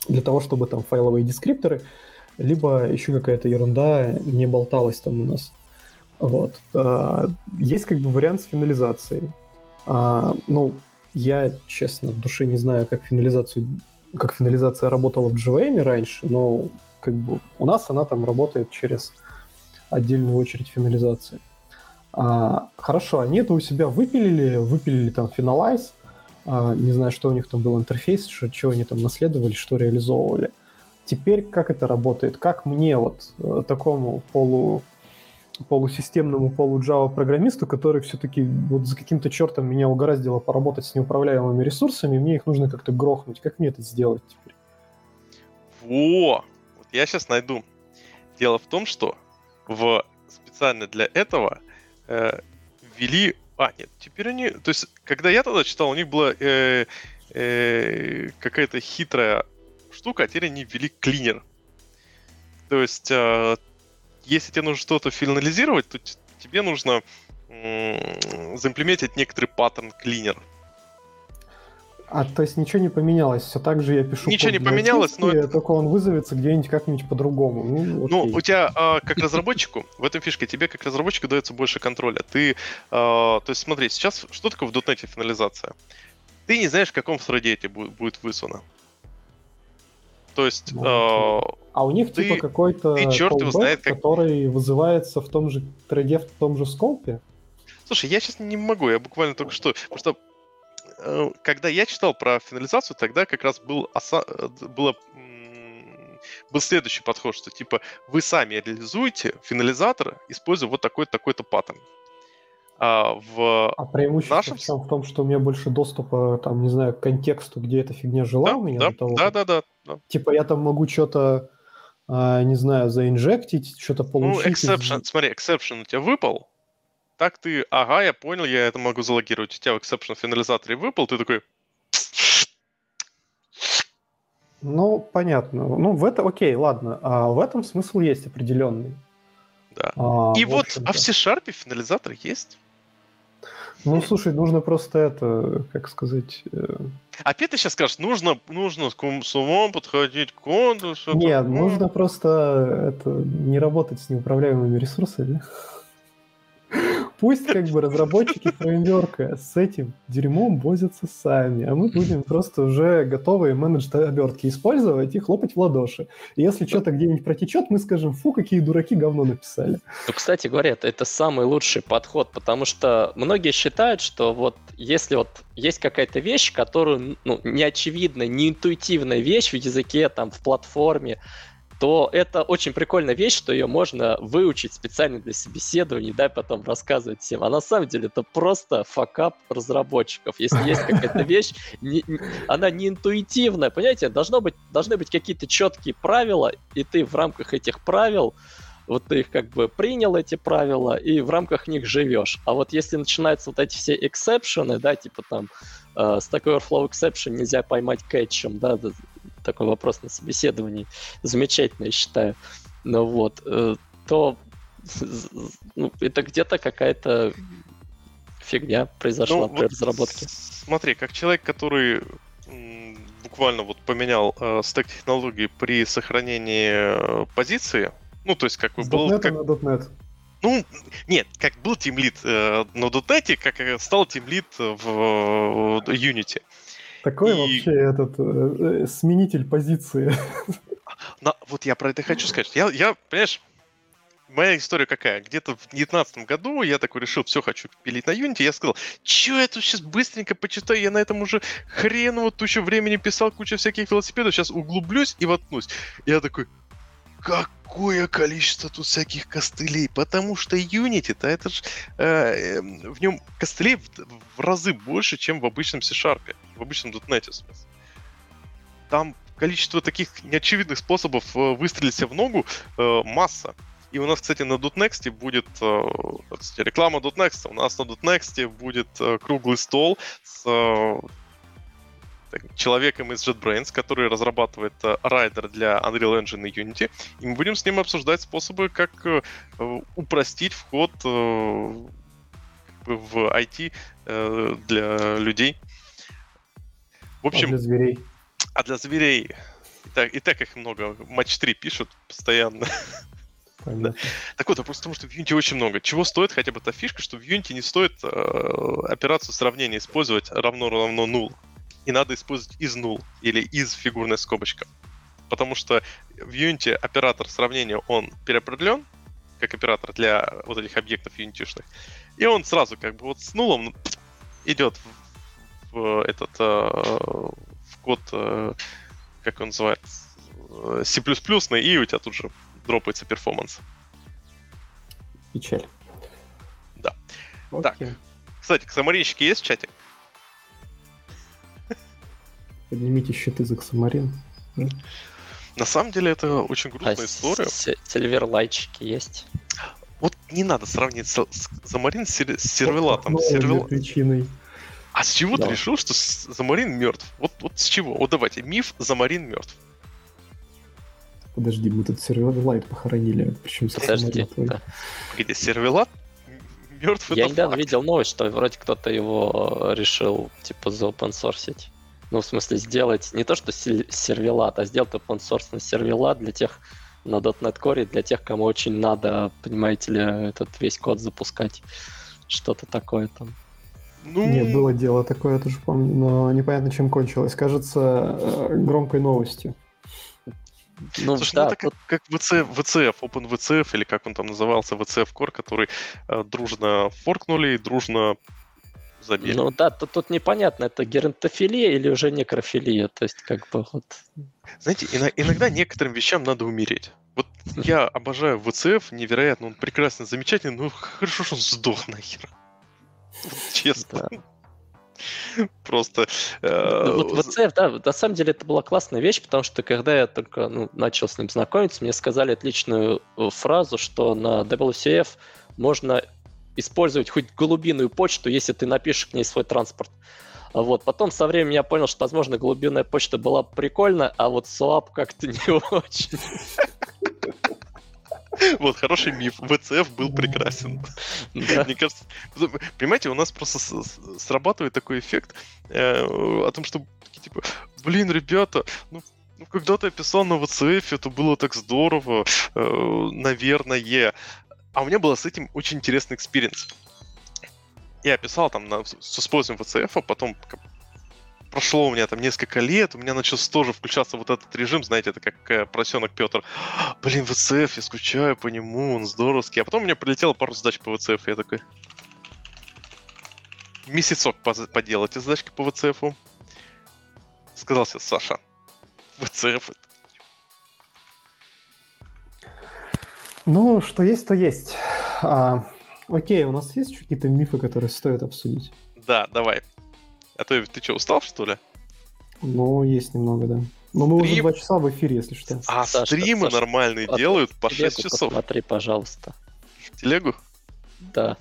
для того, чтобы там файловые дескрипторы, либо еще какая-то ерунда не болталась там у нас. Вот. А, есть как бы вариант с финализацией. А, ну, я, честно, в душе не знаю, как финализацию, как финализация работала в JVM раньше, но как бы у нас она там работает через отдельную очередь финализации. А, хорошо, они это у себя выпилили, выпилили там Finalize, а, не знаю, что у них там был интерфейс, что, что они там наследовали, что реализовывали. Теперь как это работает? Как мне вот э, такому полу полусистемному полу-Java программисту, который все-таки вот за каким-то чертом меня угораздило поработать с неуправляемыми ресурсами, мне их нужно как-то грохнуть. Как мне это сделать теперь? Во! Вот я сейчас найду. Дело в том, что в специально для этого э, ввели... А, нет, теперь они... То есть, когда я тогда читал, у них была э, э, какая-то хитрая штука, а теперь они ввели клинер. То есть э, если тебе нужно что-то финализировать, то тебе нужно заимплементить некоторый паттерн клинер. А то есть ничего не поменялось, все так же я пишу. Ничего не поменялось, но только он вызовется где-нибудь как-нибудь по-другому. Ну, ну, у тебя а, как разработчику в этом фишке тебе как разработчику дается больше контроля. Ты, а, то есть смотри, сейчас что такое в .NET финализация? Ты не знаешь, в каком среде это будет, выслано. То есть... Э, а у них ты, типа какой-то ты черт его знает, как... который вызывается в том же треде, в том же скопе? Слушай, я сейчас не могу, я буквально только что... Потому что э, когда я читал про финализацию, тогда как раз был. Э, было был следующий подход, что типа вы сами реализуете финализатор, используя вот такой-то такой-то паттерн. А, в а преимущество нашем... в, в том, что у меня больше доступа, там, не знаю, к контексту, где эта фигня жила да, у меня да, того. Да, да, да, да. Типа я там могу что-то, а, не знаю, заинжектить, что-то ну, получить. Ну, exception, из... смотри, exception у тебя выпал, так ты, ага, я понял, я это могу залогировать. У тебя в exception финализаторе выпал, ты такой... Ну, понятно. Ну, в это, окей, ладно. А в этом смысл есть определенный. Да. А, И вот, а в C-Sharp финализатор есть? Ну, слушай, нужно просто это, как сказать... Э... Опять ты сейчас скажешь, нужно, нужно с умом подходить к коду. Нет, нужно просто это, не работать с неуправляемыми ресурсами. Пусть как бы разработчики фреймворка с этим дерьмом возятся сами, а мы будем просто уже готовые менеджер обертки использовать и хлопать в ладоши. И если что-то где-нибудь протечет, мы скажем, фу, какие дураки говно написали. Ну, кстати говоря, это, это самый лучший подход, потому что многие считают, что вот если вот есть какая-то вещь, которую, ну, неочевидная, неинтуитивная вещь в языке, там, в платформе, то это очень прикольная вещь, что ее можно выучить специально для собеседований, да, потом рассказывать всем. А на самом деле это просто факап разработчиков. Если есть какая-то вещь, не, она не интуитивная, понимаете, должно быть, должны быть какие-то четкие правила, и ты в рамках этих правил вот ты их как бы принял эти правила и в рамках них живешь. А вот если начинаются вот эти все exception ы, да, типа там э, Stack Overflow exception нельзя поймать кэтчем, да, такой вопрос на собеседовании. Замечательно, я считаю. Ну вот, э, то ну, это где-то какая-то фигня произошла ну, при вот разработке. Смотри, как человек, который буквально вот поменял э, стек технологий при сохранении э, позиции, ну, то есть как бы был... Как... на .NET. Ну, нет, как был тимлит э, на .NET, как э, стал тимлит в э, Unity. Такой и... вообще этот э, э сменитель позиции. Но, вот я про это хочу сказать. Я, я понимаешь, моя история какая? Где-то в 2019 году я такой решил, все, хочу пилить на Unity. Я сказал, что я тут сейчас быстренько почитаю, я на этом уже хреново тучу времени писал, куча всяких велосипедов, сейчас углублюсь и воткнусь. Я такой, какое количество тут всяких костылей, потому что Unity-то это же э, эм, в нем костылей в, в разы больше, чем в обычном C-Sharp, в обычном .NET. Там количество таких неочевидных способов э, выстрелить себе в ногу э, масса. И у нас, кстати, на .next будет, э, кстати, реклама .next. У нас на .next будет э, круглый стол с э, человеком из JetBrains, который разрабатывает райдер для Unreal Engine и Unity. И мы будем с ним обсуждать способы, как упростить вход в IT для людей. В общем... А для зверей? А для зверей... И так, и так их много. Матч 3 пишут постоянно. Да. Так вот, вопрос в том, что в Unity очень много. Чего стоит хотя бы та фишка, что в Unity не стоит э, операцию сравнения использовать равно равно null. И надо использовать из null или из фигурная скобочка. Потому что в Unity оператор сравнения, он переопределен, как оператор для вот этих объектов unity И он сразу как бы вот с нулом идет в, в этот э, в код, э, как он называется, э, C++, и у тебя тут же дропается перформанс. Печаль. Да. Окей. Так. Кстати, ксамаринщики есть в чате? Поднимите щиты за ксамарин. На самом деле это очень грустная а история. Сильверлайтчики есть. Вот не надо сравнивать с, с Замарин с, с Сервелатом. Сервел... причиной. А с чего да. ты решил, что Замарин мертв? Вот, вот с чего? Вот давайте, миф Замарин мертв. Подожди, мы тут серверлайт похоронили, причем Подожди, да. Где сервелат? Мертв Я недавно видел новость, что вроде кто-то его решил, типа, заопенсорсить. Ну, в смысле, сделать не то, что сервелат, а сделать open source на сервелат для тех, на .NET Core, для тех, кому очень надо, понимаете ли, этот весь код запускать. Что-то такое там. Ну... Нет, было дело такое, я тоже помню, но непонятно, чем кончилось. Кажется, э, громкой новостью. Ну, Слушай, да, ну это как, как VCF, VCF, OpenVCF, или как он там назывался, VCF Core, который э, дружно форкнули и дружно забили. Ну да, тут, тут непонятно, это геронтофилия или уже некрофилия, то есть как бы вот... Знаете, иногда некоторым вещам надо умереть. Вот я обожаю VCF, невероятно, он прекрасный, замечательный, но хорошо, что он сдох нахер. Честно. Да. Просто... Э, вот WCF, да, на самом деле это была классная вещь, потому что когда я только ну, начал с ним знакомиться, мне сказали отличную э, фразу, что на WCF можно использовать хоть голубиную почту, если ты напишешь к ней свой транспорт. Вот. Потом со временем я понял, что, возможно, голубиная почта была прикольна, а вот SWAP как-то не очень. Вот, хороший миф. ВЦФ был прекрасен. Мне кажется, понимаете, у нас просто срабатывает такой эффект э, о том, что, типа, блин, ребята, ну, ну, когда ты писал на WCF, это было так здорово, э, наверное. А у меня был с этим очень интересный experience. Я писал там на, с использованием WCF, а потом прошло у меня там несколько лет, у меня начал тоже включаться вот этот режим, знаете, это как э, поросенок Петр. Блин, WCF, я скучаю по нему, он здоровский. А потом у меня прилетело пару задач по и я такой... Месяцок поделать задачки по ВЦФ. Сказал себе, Саша, ВЦФ Ну, что есть, то есть. А, окей, у нас есть какие-то мифы, которые стоит обсудить? Да, давай. А то ты что, устал, что ли? Ну, есть немного, да. Но мы Стрим... уже два часа в эфире, если что. А Сашка, стримы Сашка, нормальные от... делают по 6 часов. Смотри, пожалуйста. В телегу? Да.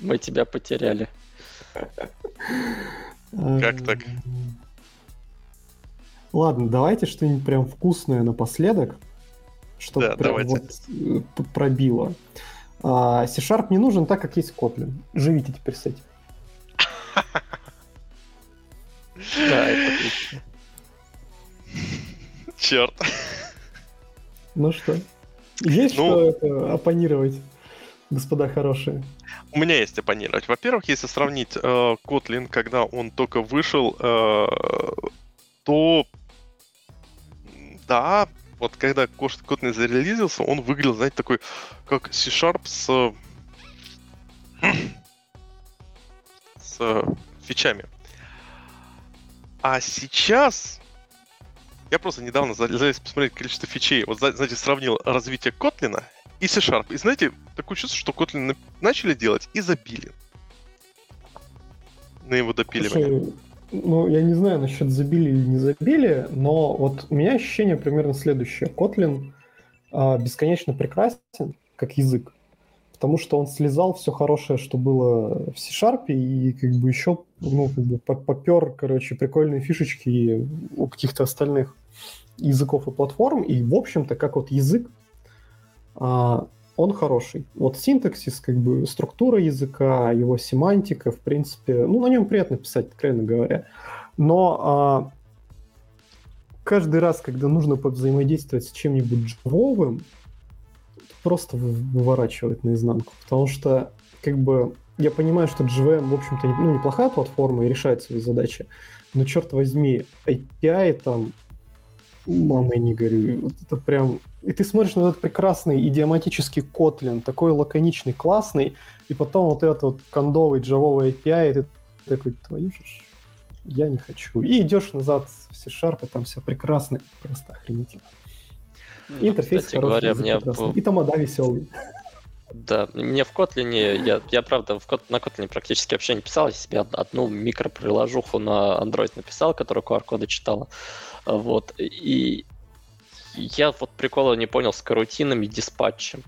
Мы тебя потеряли. Как так? Ладно, давайте что-нибудь прям вкусное напоследок, чтобы Да, прям давайте. вот э, пробило. А, C-Sharp не нужен так, как есть Kotlin. Живите теперь с этим. Да, это отлично. Черт. Ну что? Есть Ну- что оппонировать, господа хорошие? У меня есть оппонировать. Во-первых, если сравнить э, Kotlin, когда он только вышел, э, то да, вот когда Kotlin зарелизился, он выглядел, знаете, такой, как C-Sharp с, с фичами. А сейчас я просто недавно за- залез посмотреть количество фичей. Вот, зна- знаете, сравнил развитие Kotlin и C-Sharp. И знаете, такое чувство, что на- начали делать и забили. На его допиливание. Слушай, ну, я не знаю насчет забили или не забили, но вот у меня ощущение примерно следующее. Kotlin а, бесконечно прекрасен как язык, потому что он слезал все хорошее, что было в C-Sharp, и как бы еще ну, как бы по- попер, короче, прикольные фишечки у каких-то остальных языков и платформ, и, в общем-то, как вот язык, а, он хороший. Вот синтаксис, как бы структура языка, его семантика, в принципе, ну, на нем приятно писать, откровенно говоря. Но а, каждый раз, когда нужно взаимодействовать с чем-нибудь джавовым, просто вы- выворачивает наизнанку. Потому что, как бы, я понимаю, что JVM, в общем-то, ну, неплохая платформа и решает свои задачи. Но, черт возьми, API там, мама, не горю, вот это прям... И ты смотришь на этот прекрасный идиоматический Kotlin, такой лаконичный, классный, и потом вот этот вот кондовый джавовый API, и ты такой, твою же я не хочу. И идешь назад в C-Sharp, и там все прекрасно, просто охренительно. И интерфейс Кстати хороший, говоря, мне прекрасный. И тамада веселый. Да, мне в Kotlin, я, я правда в Кот- на Kotlin практически вообще не писал, я себе од- одну микроприложуху на Android написал, которая QR-коды читала. Вот, и я вот прикола не понял с карутинами диспатчем.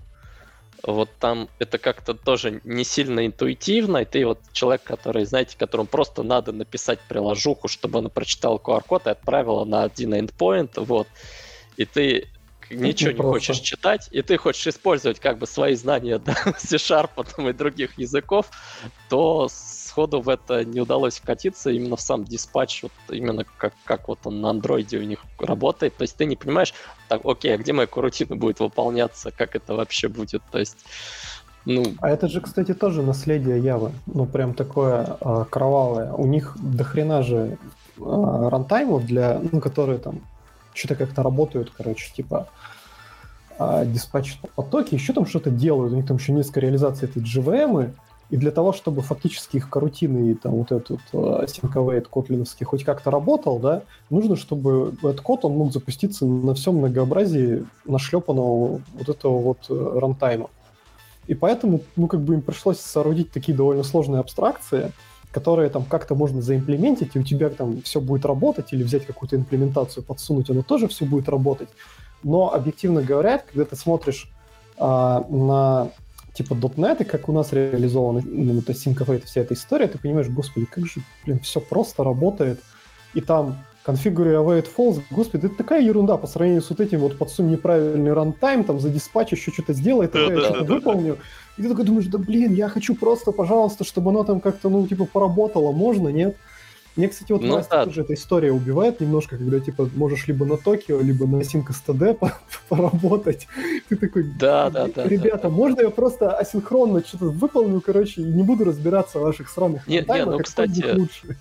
Вот там это как-то тоже не сильно интуитивно, и ты вот человек, который, знаете, которому просто надо написать приложуху, чтобы она прочитала QR-код и отправила на один endpoint, вот, и ты ничего не непросто. хочешь читать, и ты хочешь использовать как бы свои знания да, C-Sharp и других языков, то сходу в это не удалось вкатиться именно в сам диспатч, вот именно как, как вот он на андроиде у них работает. То есть ты не понимаешь, так, окей, а где моя корутина будет выполняться, как это вообще будет. То есть, ну, А это же, кстати, тоже наследие Явы. Ну, прям такое а, кровавое. У них дохрена же а, рантаймов, для, ну, которые там что-то как-то работают, короче, типа а, диспатч потоки, еще там что-то делают. У них там еще несколько реализаций этой GVM, и для того, чтобы фактически их карутины и там вот этот синковейт котлиновский хоть как-то работал, да, нужно, чтобы этот код он мог запуститься на всем многообразии нашлепанного вот этого вот э, рантайма. И поэтому, ну, как бы им пришлось соорудить такие довольно сложные абстракции, которые там как-то можно заимплементить, и у тебя там все будет работать, или взять какую-то имплементацию, подсунуть, оно тоже все будет работать. Но, объективно говоря, когда ты смотришь а, на типа .NET, и как у нас реализованы ну, это Syncofate, вся эта история, ты понимаешь, господи, как же, блин, все просто работает, и там configure await false, господи, это такая ерунда по сравнению с вот этим вот подсунь неправильный рантайм, там за диспатч еще что-то сделай, тогда я что-то выполню. И ты такой думаешь, да блин, я хочу просто, пожалуйста, чтобы оно там как-то, ну, типа, поработало, можно, нет? Мне, кстати, вот Ну Настя да. тоже эта история убивает немножко, когда, типа, можешь либо на Токио, либо на Sync STD по- поработать. Ты такой, да, да, да. ребята, можно я просто асинхронно что-то выполню, короче, и не буду разбираться в ваших странных Не- не, рантаймах, ну, а кстати, лучше.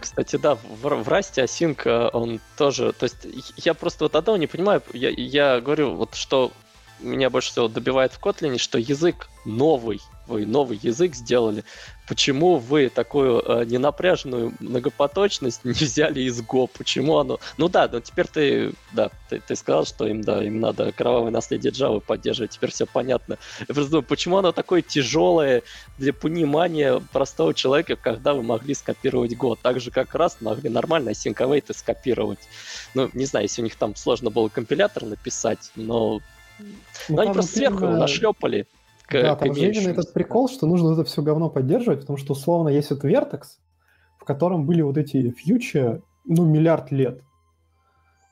Кстати, да, в, в Расте Async, э, он тоже... То есть я просто вот одного не понимаю, я, я говорю, вот что меня больше всего добивает в Kotlin, что язык новый, вы новый язык сделали. Почему вы такую э, ненапряженную многопоточность не взяли из Go? Почему оно... Ну да, но теперь ты, да, ты, ты сказал, что им, да, им надо кровавое наследие Java поддерживать, теперь все понятно. Я просто думаю, почему оно такое тяжелое для понимания простого человека, когда вы могли скопировать Go? Так же, как раз могли нормально синковейты скопировать. Ну, не знаю, если у них там сложно было компилятор написать, но, Ну, но они просто сверху нашлепали. К, Да, к там же именно этот прикол, что нужно это все говно поддерживать, потому что, условно, есть вот Vertex, в котором были вот эти фьючи, ну, миллиард лет.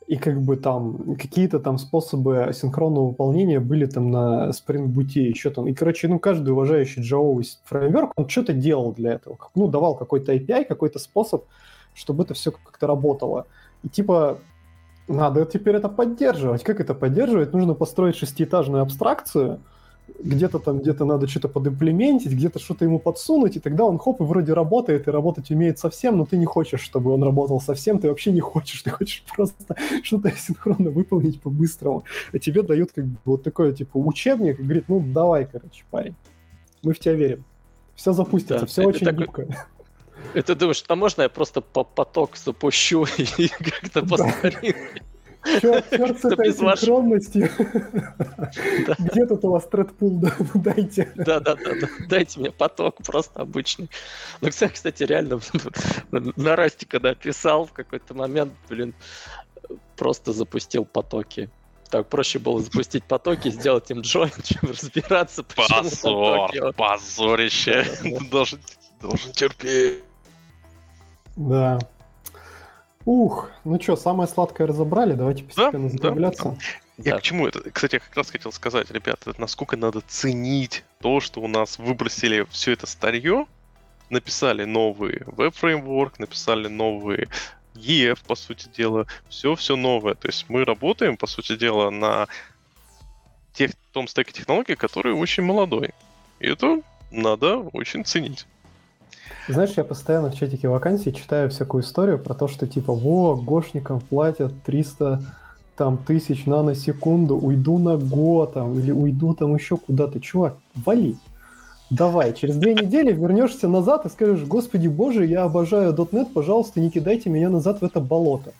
и как бы там какие-то там способы синхронного выполнения были там на Spring Boot еще там. И, короче, ну, каждый уважающий Java фреймворк, он что-то делал для этого. Ну, давал какой-то API, какой-то способ, чтобы это все как-то работало. И типа надо теперь это поддерживать. Как это поддерживать? Нужно построить шестиэтажную абстракцию, где-то там где-то надо что-то подимплементить, где-то что-то ему подсунуть, и тогда он хоп, и вроде работает, и работать умеет совсем, но ты не хочешь, чтобы он работал совсем, ты вообще не хочешь, ты хочешь просто что-то синхронно выполнить по-быстрому. А тебе дают как бы вот такой, типа, учебник, и говорит, ну, давай, короче, парень, мы в тебя верим. Все запустится, да, все очень такой... гибко. Это думаешь, а можно я просто по поток запущу и как-то по старинке? Черт, черт с этой синхронностью. Где тут у вас тредпул? Дайте. Да, да, да, дайте мне поток просто обычный. Ну, кстати, реально на Расте, когда писал в какой-то момент, блин, просто запустил потоки. Так проще было запустить потоки, сделать им джойн, чем разбираться, Позор, позорище. Должен терпеть. Да. Ух, ну что, самое сладкое разобрали, давайте постепенно да, закругляться. Да, да. Я да. к чему это? Кстати, я как раз хотел сказать, ребята, насколько надо ценить то, что у нас выбросили все это старье, написали новый веб-фреймворк, написали новый EF, по сути дела, все-все новое. То есть мы работаем, по сути дела, на тех, том стеке технологий, который очень молодой. И это надо очень ценить. Знаешь, я постоянно в чатике вакансий читаю всякую историю про то, что типа, во, гошникам платят 300 там тысяч наносекунду, уйду на Го там, или уйду там еще куда-то. Чувак, вали. Давай, через две недели вернешься назад и скажешь, господи боже, я обожаю .NET, пожалуйста, не кидайте меня назад в это болото.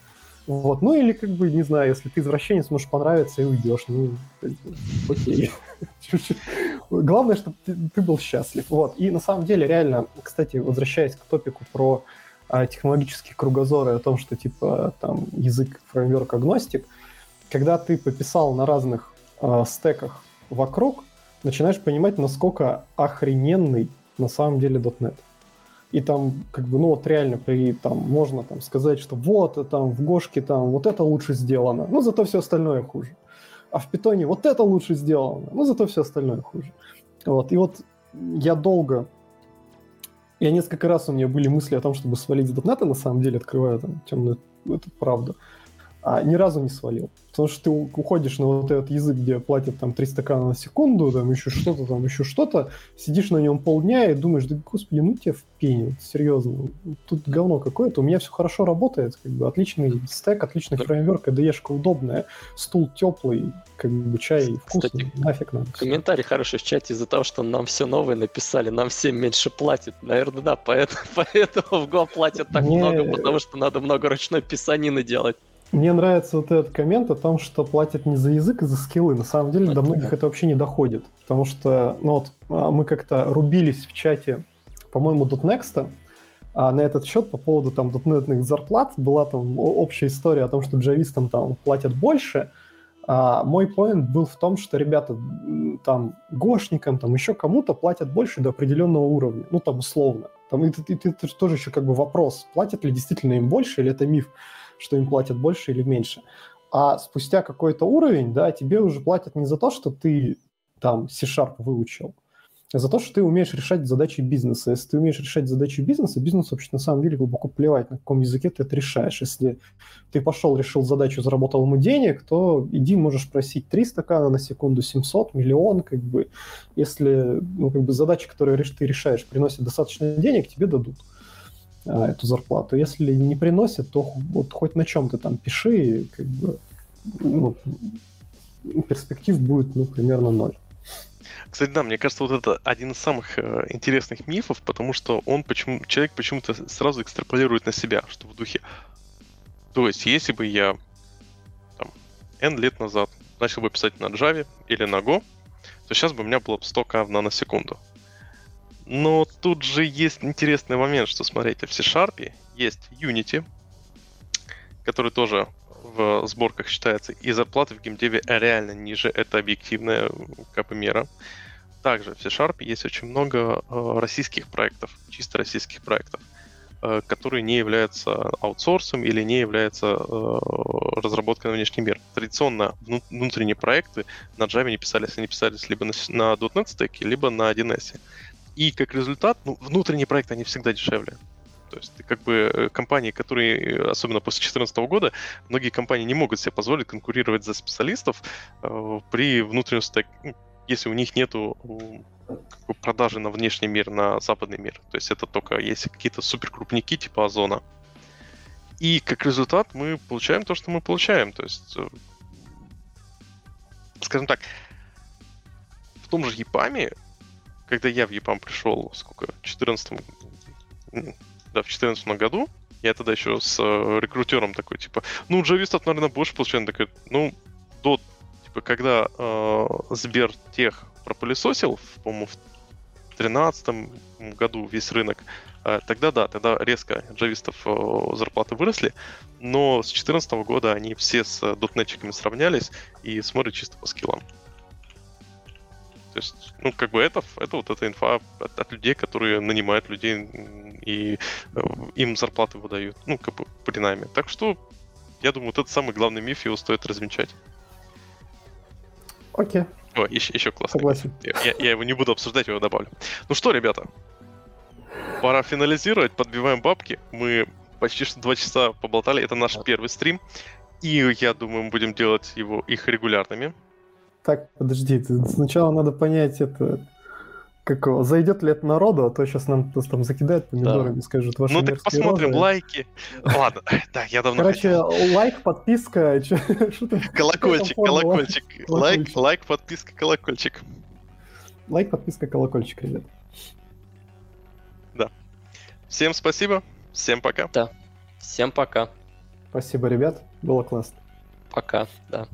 Вот. Ну или, как бы, не знаю, если ты извращенец, может понравиться и уйдешь. Ну, окей. Главное, чтобы ты, ты был счастлив. Вот. И на самом деле, реально, кстати, возвращаясь к топику про а, технологические кругозоры, о том, что типа там язык фреймворк агностик, когда ты пописал на разных а, стеках вокруг, начинаешь понимать, насколько охрененный на самом деле .NET. И там, как бы, ну вот реально, при, там, можно там сказать, что вот, там, в Гошке там вот это лучше сделано, но зато все остальное хуже а в питоне вот это лучше сделано, но зато все остальное хуже. Вот. И вот я долго, я несколько раз у меня были мысли о том, чтобы свалить с дотнета, на самом деле, открываю там темную, эту правду, а ни разу не свалил. Потому что ты уходишь на вот этот язык, где платят там 3 стакана на секунду, там еще что-то, там еще что-то, сидишь на нем полдня и думаешь, да господи, ну тебе в пене, серьезно, тут говно какое-то, у меня все хорошо работает, как бы отличный стек, отличный фреймворк, IDE-шка удобная, стул теплый, как бы чай вкусный, Кстати, нафиг надо. Комментарий хороший в чате из-за того, что нам все новое написали, нам всем меньше платят. Наверное, да, поэтому, поэтому в Go платят так не... много, потому что надо много ручной писанины делать. Мне нравится вот этот коммент о том, что платят не за язык, а за скиллы. На самом деле до многих это вообще не доходит. Потому что ну вот, а, мы как-то рубились в чате, по-моему, .next, а на этот счет по поводу там дотнетных зарплат была там общая история о том, что джавистам там платят больше. А мой поинт был в том, что ребята там гошникам, там еще кому-то платят больше до определенного уровня. Ну там условно. Там это, это, это тоже еще как бы вопрос, платят ли действительно им больше или это миф что им платят больше или меньше. А спустя какой-то уровень, да, тебе уже платят не за то, что ты там C-Sharp выучил, а за то, что ты умеешь решать задачи бизнеса. Если ты умеешь решать задачи бизнеса, бизнес вообще на самом деле глубоко плевать, на каком языке ты это решаешь. Если ты пошел, решил задачу, заработал ему денег, то иди можешь просить 3 стакана на секунду, 700, миллион, как бы. Если ну, как бы задачи, которые ты решаешь, приносят достаточно денег, тебе дадут. А, эту зарплату. Если не приносят, то вот хоть на чем ты там пиши, как бы, ну, перспектив будет, ну, примерно ноль. Кстати, да, мне кажется, вот это один из самых э, интересных мифов, потому что он почему человек почему-то сразу экстраполирует на себя, что в духе. То есть, если бы я там, N лет назад начал бы писать на Java или на Go, то сейчас бы у меня было бы 100 к в наносекунду. Но тут же есть интересный момент, что, смотрите, в C-Sharp есть Unity, который тоже в сборках считается, и зарплаты в геймдеве реально ниже, это объективная как мера. Также в C-Sharp есть очень много э, российских проектов, чисто российских проектов. э, который не является аутсорсом или не является э, разработкой на внешний мир. Традиционно внутренние проекты на Java не писались, они писались либо на, на .NET стеке, либо на 1С. И как результат, ну, внутренние проекты, они всегда дешевле. То есть, как бы, э, компании, которые, особенно после 2014 года, многие компании не могут себе позволить конкурировать за специалистов э, при внутреннем стеке, ну, если у них нету продажи на внешний мир, на западный мир. То есть это только если какие-то суперкрупники типа Озона. И как результат мы получаем то, что мы получаем. То есть, э, скажем так, в том же Япаме, когда я в Япам пришел, сколько, в 14 да, в 2014 году, я тогда еще с э, рекрутером такой, типа, ну, джавистов, наверное, больше получаем. Такой, ну, до, типа, когда э, Сбертех пропылесосил, по-моему, в 2013 году весь рынок, э, тогда да, тогда резко джавистов э, зарплаты выросли, но с 2014 года они все с дотнетчиками сравнялись и смотрят чисто по скиллам. То есть, ну, как бы это, это вот эта инфа от, от людей, которые нанимают людей и э, им зарплаты выдают. Ну, как бы при найме. Так что, я думаю, вот это самый главный миф, его стоит развенчать. Окей. О, еще, еще классно. Согласен. Я, я его не буду обсуждать, я его добавлю. Ну что, ребята, пора финализировать, подбиваем бабки. Мы почти что два часа поболтали, это наш первый стрим. И я думаю, мы будем делать его их регулярными. Так, подожди, сначала надо понять это, как зайдет ли это народу, а то сейчас нам просто там закидают помидорами, да. скажут ваши Ну так посмотрим, розы. лайки. Ладно, да, я давно Короче, хотел. лайк, подписка, Колокольчик, колокольчик. Лайк, лайк, подписка, колокольчик. Лайк, подписка, колокольчик, ребят. Да. Всем спасибо, всем пока. Да. Всем пока. Спасибо, ребят, было классно. Пока, да.